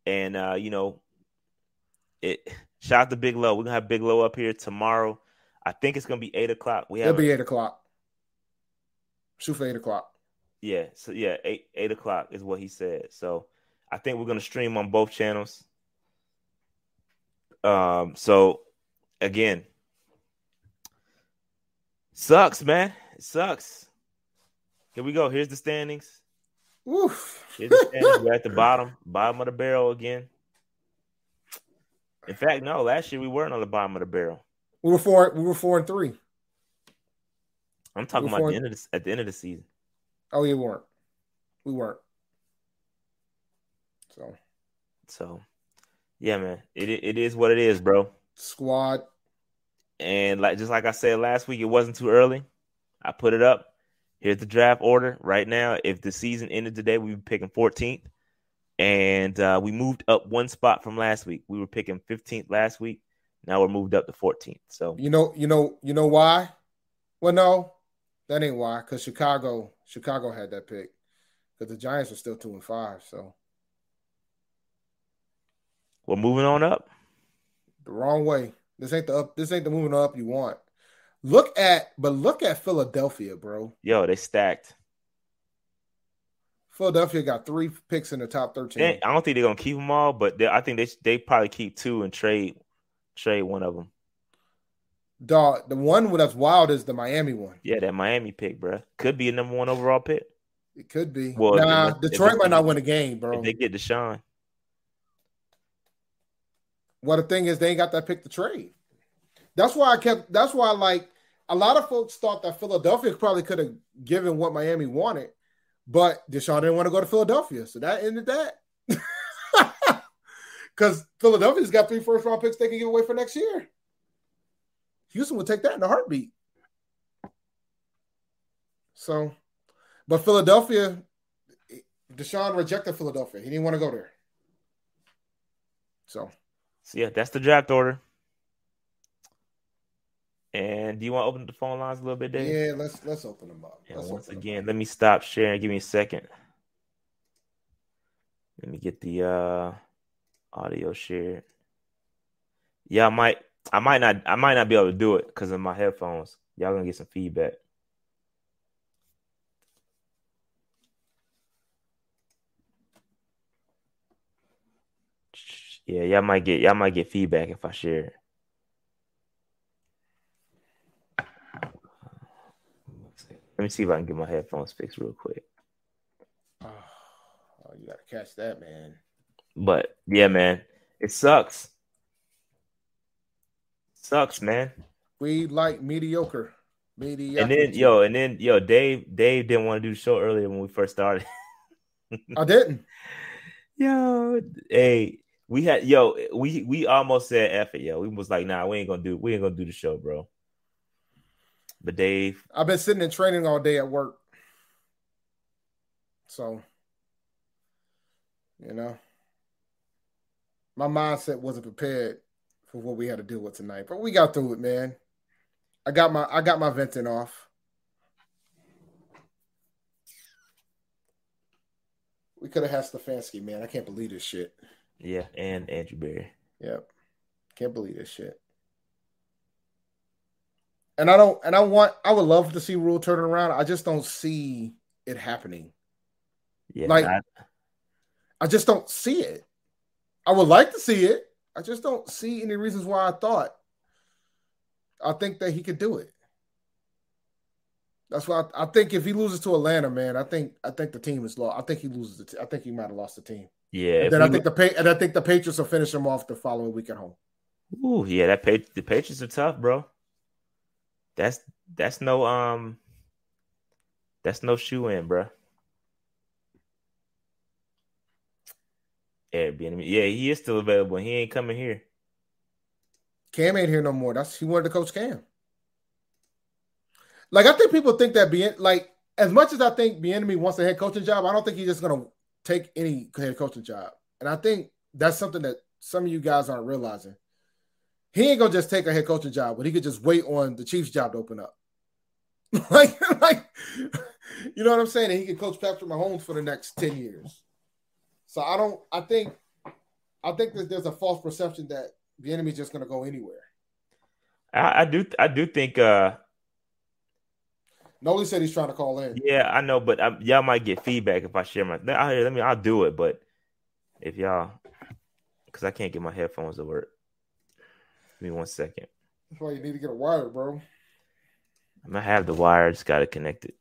and uh, you know, it shout out to Big Low. We're gonna have Big Low up here tomorrow. I think it's gonna be eight o'clock. We have It'll be eight o'clock. Shoot for eight o'clock. Yeah, so yeah, eight eight o'clock is what he said. So I think we're gonna stream on both channels. Um, so again, sucks, man. It sucks. Here we go. Here's the standings. Oof. Here's the standings. We're at the bottom, bottom of the barrel again. In fact, no, last year we weren't on the bottom of the barrel. We were four. We were four and three. I'm talking We're about the end of the, at the end of the season. Oh, we weren't. We weren't. So So, yeah, man, it it is what it is, bro. squad. And like just like I said last week, it wasn't too early. I put it up. Here's the draft order right now. If the season ended today, we'd be picking 14th, and uh, we moved up one spot from last week. We were picking 15th last week. Now we're moved up to 14th. So You know. You know. You know why? Well, no, that ain't why. Because Chicago, Chicago had that pick. Because the Giants were still two and five. So we're moving on up. the wrong way. This ain't the up. This ain't the moving up you want. Look at, but look at Philadelphia, bro. Yo, they stacked. Philadelphia got three picks in the top thirteen. They- I don't think they're gonna keep them all, but they, I think they they probably keep two and trade trade one of them. Dog, the one that's wild is the Miami one. Yeah, that Miami pick, bro, could be a number one overall pick It could be. Well, nah, Detroit might not win a game, bro. they get Deshaun. Well, the thing is, they ain't got that pick to trade. That's why I kept. That's why, like, a lot of folks thought that Philadelphia probably could have given what Miami wanted, but Deshaun didn't want to go to Philadelphia, so that ended that. Because Philadelphia's got three first round picks they can give away for next year. Houston would take that in a heartbeat. So, but Philadelphia, Deshaun rejected Philadelphia. He didn't want to go there. So. So yeah, that's the draft order. And do you want to open the phone lines a little bit, Dave? Yeah, let's let's open them up. And Let's once again, up. let me stop sharing. Give me a second. Let me get the uh audio shared. Yeah, I might I might not I might not be able to do it because of my headphones. Y'all gonna get some feedback. Yeah, y'all might get y'all might get feedback if I share it. Let me see if I can get my headphones fixed real quick. Oh, oh you gotta catch that, man. But yeah, man, it sucks. Sucks, man. We like mediocre. Mediocre. And then yo, and then yo, Dave, Dave didn't want to do the show earlier when we first started. I didn't. yo, hey, we had yo, we we almost said F it, yo. We was like, nah, we ain't gonna do we ain't gonna do the show, bro. But Dave, I've been sitting in training all day at work. So, you know, my mindset wasn't prepared for what we had to deal with tonight. But we got through it, man. I got my I got my venting off. We could have had Stefanski, man. I can't believe this shit. Yeah, and Andrew Berry. Yep. Can't believe this shit. And I don't and I want I would love to see Rhule turn around. I just don't see it happening. Yeah, Like- I- I just don't see it. I would like to see it. I just don't see any reasons why I thought I think that he could do it. That's why I, I think if he loses to Atlanta, man, I think I think the team is lost. I think he loses the. T- I think he might have lost the team. Yeah. if then I think the pa- and I think the Patriots will finish him off the following week at home. Ooh, yeah, that pa- the Patriots are tough, bro. That's that's no um that's no shoe in, bro. Yeah, Yeah, he is still available. He ain't coming here. Cam ain't here no more. That's he wanted to coach Cam. Like I think people think that being like as much as I think Bieniemy wants a head coaching job, I don't think he's just gonna take any head coaching job. And I think that's something that some of you guys aren't realizing. He ain't gonna just take a head coaching job, but he could just wait on the Chiefs job to open up. like, like, you know what I'm saying? And he could coach Patrick Mahomes for the next 10 years. So I don't I think I think that there's a false perception that Bieniemy's just gonna go anywhere. I, I do I do think uh Nobody said he's trying to call in. Yeah, I know, but I, y'all might get feedback if I share my. I, let me. I'll do it, but if y'all, because I can't get my headphones to work. Give me one second. That's why you need to get a wire, bro. I'm gonna have the wire. Just got to connect it.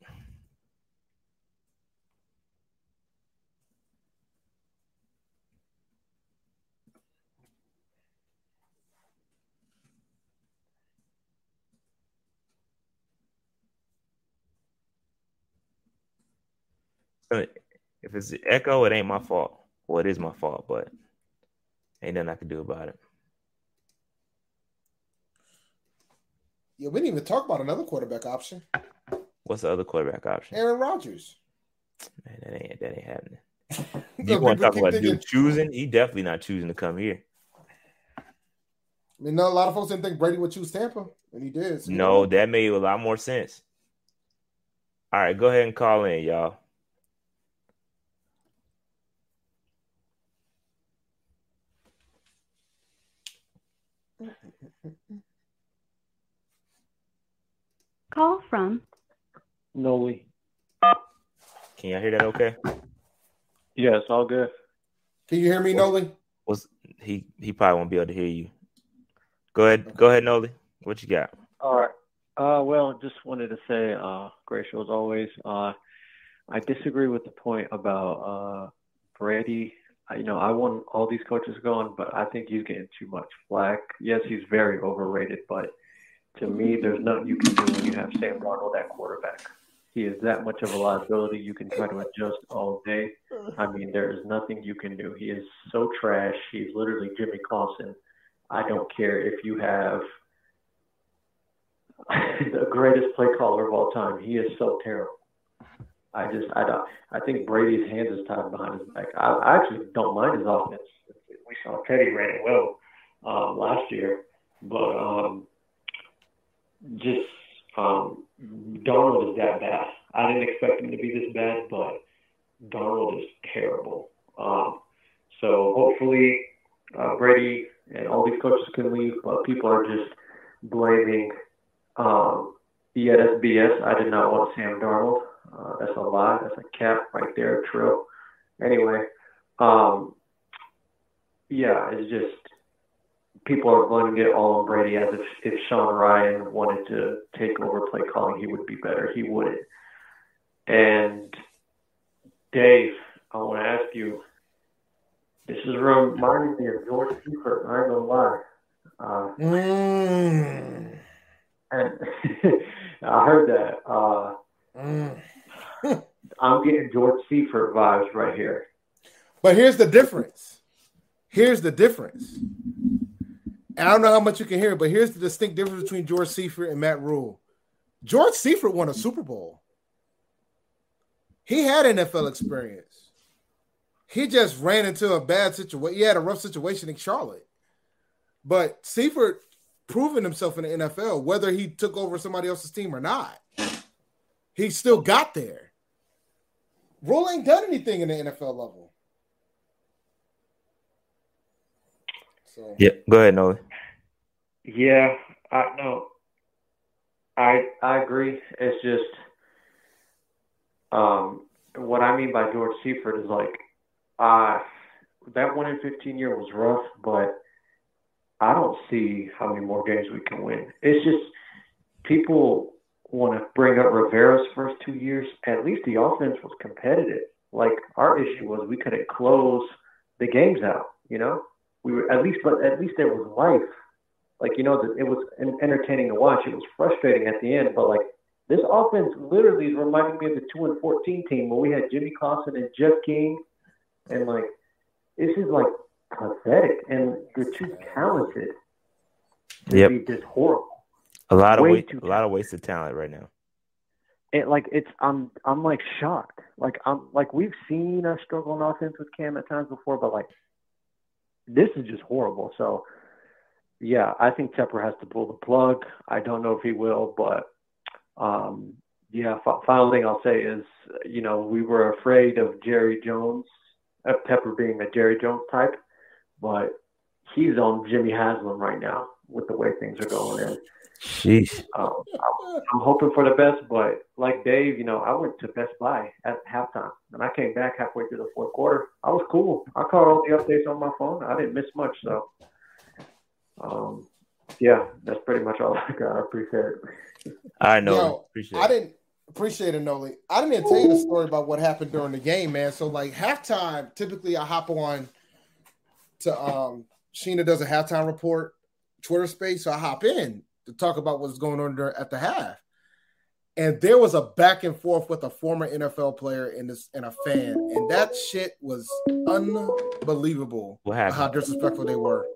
If it's echo, it ain't my fault. Well, it is my fault, but ain't nothing I can do about it. Yeah, we didn't even talk about another quarterback option. What's the other quarterback option? Aaron Rodgers. Man, that ain't that ain't happening. you want to talk about thinking, dude choosing? He definitely not choosing to come here. I mean, no, a lot of folks didn't think Brady would choose Tampa, and he did. So no, that made a lot more sense. All right, go ahead and call in, y'all. Call from Noli. Can y'all hear that okay? Yes, all good. Can you hear me, Noli? Was he he probably won't be able to hear you. Go ahead, go ahead, Noli. What you got? All right. Uh, well, just wanted to say, uh, great show as always. Uh, I disagree with the point about uh, Brady. I, you know, I want all these coaches gone, but I think he's getting too much flack. Yes, he's very overrated, but to me, there's nothing you can do when you have Sam Darnold at quarterback. He is that much of a liability. You can try to adjust all day. I mean, there is nothing you can do. He is so trash. He's literally Jimmy Clausen. I don't care if you have the greatest play caller of all time. He is so terrible. I just, I don't, I think Brady's hands is tied behind his back. I, I actually don't mind his offense. We saw Teddy ran it well um, last year, but um, just um, is that bad. I didn't expect him to be this bad, but Darnold is terrible. Um, so hopefully uh, Brady and all these coaches can leave, but people are just blaming. Um, yeah, BS. I did not want Sam Darnold. Uh, that's a lie. That's a cap right there, Trill. Anyway, um, yeah, it's just people are going to get all on Brady as if, if Sean Ryan wanted to take over play calling, he would be better. He wouldn't. And Dave, I want to ask you. This is reminding me of George Seifert. I ain't gonna lie. Uh, mm. And I heard that. Uh, mm. I'm getting George Seifert vibes right here. But here's the difference. Here's the difference. I don't know how much you can hear, but here's the distinct difference between George Seifert and Matt Rhule. George Seifert won a Super Bowl. He had NFL experience. He just ran into a bad situation. He had a rough situation in Charlotte. But Seifert proven himself in the NFL, whether he took over somebody else's team or not. He still got there. Rhule ain't done anything in the NFL level. So yeah, go ahead, Noah. Yeah, I no, I I agree. It's just um what I mean by George Seifert is like uh that one in fifteen year was rough, but I don't see how many more games we can win. It's just people want to bring up Rivera's first two years. At least the offense was competitive. Like our issue was we couldn't close the games out. You know, we were at least, but at least there was life. Like you know, it was entertaining to watch. It was frustrating at the end, but like this offense literally is reminding me of the two and fourteen team where we had Jimmy Clausen and Jeff King, and like this is like pathetic, and they're too talented to Yep. be this horrible. A lot of wa- a lot of wasted talent right now. It like it's I'm I'm like shocked. Like I'm like we've seen us struggle on offense with Cam at times before, but like this is just horrible. So yeah, I think Tepper has to pull the plug. I don't know if he will, but um, yeah. F- final thing I'll say is, you know, we were afraid of Jerry Jones, of Tepper being a Jerry Jones type, but he's on Jimmy Haslam right now with the way things are going. And Sheesh. um, I'm, I'm hoping for the best, but like Dave, you know, I went to Best Buy at halftime, and I came back halfway through the fourth quarter. I was cool. I caught all the updates on my phone. I didn't miss much, so um, yeah, that's pretty much all I got. I appreciate it. I know. Yo, Appreciate I didn't appreciate it, Noli. I didn't even tell you the story about what happened during the game, man. So like halftime, typically I hop on to um Sheena does a halftime report Twitter space, so I hop in to talk about what's going on there at the half. And there was a back and forth with a former NFL player and this and a fan, and that shit was unbelievable. What How disrespectful they were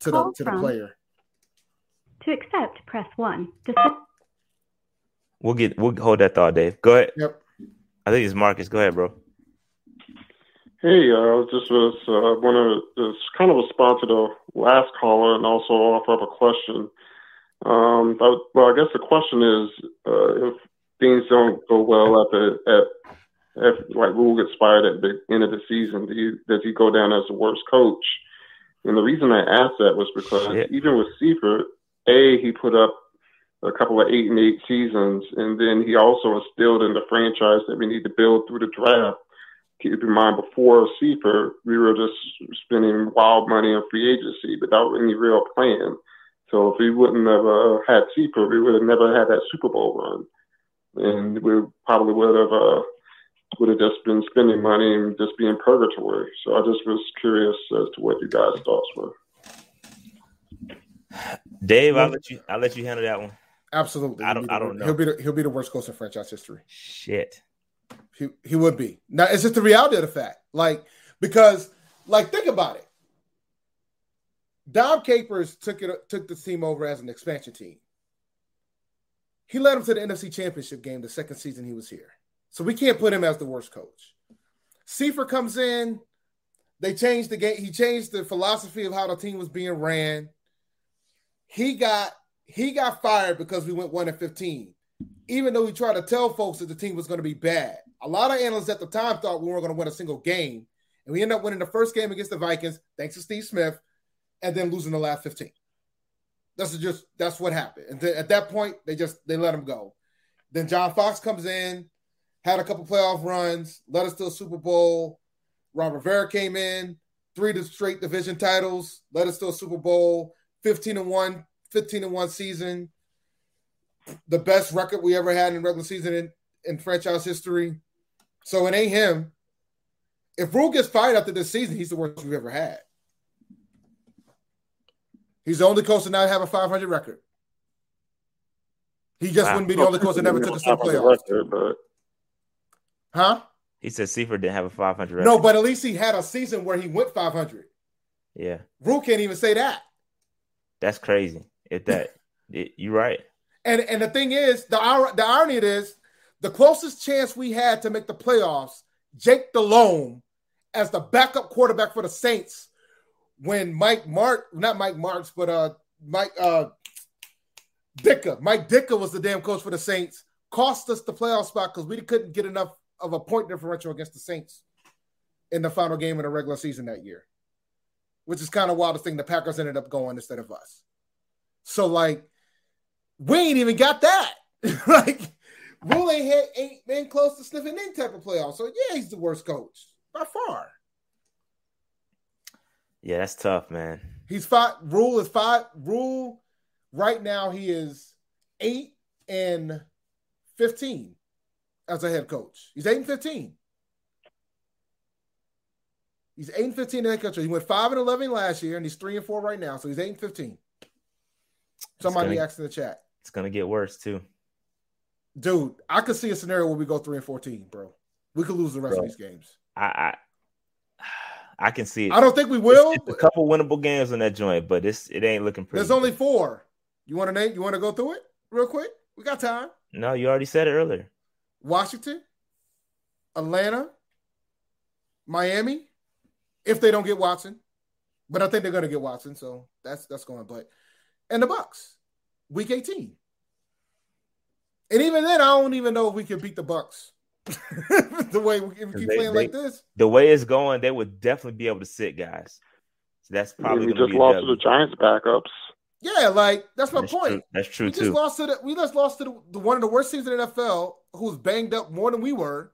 to the to the player. To accept, press 1. To We'll get we'll hold that thought, Dave. Go ahead. Yep. I think it's Marcus. Go ahead, bro. Hey, uh, this was uh, one of this kind of respond to the last caller and also offer up a question. Um, but, well, I guess the question is, uh, if things don't go well at the at if like Rhule gets fired at the end of the season, do you, does he go down as the worst coach? And the reason I asked that was because Shit. even with Seifert, a he put up a couple of eight and eight seasons, and then he also instilled in the franchise that we need to build through the draft keep in mind before Seifert, we were just spending wild money on free agency without any real plan. So if we wouldn't have uh, had Seifert, we would have never had that Super Bowl run, and we probably would have uh, would have just been spending money and just be in purgatory. So I just was curious as to what you guys' thoughts were. Dave, I'll let you I'll let you handle that one. Absolutely. I don't- the I don't know. He'll be the, he'll be the worst coach in franchise history. Shit. He he would be. Now it's just the reality of the fact. Like, because like think about it. Dom Capers took it took the team over as an expansion team. He led them to the NFC Championship game the second season he was here. So we can't put him as the worst coach. Seifert comes in, they changed the game, he changed the philosophy of how the team was being ran. He got he got fired because we went 1 and 15 even though he tried to tell folks that the team was going to be bad. A lot of analysts at the time thought we weren't going to win a single game. And we ended up winning the first game against the Vikings, thanks to Steve Smith, and then losing the last 15. That's just that's what happened. And then at that point, they just they let him go. Then John Fox comes in, had a couple playoff runs, led us to a Super Bowl. Ron Rivera came in, three straight division titles, led us to a Super Bowl, 15 and 1, 15 and 1 season the best record we ever had in regular season in, in franchise history. So it ain't him. If Rhule gets fired after this season, he's the worst we've ever had. He's the only coach to not have a 500 record. He just Wow. wouldn't be the only coach that never took us to the Top of the playoffs. record, but Huh? He said Seifert didn't have a 500 record. No, but at least he had a season where he went 500. yeah, Rhule can't even say that. that's crazy. If that, it, you're right. And and the thing is, the the irony it is, the closest chance we had to make the playoffs, Jake Delhomme, as the backup quarterback for the Saints, when Mike Mark, not Mike Marks, but uh Mike uh Ditka, Mike Ditka was the damn coach for the Saints, cost us the playoff spot because we couldn't get enough of a point differential against the Saints in the final game of the regular season that year. Which is kind of wildest thing. The Packers ended up going instead of us. So like we ain't even got that. like, Rhule ain't, ain't been close to sniffing any type of playoff. So, yeah, he's the worst coach by far. Yeah, that's tough, man. He's five. Rhule is five. Rhule right now, he is eight and 15 as a head coach. He's eight and 15. He's eight and 15 in head coach. He went five and 11 last year, and he's three and four right now. So he's eight and 15. Somebody gonna- asked in the chat. It's gonna get worse too. Dude, I could see a scenario where we go three and fourteen, bro. We could lose the rest Bro. of these games. I, I can see it. I don't think we will. It's, it's a couple winnable games on that joint, but it's it ain't looking pretty. There's only four. You want to name? You want to go through it real quick? We got time. No, you already said it earlier. Washington, Atlanta, Miami, if they don't get Watson, but I think they're going to get Watson, so that's that's going. But and the Bucs, Week 18, and even then, I don't even know if we can beat the Bucs. the way we, keep They- playing they- like this, The way it's going, they would definitely be able to sit guys. So that's probably we just be lost to the Giants backups. yeah, like that's my That's point. true. That's true we just lost to the we just lost to the, the one of the worst teams in the NFL, who's banged up more than we were,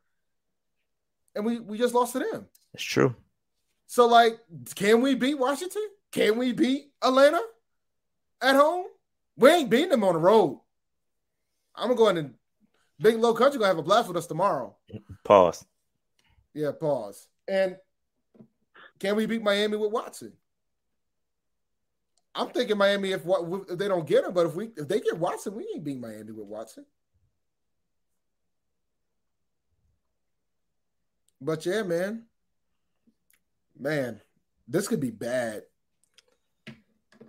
and we we just lost to them. That's true. So, like, can we beat Washington? Can we beat Atlanta at home? We ain't beating them on the road. I'm gonna go in and Big Low Country gonna have a blast with us tomorrow. Pause. Yeah, pause. And can we beat Miami with Watson? I'm thinking Miami if, if they don't get him, but if we if they get Watson, we ain't beat Miami with Watson. But yeah, man, man, this could be bad.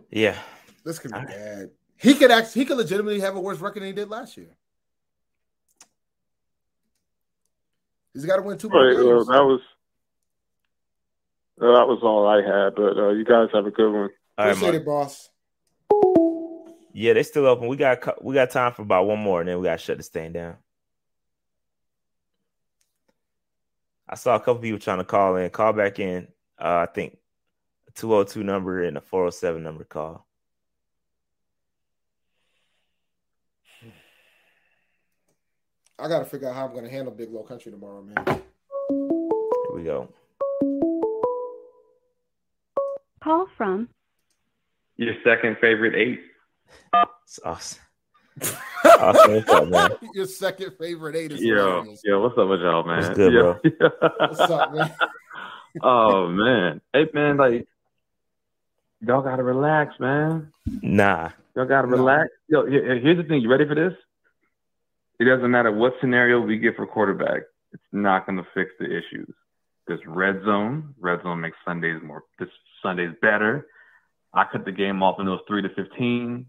Yeah. This could be right. bad. He could actually he could legitimately have a worse record than he did last year. He's got to win two more Right, uh, games. that was uh, that was all I had. But uh, you guys have a good one. All right, Appreciate Mark. it, boss. Yeah, they still open. We got we got time for about one more, and then we got to shut this thing down. I saw a couple people trying to call in. Call back in. Uh, I think a two hundred two number and a four hundred seven number call. I got to figure out how I'm going to handle Big Low Country tomorrow, man. Here we go. Call from Your second favorite eight. It's awesome. awesome. What's up, man? Your second favorite eight is Yo, hilarious. yo, what's up with y'all, man? What's good, Yo, What's up, man? oh man, hey man, like y'all gotta relax, man. Nah. Y'all gotta No. relax. Yo, here's the thing. You ready for this? It doesn't matter what scenario we get for quarterback. It's not gonna fix the issues. There's red zone. Red zone makes Sundays more. This Sundays better. I cut the game off when it was three to fifteen.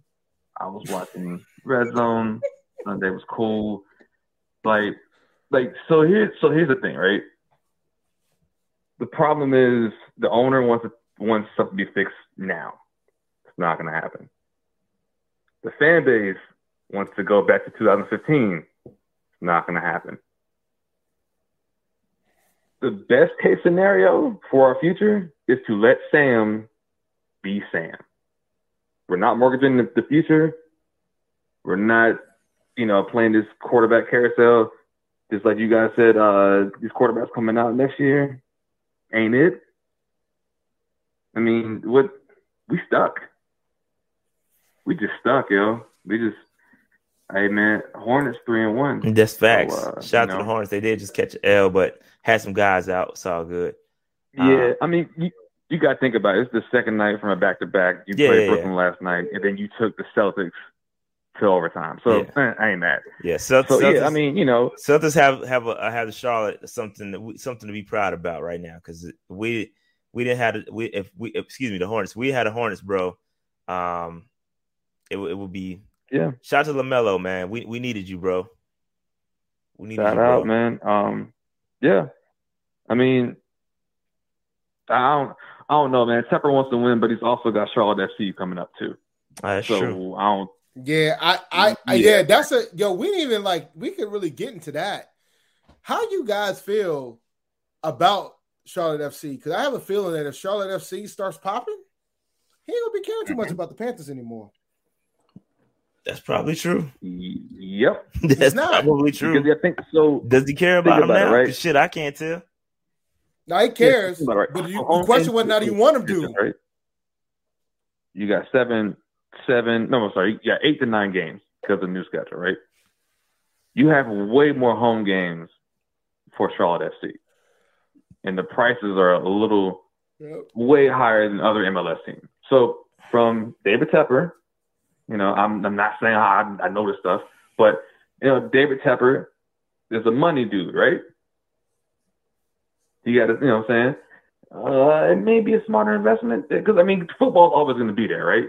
I was watching red zone. Sunday was cool. Like, like so here. So here's the thing, right? The problem is the owner wants it, wants stuff to be fixed now. It's not gonna happen. The fan base wants to go back to 2015. It's not going to happen. The best case scenario for our future is to let Sam be Sam. We're not mortgaging the, future. We're not, you know, playing this quarterback carousel. Just like you guys said, uh, these quarterbacks coming out next year, ain't it? I mean, what we stuck. We just stuck, yo. We just, hey man, Hornets three and one. That's facts. uh, Shout out you to the. Hornets. They did just catch an L, but had some guys out. It's all good. Yeah, I mean, you, you got to think about it. It's the second night from a back to back. You Yeah, played yeah, Brooklyn last night, and then you took the Celtics to overtime. So Yeah. I ain't mad. Yeah. So, So Celtics, yeah, I mean, you know, Celtics have have a have the Charlotte something that we, something to be proud about right now because we we didn't have we if we excuse me the Hornets we had a Hornets bro, um, it it would be yeah. shout out to LaMelo man we we needed you bro. We needed Shout you, bro. out, man. Um, yeah. I mean, I don't, I don't know, man. Tepper wants to win, but he's also got Charlotte FC coming up too. Ah, that's so true. I don't. Yeah, I, I, I, yeah. Yeah. that's a yo. We didn't even like. We could really get into that. How you guys feel about Charlotte FC? Because I have a feeling that if Charlotte FC starts popping, he ain't gonna be caring too much about the Panthers anymore. That's probably true. y- Yep. That's not. probably true. Because true. I think so. Does he care Think about him about it, right? Shit, I can't tell. Now he cares, think about it, right? but you, the question games- whether or not you want him to. Right. You got seven, seven. No, I'm sorry. You got eight to nine games because of the new schedule, right? You have way more home games for Charlotte FC, and the prices are a little Yep. way higher than other MLS teams. So from David Tepper, you know, I'm I'm not saying I I know this stuff, but you know, David Tepper is a money dude, right? You got to, you know, what I'm saying, Uh, it may be a smarter investment because I mean, football's always going to be there, right?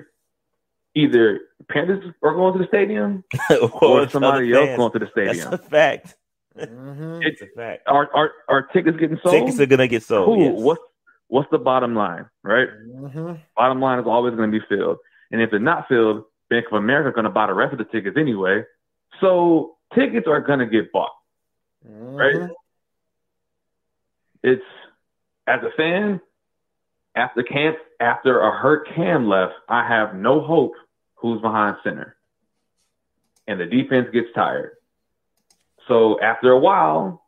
Either Panthers are going to the stadium or somebody else going to the stadium. That's a fact. Mhm. It's a fact. Are, are are tickets getting sold? Tickets are gonna get sold. cool. yes. What's what's the bottom line, right? Mhm. Bottom line is always going to be filled, and if it's not filled, Bank of America going to buy the rest of the tickets anyway. So tickets are going to get bought. Right. Mhm. It's as a fan after camp after a hurt Cam left, I have no hope who's behind center, and the defense gets tired. So after a while,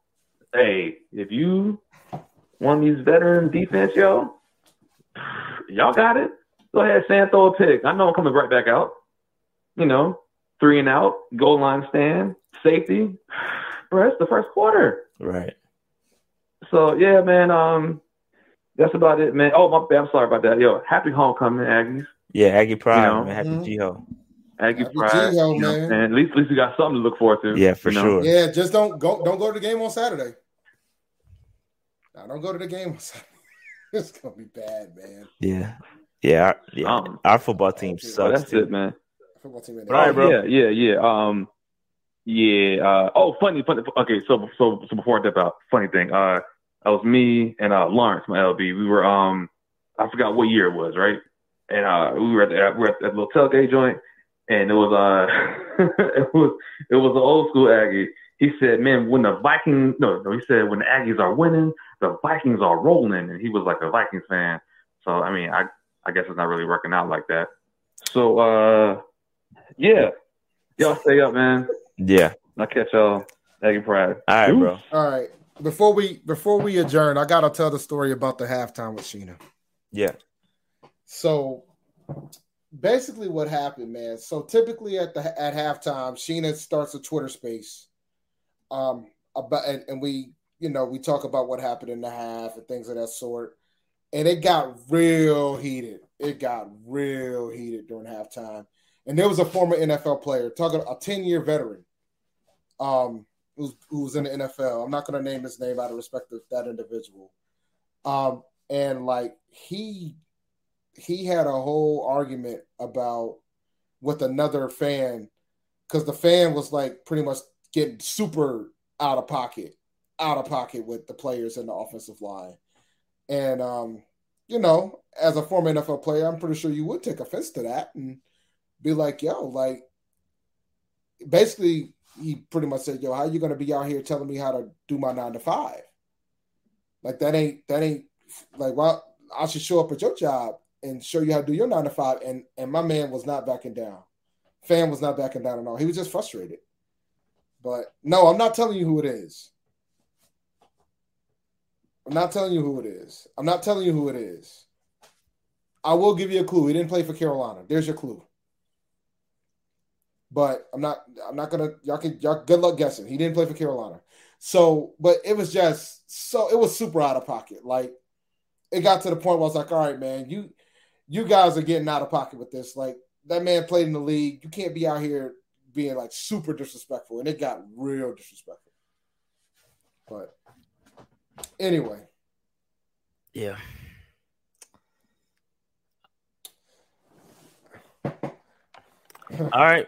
hey, if you one of these veteran defense, yo, y'all got it. Go ahead, Sam, throw a pick. I know I'm coming right back out. You know, three and out, goal line stand, safety. Bro, it's the first quarter. Right. So yeah, man. Um, that's about it, man. Oh, my bad. I'm sorry about that. Yo, happy homecoming, Aggies. Yeah, Aggie Pride, You know, man. Happy mhm. G-Ho. Aggie Happy pride. G-Ho, you know, man. and at least, at least we got something to look forward to. Yeah, for you know? sure. Yeah, just don't go. Don't go to the game on Saturday. Nah, don't go to the game on Saturday. it's gonna be bad, man. Yeah. Yeah. Our, yeah. Um, our football team so So sucks that's too. it, man. Football team. ain't All right, that bro. Yeah, yeah, yeah. Um, yeah. Uh, oh, funny, funny. Okay, so so so before I dip out, funny thing. Uh, that was me and uh Lawrence, my LB. We were um, I forgot what year it was, right? And uh, we were at the, we were at that little tailgate joint, and it was uh, it was it was an old school Aggie. He said, "Man, when the Vikings, no, no, he said when the Aggies are winning, the Vikings are rolling." And he was like a Vikings fan. So I mean, I I guess it's not really working out like that. So uh, yeah, y'all stay up, man. Yeah. I'll catch y'all. Aggie Pride. All right, Ooh. bro. All right. Before we before we adjourn, I gotta tell the story about the halftime with Sheena. Yeah. So basically what happened, man. So typically at the at halftime, Sheena starts a Twitter space. Um about and, and we, you know, we talk about what happened in the half and things of that sort. And it got real heated. It got real heated during halftime. And there was a former NFL player, talking a 10-year veteran, um, who's in the NFL. I'm not gonna name his name out of respect to that individual. Um, and like he he had a whole argument about with another fan because the fan was like pretty much getting super out of pocket, out of pocket with the players in the offensive line. And um, you know, as a former NFL player, I'm pretty sure you would take offense to that and be like, yo, like basically he pretty much said, yo, how you gonna be out here telling me how to do my nine to five? Like that ain't that ain't like well, I should show up at your job and show you how to do your nine to five. And and my man was not backing down. Fan was not backing down at all. He was just frustrated. But no, I'm not telling you who it is. I'm not telling you who it is. I'm not telling you who it is. I will give you a clue. He didn't play for Carolina. There's your clue. But I'm not I'm not gonna y'all can y'all good luck guessing. He didn't play for Carolina. So, but it was just so it was super out of pocket. Like it got to the point where I was like, all right, man, you you guys are getting out of pocket with this. Like that man played in the league. You can't be out here being like super disrespectful. And it got real disrespectful. But anyway, Yeah. All right.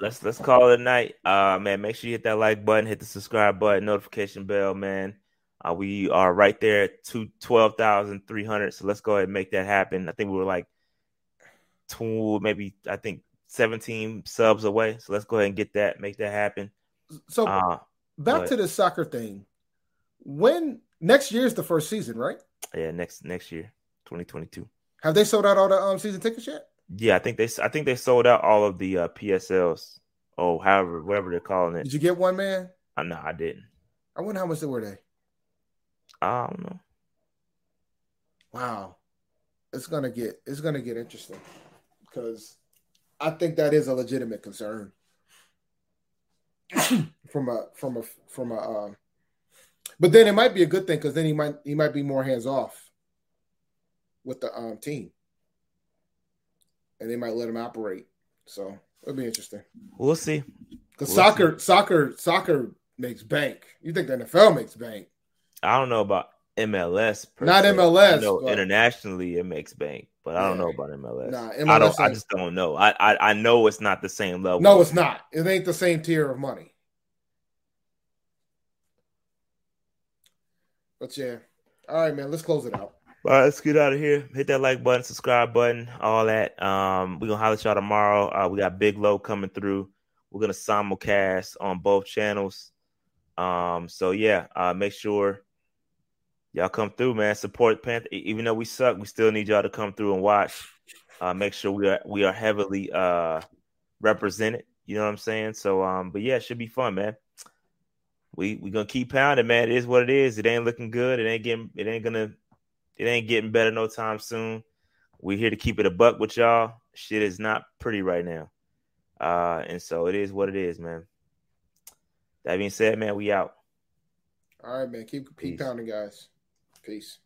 Let's let's call it a night. Uh man, make sure you hit that like button, hit the subscribe button, notification bell, man. Uh, we are right there at two twelve thousand three hundred. So let's go ahead and make that happen. I think we were like two, maybe I think 17 subs away. So let's go ahead and get that, make that happen. so Uh back but- to the soccer thing. When next year is the first season, right? yeah, next next year, 2022. Have they sold out all the um, season tickets yet? Yeah, I think they I think they sold out all of the uh, PSLs. Oh, however, whatever they're calling it. Did you get one, man? Uh, no, I didn't. I wonder how much they were they. I don't know. Wow, it's gonna get it's gonna get interesting because I think that is a legitimate concern from a from a from a. Um, but then it might be a good thing because then he might he might be more hands off with the um, team, and they might let him operate. So it'll be interesting We'll see. because We'll soccer soccer soccer makes bank. You think the NFL makes bank? I don't know about MLS. Not se. MLS, No, but- internationally it makes bank, but I don't Yeah. know about MLS. Nah, I MLS don't. I just don't know. I, I I know it's not the same level. No, it's not. It ain't the same tier of money. But yeah. All right, man. Let's close it out. All right, let's get out of here. Hit that like button, subscribe button, all that. Um, we're gonna holler at y'all tomorrow. Uh, we got Big Low coming through. We're gonna simulcast on both channels. Um, so yeah, uh, make sure y'all come through, man. Support Panther. Even though we suck, we still need y'all to come through and watch. Uh, make sure we are we are heavily uh represented. You know what I'm saying? So um, but yeah, it should be fun, man. We we gonna keep pounding, man. It is what it is. It ain't looking good. It ain't getting. It ain't gonna. It ain't getting better no time soon. We're here to keep it a buck with y'all. Shit is not pretty right now. Uh, and so it is what it is, man. That being said, man, we out. All right, man. Keep keep Peace. pounding, guys. Peace.